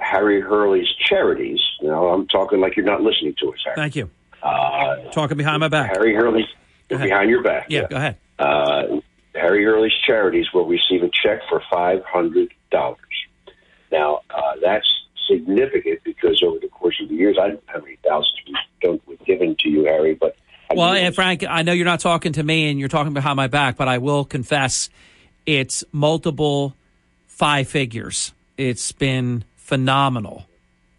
Harry Hurley's charities. Now I'm talking like you're not listening to us, Harry. Thank you. Uh, Talking behind my back. Harry Hurley behind your back. Yeah, go ahead. Uh, Harry Hurley's charities will receive a check for five hundred dollars. Now uh, that's significant because over the course of the years, I don't know how many thousands we don't we've given to you, Harry, but I Well, and Frank, I know you're not talking to me and you're talking behind my back, but I will confess it's multiple five figures. It's been phenomenal.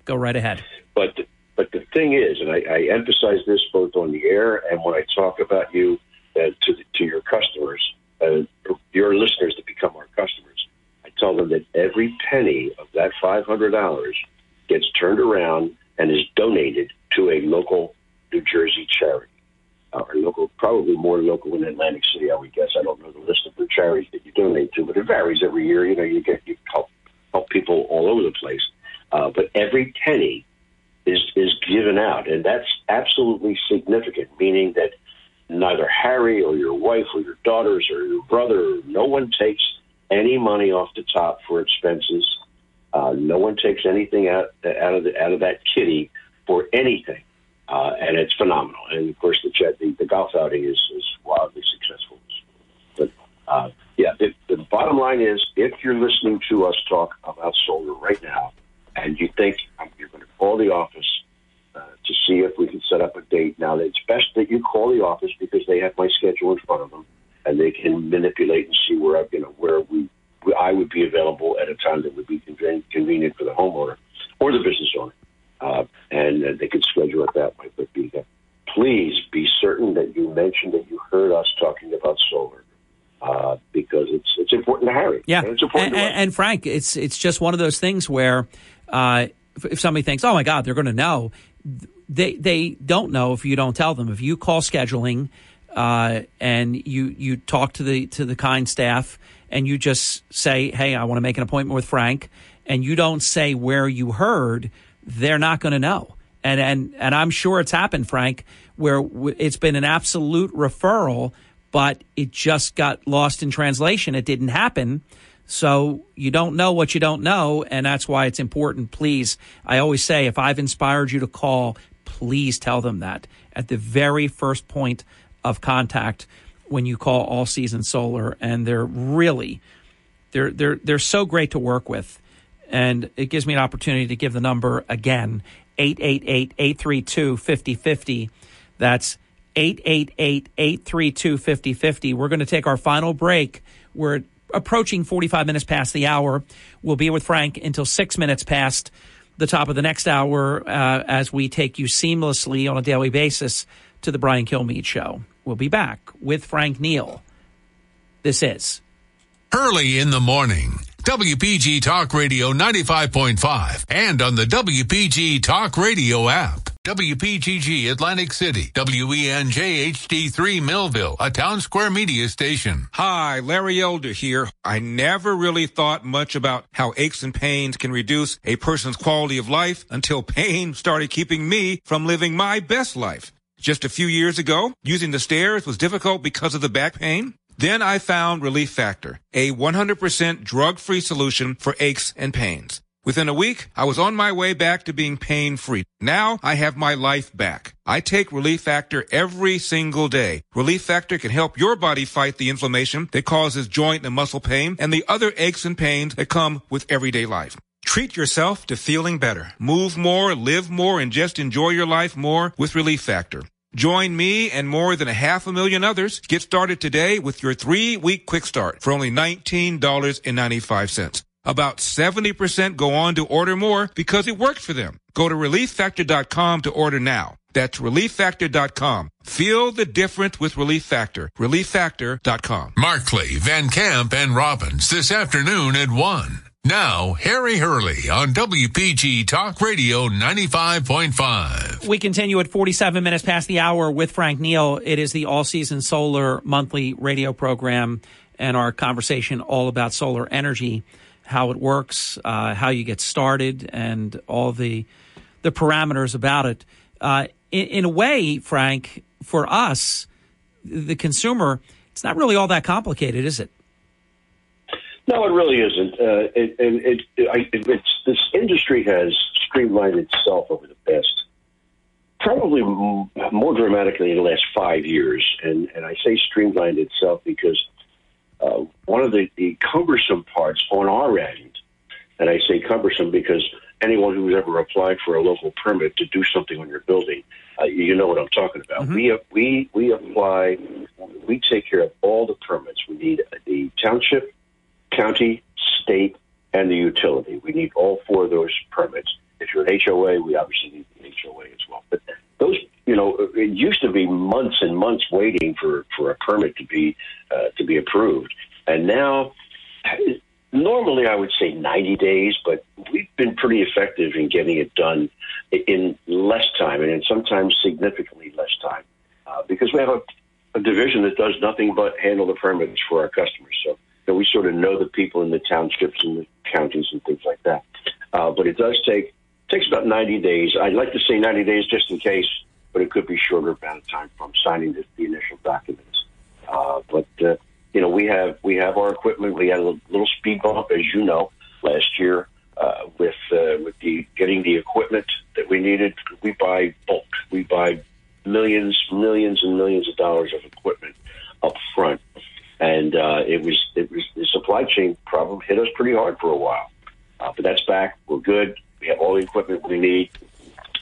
Go right ahead. But the, but the thing is, and I, I emphasize this both on the air and when I talk about you uh, to the, to your customers, uh, your listeners that become our customers. I tell them that every penny of that five hundred dollars gets turned around and is donated to a local New Jersey charity. Uh, or local, probably more local in Atlantic City, I would guess. I don't know the list of the charities that you donate to, but it varies every year. You know, you get you help help people all over the place. Uh, but every penny is is given out, and that's absolutely significant. Meaning that neither Harry or your wife or your daughters or your brother, no one takes any money off the top for expenses. Uh, no one takes anything out out of the, out of that kitty for anything, uh, and it's phenomenal. And of course, the jet, the, the golf outing is, is wildly successful. But uh, yeah, the, the bottom line is, if you're listening to us talk about solar right now, and you think you're going to call the office uh, to see if we can set up a date. Now, it's best that you call the office because they have my schedule in front of them, and they can manipulate and see where I, you know where we I would be available at a time that would be conven- convenient for the homeowner or the business owner, uh, and uh, they can schedule it that way. But be, please be certain that you mention that you heard us talking about solar. Uh, because it's it's important to Harry. Yeah, and it's important and, and, and Frank, it's it's just one of those things where uh, if somebody thinks, "Oh my God, they're going to know," they they don't know if you don't tell them. If you call scheduling uh, and you you talk to the to the kind staff and you just say, "Hey, I want to make an appointment with Frank," and you don't say where you heard, they're not going to know. And and and I'm sure it's happened, Frank, where it's been an absolute referral, but it just got lost in translation. It didn't happen. So you don't know what you don't know, and that's why it's important. Please, I always say, if I've inspired you to call, please tell them that at the very first point of contact when you call All Season Solar, and they're really they're they're they're so great to work with, and it gives me an opportunity to give the number again 888-832-5050. That's 888-832-5050. We're going to take our final break. We're approaching 45 minutes past the hour. We'll be with Frank until six minutes past the top of the next hour uh, as we take you seamlessly on a daily basis to the Brian Kilmeade Show. We'll be back with Frank Neal. This is Hurley in the morning WPG Talk Radio 95.5, and on the WPG Talk Radio app. WPGG Atlantic City, WENJ HD3 Millville, a Townsquare Media station. Hi, Larry Elder here. I never really thought much about how aches and pains can reduce a person's quality of life until pain started keeping me from living my best life. Just a few years ago, using the stairs was difficult because of the back pain. Then I found Relief Factor, a 100% drug-free solution for aches and pains. Within a week, I was on my way back to being pain free. Now I have my life back. I take Relief Factor every single day. Relief Factor can help your body fight the inflammation that causes joint and muscle pain and the other aches and pains that come with everyday life. Treat yourself to feeling better. Move more, live more, and just enjoy your life more with Relief Factor. Join me and more than a half a million others. Get started today with your three week quick start for only $19.95. About 70% go on to order more because it worked for them. Go to relieffactor.com to order now. That's relieffactor.com. Feel the difference with Relief Factor. Relieffactor.com. Markley, Van Camp, and Robbins this afternoon at 1. Now, Harry Hurley on WPG Talk Radio 95.5. We continue at 47 minutes past the hour with Frank Neal. It is the all season solar monthly radio program and our conversation all about solar energy, how it works, uh, how you get started, and all the the parameters about it. Uh, in, in a way, Frank, for us, the consumer, it's not really all that complicated, is it? No, it really isn't. Uh, it, it, it, I, it's, this industry has streamlined itself over the past, probably more dramatically in the last five years. And, and I say streamlined itself because uh, one of the, the cumbersome parts on our end, and I say cumbersome because anyone who's ever applied for a local permit to do something on your building, uh, you know what I'm talking about. Mm-hmm. We we we apply, we take care of all the permits. We need the township, county, state, and the utility. We need all four of those permits. If you're an HOA, we obviously need an HOA as well. But those, you know, it used to be months and months waiting for for a permit to be uh, to be approved, and now. Normally, I would say 90 days, but we've been pretty effective in getting it done in less time, and in sometimes significantly less time, uh, because we have a, a division that does nothing but handle the permits for our customers. So we sort of know the people in the townships and the counties and things like that. Uh, but it does take takes about 90 days. I'd like to say 90 days just in case, but it could be shorter amount of time from signing the, the initial documents. Uh, but uh, you know, we have we have our equipment. We had a little, little speed bump, as you know, last year uh, with uh, with the getting the equipment that we needed. We buy bulk. We buy millions, millions, and millions of dollars of equipment up front and uh, it was it was the supply chain problem hit us pretty hard for a while. Uh, but that's back. We're good. We have all the equipment we need.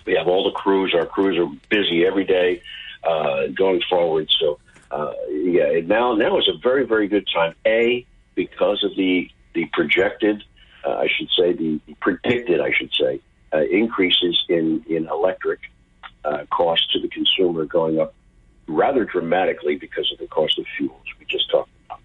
We have all the crews. Our crews are busy every day uh, going forward. So uh, yeah, now now is a very very good time. A because of the the projected, uh, I should say the predicted, I should say, uh, increases in in electric uh, costs to the consumer going up rather dramatically because of the cost of fuels we just talked about,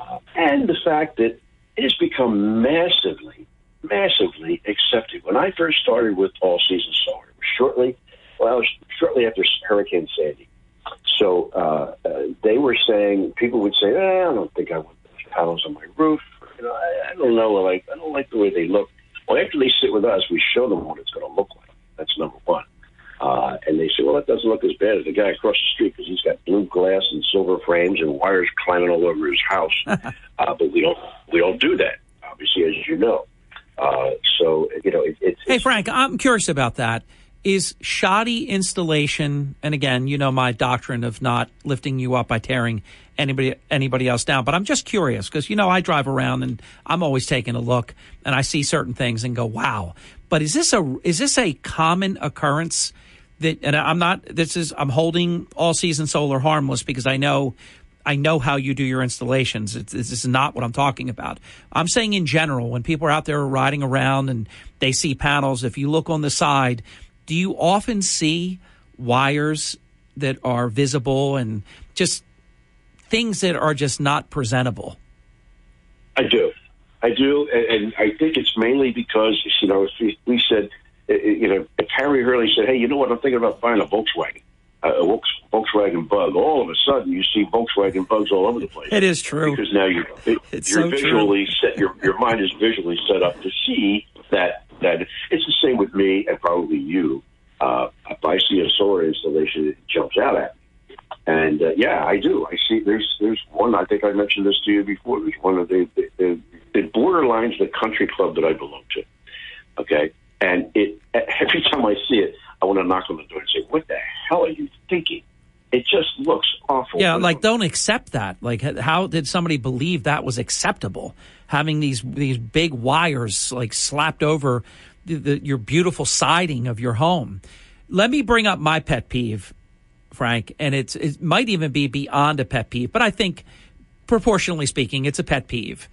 uh, and the fact that it has become massively, massively accepted. When I first started with all season solar, it was shortly, well, was shortly after Hurricane Sandy. So uh, uh, they were saying, people would say, eh, I don't think I want those panels on my roof. You know, I, I don't know, like I don't like the way they look. Well, after they sit with us, we show them what it's going to look like. That's number one. Uh, and they say, well, that doesn't look as bad as the guy across the street because he's got blue glass and silver frames and wires climbing all over his house. uh, but we don't we don't do that, obviously, as you know. Uh, so you know, it, it's Hey, Frank, I'm curious about that. Is shoddy installation, and again, you know my doctrine of not lifting you up by tearing anybody anybody else down, but I'm just curious because you know I drive around and I'm always taking a look and I see certain things and go, wow. But is this a is this a common occurrence? That and I'm not. This is I'm holding all season solar harmless because I know I know how you do your installations. It's, this is not what I'm talking about. I'm saying in general, when people are out there riding around and they see panels, if you look on the side, do you often see wires that are visible and just things that are just not presentable? I do. I do, and, and I think it's mainly because you know we, we said, you know, if Harry Hurley said, "Hey, you know what? I'm thinking about buying a Volkswagen." A Volkswagen Bug. All of a sudden, you see Volkswagen Bugs all over the place. It is true because now you're It's you're so true. visually set. Your your mind is visually set up to see that that it's the same with me and probably you. Uh, if I see a solar installation, it jumps out at me. And uh, yeah, I do. I see. There's there's one. I think I mentioned this to you before. There's one of the the, the, the borderlines the country club that I belong to. Okay, and it every time I see it, I want to knock on the door and say, "What the hell are you thinking?" It just looks awful. Yeah, like don't accept that. Like, how did somebody believe that was acceptable? Having these these big wires like slapped over the, the, your beautiful siding of your home. Let me bring up my pet peeve, Frank, and it's it might even be beyond a pet peeve, but I think proportionally speaking, it's a pet peeve.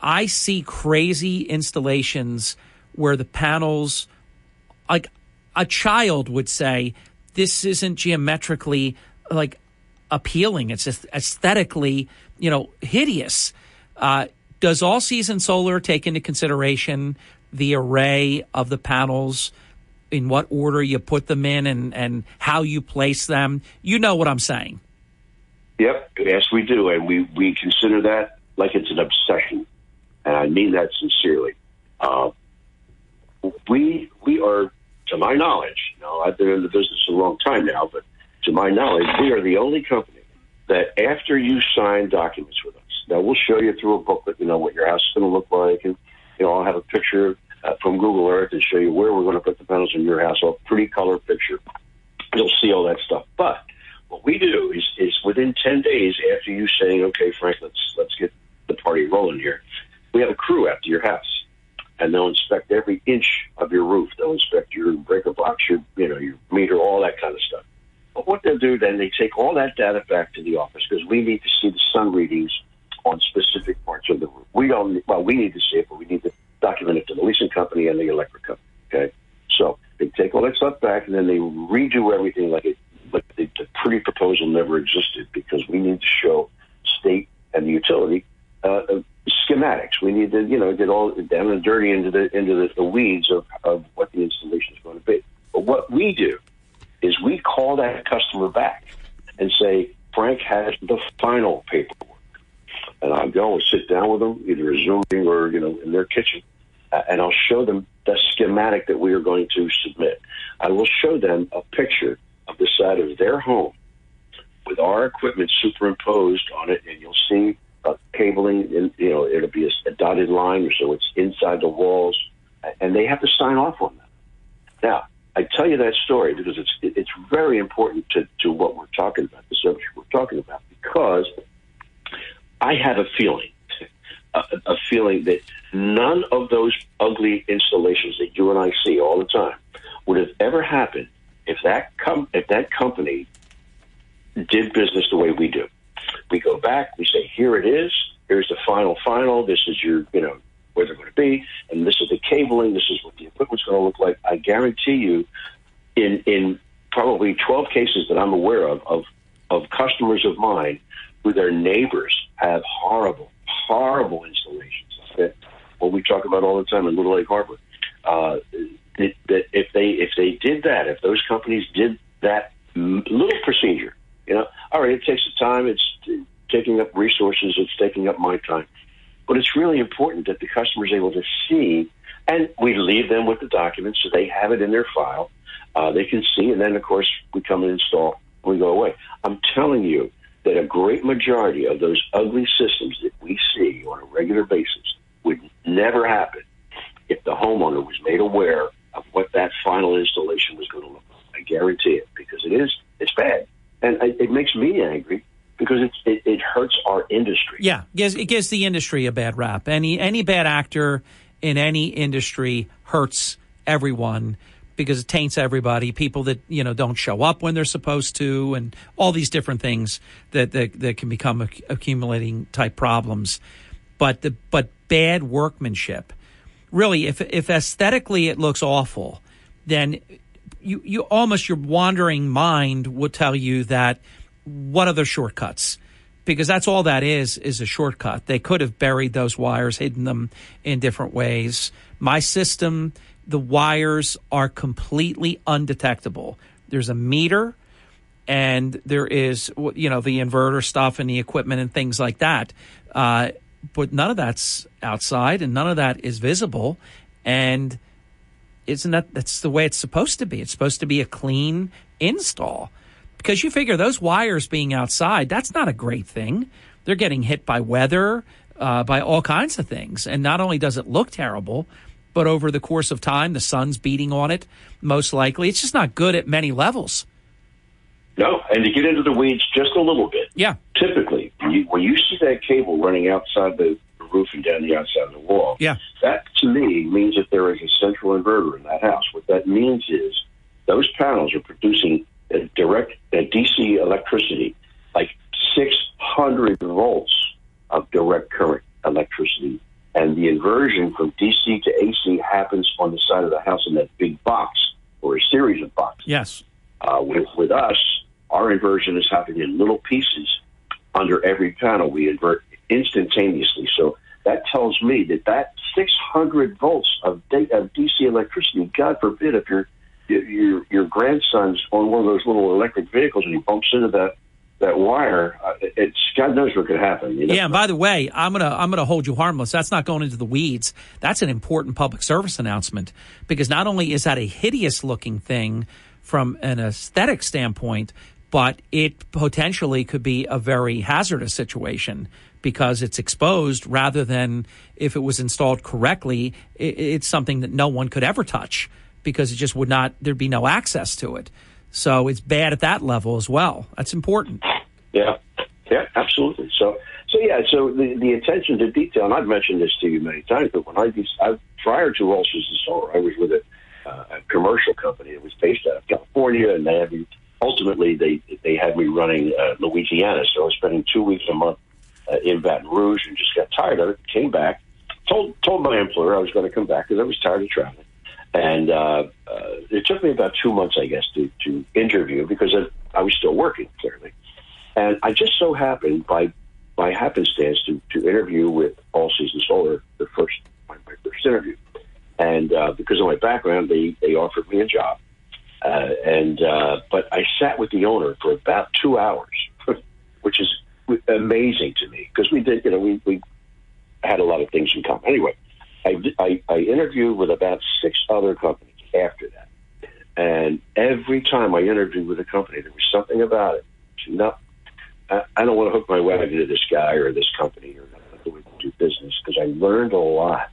I see crazy installations where the panels, like a child would say, this isn't geometrically like appealing. It's aesthetically, you know, hideous. Uh, does all season solar take into consideration the array of the panels, in what order you put them in, and, and how you place them? You know what I'm saying. Yep, yes, we do, and we we consider that like it's an obsession, and I mean that sincerely. Uh, we we are, to my knowledge, you know, I've been in the business a long time now, but to my knowledge, we are the only company that after you sign documents with us, now we'll show you through a booklet, you know, what your house is going to look like, and you know, I'll have a picture uh, from Google Earth and show you where we're going to put the panels in your house, a pretty color picture. You'll see all that stuff, but what we do is, is within 10 days after you saying, okay, Frank, let's, let's get the party rolling here, we have a crew out to your house and they'll inspect every inch of your roof. They'll inspect your breaker box, your, you know, your meter, all that kind of stuff. But what they'll do then, they take all that data back to the office because we need to see the sun readings on specific parts of the roof. We don't, well, we need to see it, but we need to document it to the leasing company and the electric company. Okay. So they take all that stuff back and then they redo everything like it, like the, the pretty proposal never existed because we need to show state and the utility uh, schematics. We need to, you know, get all down and dirty into the into the, the weeds of, of what the installation is going to be. But what we do is we call that customer back and say, Frank has the final paperwork. And I'll go and sit down with them, either a Zoom or, you know, in their kitchen, uh, and I'll show them the schematic that we are going to submit. I will show them a picture of the side of their home with our equipment superimposed on it, and you'll see uh, cabling. In, you know, it'll be a, a dotted line, so it's inside the walls, and they have to sign off on that. Now, I tell you that story because it's it's very important to, to what we're talking about, the subject we're talking about, because I have a feeling, a, a feeling that none of those ugly installations that you and I see all the time would have ever happened if that com- if that company did business the way we do. We go back, we say, here it is, here's the final final, this is your, you know, where they're going to be, and this is the cabling, this is what the equipment's going to look like. I guarantee you, in in probably 12 cases that I'm aware of, of, of customers of mine who their neighbors have horrible, horrible installations. That what we talk about all the time in Little Egg Harbor. Uh, that, that if they if they did that, if those companies did that little procedure, you know, all right, it takes the time, it's taking up resources, it's taking up my time, but it's really important that the customer is able to see, and we leave them with the documents so they have it in their file. Uh, they can see, and then of course we come and install. and We go away. I'm telling you that a great majority of those ugly systems that we see on a regular basis would never happen if the homeowner was made aware of what that final installation was going to look like. I guarantee it because it is it's bad, and it, it makes me angry because it, it hurts our industry. Yeah, gives, it gives the industry a bad rap. Any any bad actor in any industry hurts everyone because it taints everybody. People that you know don't show up when they're supposed to, and all these different things that that, that can become accumulating type problems. But the but bad workmanship, really, if if aesthetically it looks awful, then you you almost your wandering mind would tell you that what other shortcuts because that's all that is is a shortcut. They could have buried those wires, hidden them in different ways. My system, the wires are completely undetectable. There's a meter and there is you know the inverter stuff and the equipment and things like that. Uh, but none of that's outside and none of that is visible. And isn't that that's the way it's supposed to be? It's supposed to be a clean install because you figure those wires being outside, that's not a great thing. They're getting hit by weather, uh, by all kinds of things. And not only does it look terrible, but over the course of time, the sun's beating on it, most likely. It's just not good at many levels. No, and to get into the weeds just a little bit. Yeah. Typically, when you, when you see that cable running outside the roof and down the outside of the wall, yeah. that to me means that there is a central inverter in that house. What that means is those panels are producing a direct a DC electricity, like 600 volts of direct current electricity. And the inversion from DC to AC happens on the side of the house in that big box or a series of boxes. Yes. Uh, with, with us, our inversion is happening in little pieces under every panel. We invert instantaneously. So that tells me that that 600 volts of, of DC electricity, God forbid, if you're your your grandson's on one of those little electric vehicles and he bumps into that that wire, uh, it's God knows what could happen. You know? Yeah. And by the way, I'm gonna I'm gonna hold you harmless. That's not going into the weeds. That's an important public service announcement because not only is that a hideous looking thing from an aesthetic standpoint, but it potentially could be a very hazardous situation because it's exposed rather than if it was installed correctly, it's something that no one could ever touch because it just would not, there'd be no access to it. So it's bad at that level as well. That's important. Yeah, yeah, absolutely. So, so yeah, so the, the attention to detail, and I've mentioned this to you many times, but when I, I prior to All Seasons Solar, I was with a, uh, a commercial company that was based out of California, and they had me, ultimately they they had me running uh, Louisiana. So I was spending two weeks a month uh, in Baton Rouge, and just got tired of it. Came back, told told my employer I was going to come back because I was tired of traveling. And uh, uh, it took me about two months, I guess, to, to interview because I, I was still working clearly. And I just so happened by by happenstance to, to interview with All Season Solar the first my, my first interview, and uh, because of my background, they they offered me a job, uh, and uh, but I sat with the owner for about two hours, which is amazing to me because we did you know we we had a lot of things in common anyway. I, I, I interviewed with about six other companies after that. And every time I interviewed with a company, there was something about it. No, I, I don't want to hook my wagon to this guy or this company or the way we do business because I learned a lot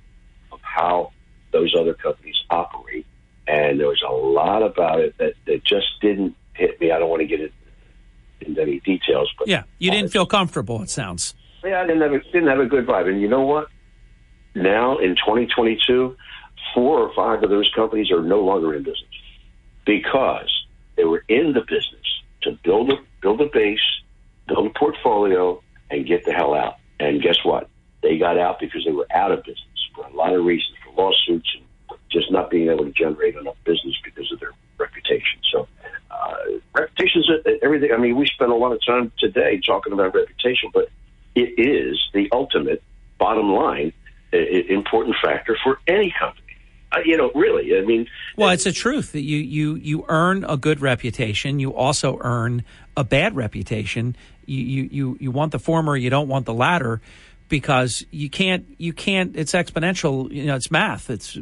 of how those other companies operate. And there was a lot about it that, that just didn't hit me. I don't want to get it into any details, but yeah, you didn't feel comfortable. It sounds. Yeah, I didn't have a, didn't have a good vibe. And you know what? now in 2022, four or five of those companies are no longer in business because they were in the business to build a build a base, build a portfolio, and get the hell out. And guess what? They got out because they were out of business for a lot of reasons, for lawsuits and just not being able to generate enough business because of their reputation. So, uh, reputation's everything. I mean, we spend a lot of time today talking about reputation, but it is the ultimate bottom line important factor for any company. Uh, you know, really. I mean, well, it's a truth that you you you earn a good reputation. You also earn a bad reputation. You you you, you want the former. You don't want the latter because you can't you can't. It's exponential. You know, it's math. It's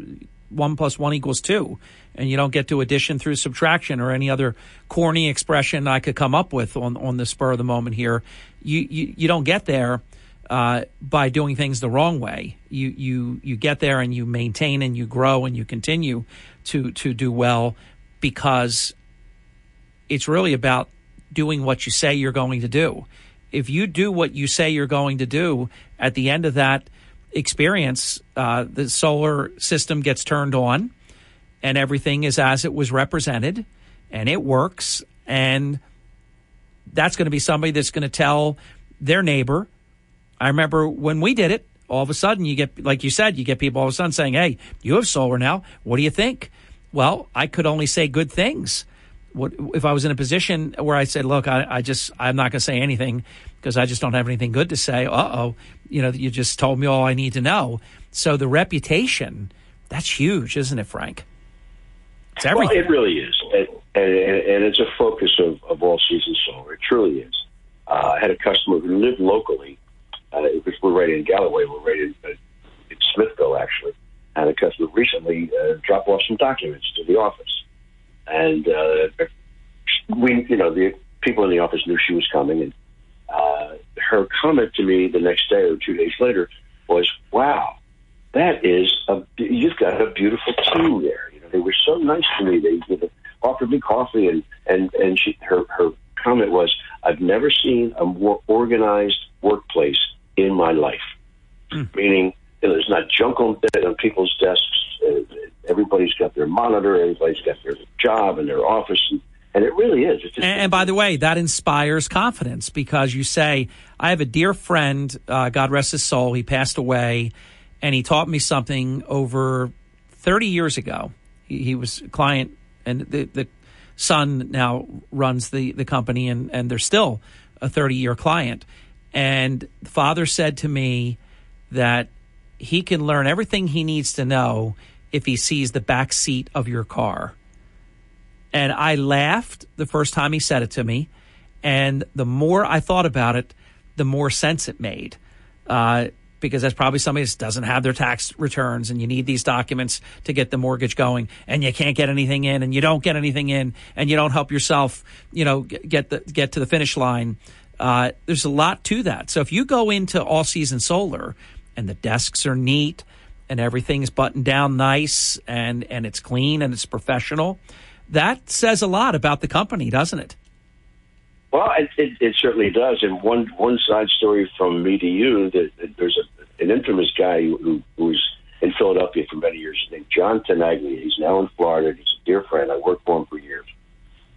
one plus one equals two, and you don't get to addition through subtraction or any other corny expression I could come up with on on the spur of the moment here. You you you don't get there uh, by doing things the wrong way. You you you get there and you maintain and you grow and you continue to to do well because it's really about doing what you say you're going to do. If you do what you say you're going to do, at the end of that experience, uh, the solar system gets turned on, and everything is as it was represented, and it works, and that's going to be somebody that's going to tell their neighbor I remember when we did it, all of a sudden you get, like you said, you get people all of a sudden saying, Hey, you have solar now. What do you think? Well, I could only say good things. what if I was in a position where I said, "Look, I, I just I'm not going to say anything because I just don't have anything good to say." Uh oh, you know, you just told me all I need to know. So the reputation, that's huge, isn't it, Frank? It's everything. Well, it really is, and, and, and it's a focus of, of all season solar. It truly is. Uh, I had a customer who lived locally, uh, we're right in Galloway, we're right in, uh, in Smithville, actually. And a customer recently uh, dropped off some documents to the office, and uh, we, you know, the people in the office knew she was coming, and uh, her comment to me the next day or two days later was, "Wow, that is a you've got a beautiful team there." They were so nice to me. They offered me coffee, and and and she her her comment was, "I've never seen a more organized workplace in my life." Meaning, you know, there's not junk on, on people's desks. Uh, everybody's got their monitor. Everybody's got their job and their office, and, and it really is. And, and by the way, that inspires confidence because you say, I have a dear friend, uh, God rest his soul, he passed away, and he taught me something over 30 years ago. He, was client, and the, the son now runs the, the company, and, and they're still a 30 year client. And the father said to me that he can learn everything he needs to know if he sees the back seat of your car. And I laughed the first time he said it to me. And the more I thought about it, the more sense it made. Uh, because that's probably somebody that doesn't have their tax returns and you need these documents to get the mortgage going and you can't get anything in and you don't get anything in and you don't help yourself, you know, get the, get to the finish line. Uh, there's a lot to that. So if you go into all season solar and the desks are neat and everything's buttoned down nice and, and it's clean and it's professional, that says a lot about the company, doesn't it? Well, it, it, it certainly does. And one one side story from me to you that, that there's a, an infamous guy who, who was in Philadelphia for many years named John Tenaglia. He's now in Florida. He's a dear friend. I worked for him for years.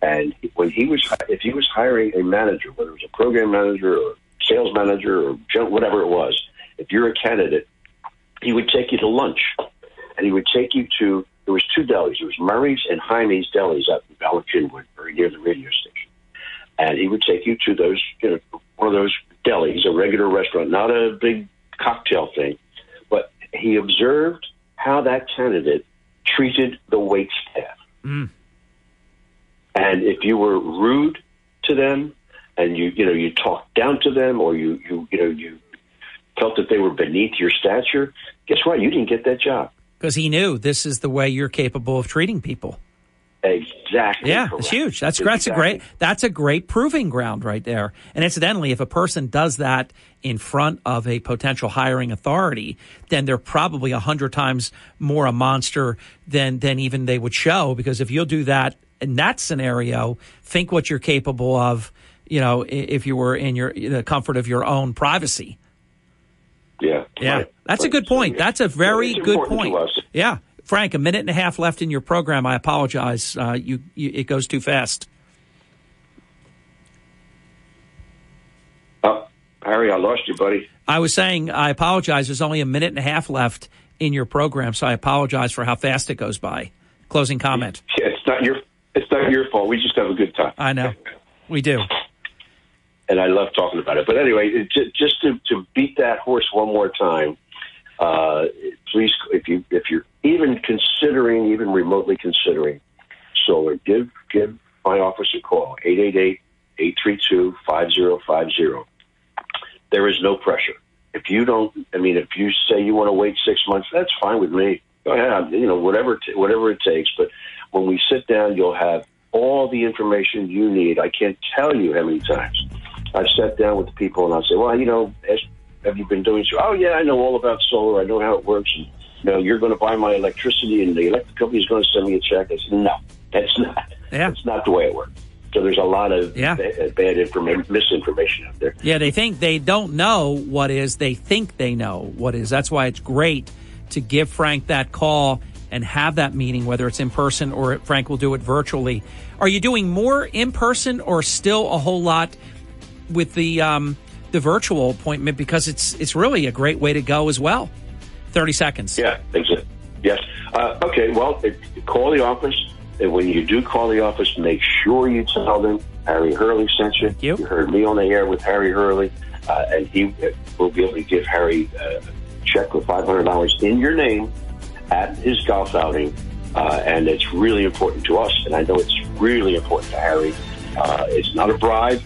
And when he was, if he was hiring a manager, whether it was a program manager or sales manager or whatever it was, if you're a candidate, he would take you to lunch, and he would take you to. There was two delis. There was Murray's and Hymie's delis up in Cynwyd, very near the radio station. And he would take you to those, you know, one of those delis, a regular restaurant, not a big cocktail thing. But he observed how that candidate treated the wait staff. Mm. And if you were rude to them, and you you know you talked down to them, or you you you know you felt that they were beneath your stature, guess what? You didn't get that job. Because he knew this is the way you're capable of treating people. Exactly. Yeah, correct. it's huge. That's It's that's a great that's a great proving ground right there. And incidentally, if a person does that in front of a potential hiring authority, then they're probably a hundred times more a monster than than even they would show. Because if you'll do that in that scenario, think what you're capable of. You know, if you were in your the comfort of your own privacy. Yeah. Yeah, right. that's a good point. That's a very good point. Yeah, Frank, a minute and a half left in your program. I apologize. Uh, you, you, it goes too fast. Oh, Harry, I lost you, buddy. I was saying I apologize. There's only a minute and a half left in your program, so I apologize for how fast it goes by. Closing comment. Yeah, it's not your it's not your fault. We just have a good time. I know we do. and I love talking about it. But anyway, just to, to beat that horse one more time, uh, please, if you if you're even considering, even remotely considering solar, give give my office a call 888-832-5050. There is no pressure. If you don't, I mean, if you say you want to wait six months, that's fine with me. Go ahead, you know, whatever whatever it takes. But when we sit down, you'll have all the information you need. I can't tell you how many times I've sat down with people and I'll say, well, you know, have you been doing so? Oh, yeah, I know all about solar. I know how it works. And, you know, you're going to buy my electricity and the electric company is going to send me a check. I said, no, that's not. Yeah. That's not the way it works. So there's a lot of Yeah. ba- bad information, misinformation out there. Yeah, they think they don't know what is. They think they know what is. That's why it's great to give Frank that call and have that meeting, whether it's in person or Frank will do it virtually. Are you doing more in person or still a whole lot with the um, the virtual appointment? Because it's it's really a great way to go as well. Thirty seconds. Yeah, exactly. Yes. Uh, okay. Well, it, call the office. And when you do call the office, make sure you tell them Harry Hurley sent you. you. heard me on the air with Harry Hurley, uh, and he uh, will be able to give Harry uh, a check with $500 in your name at his golf outing. Uh, and it's really important to us, and I know it's really important to Harry. Uh, it's not a bribe.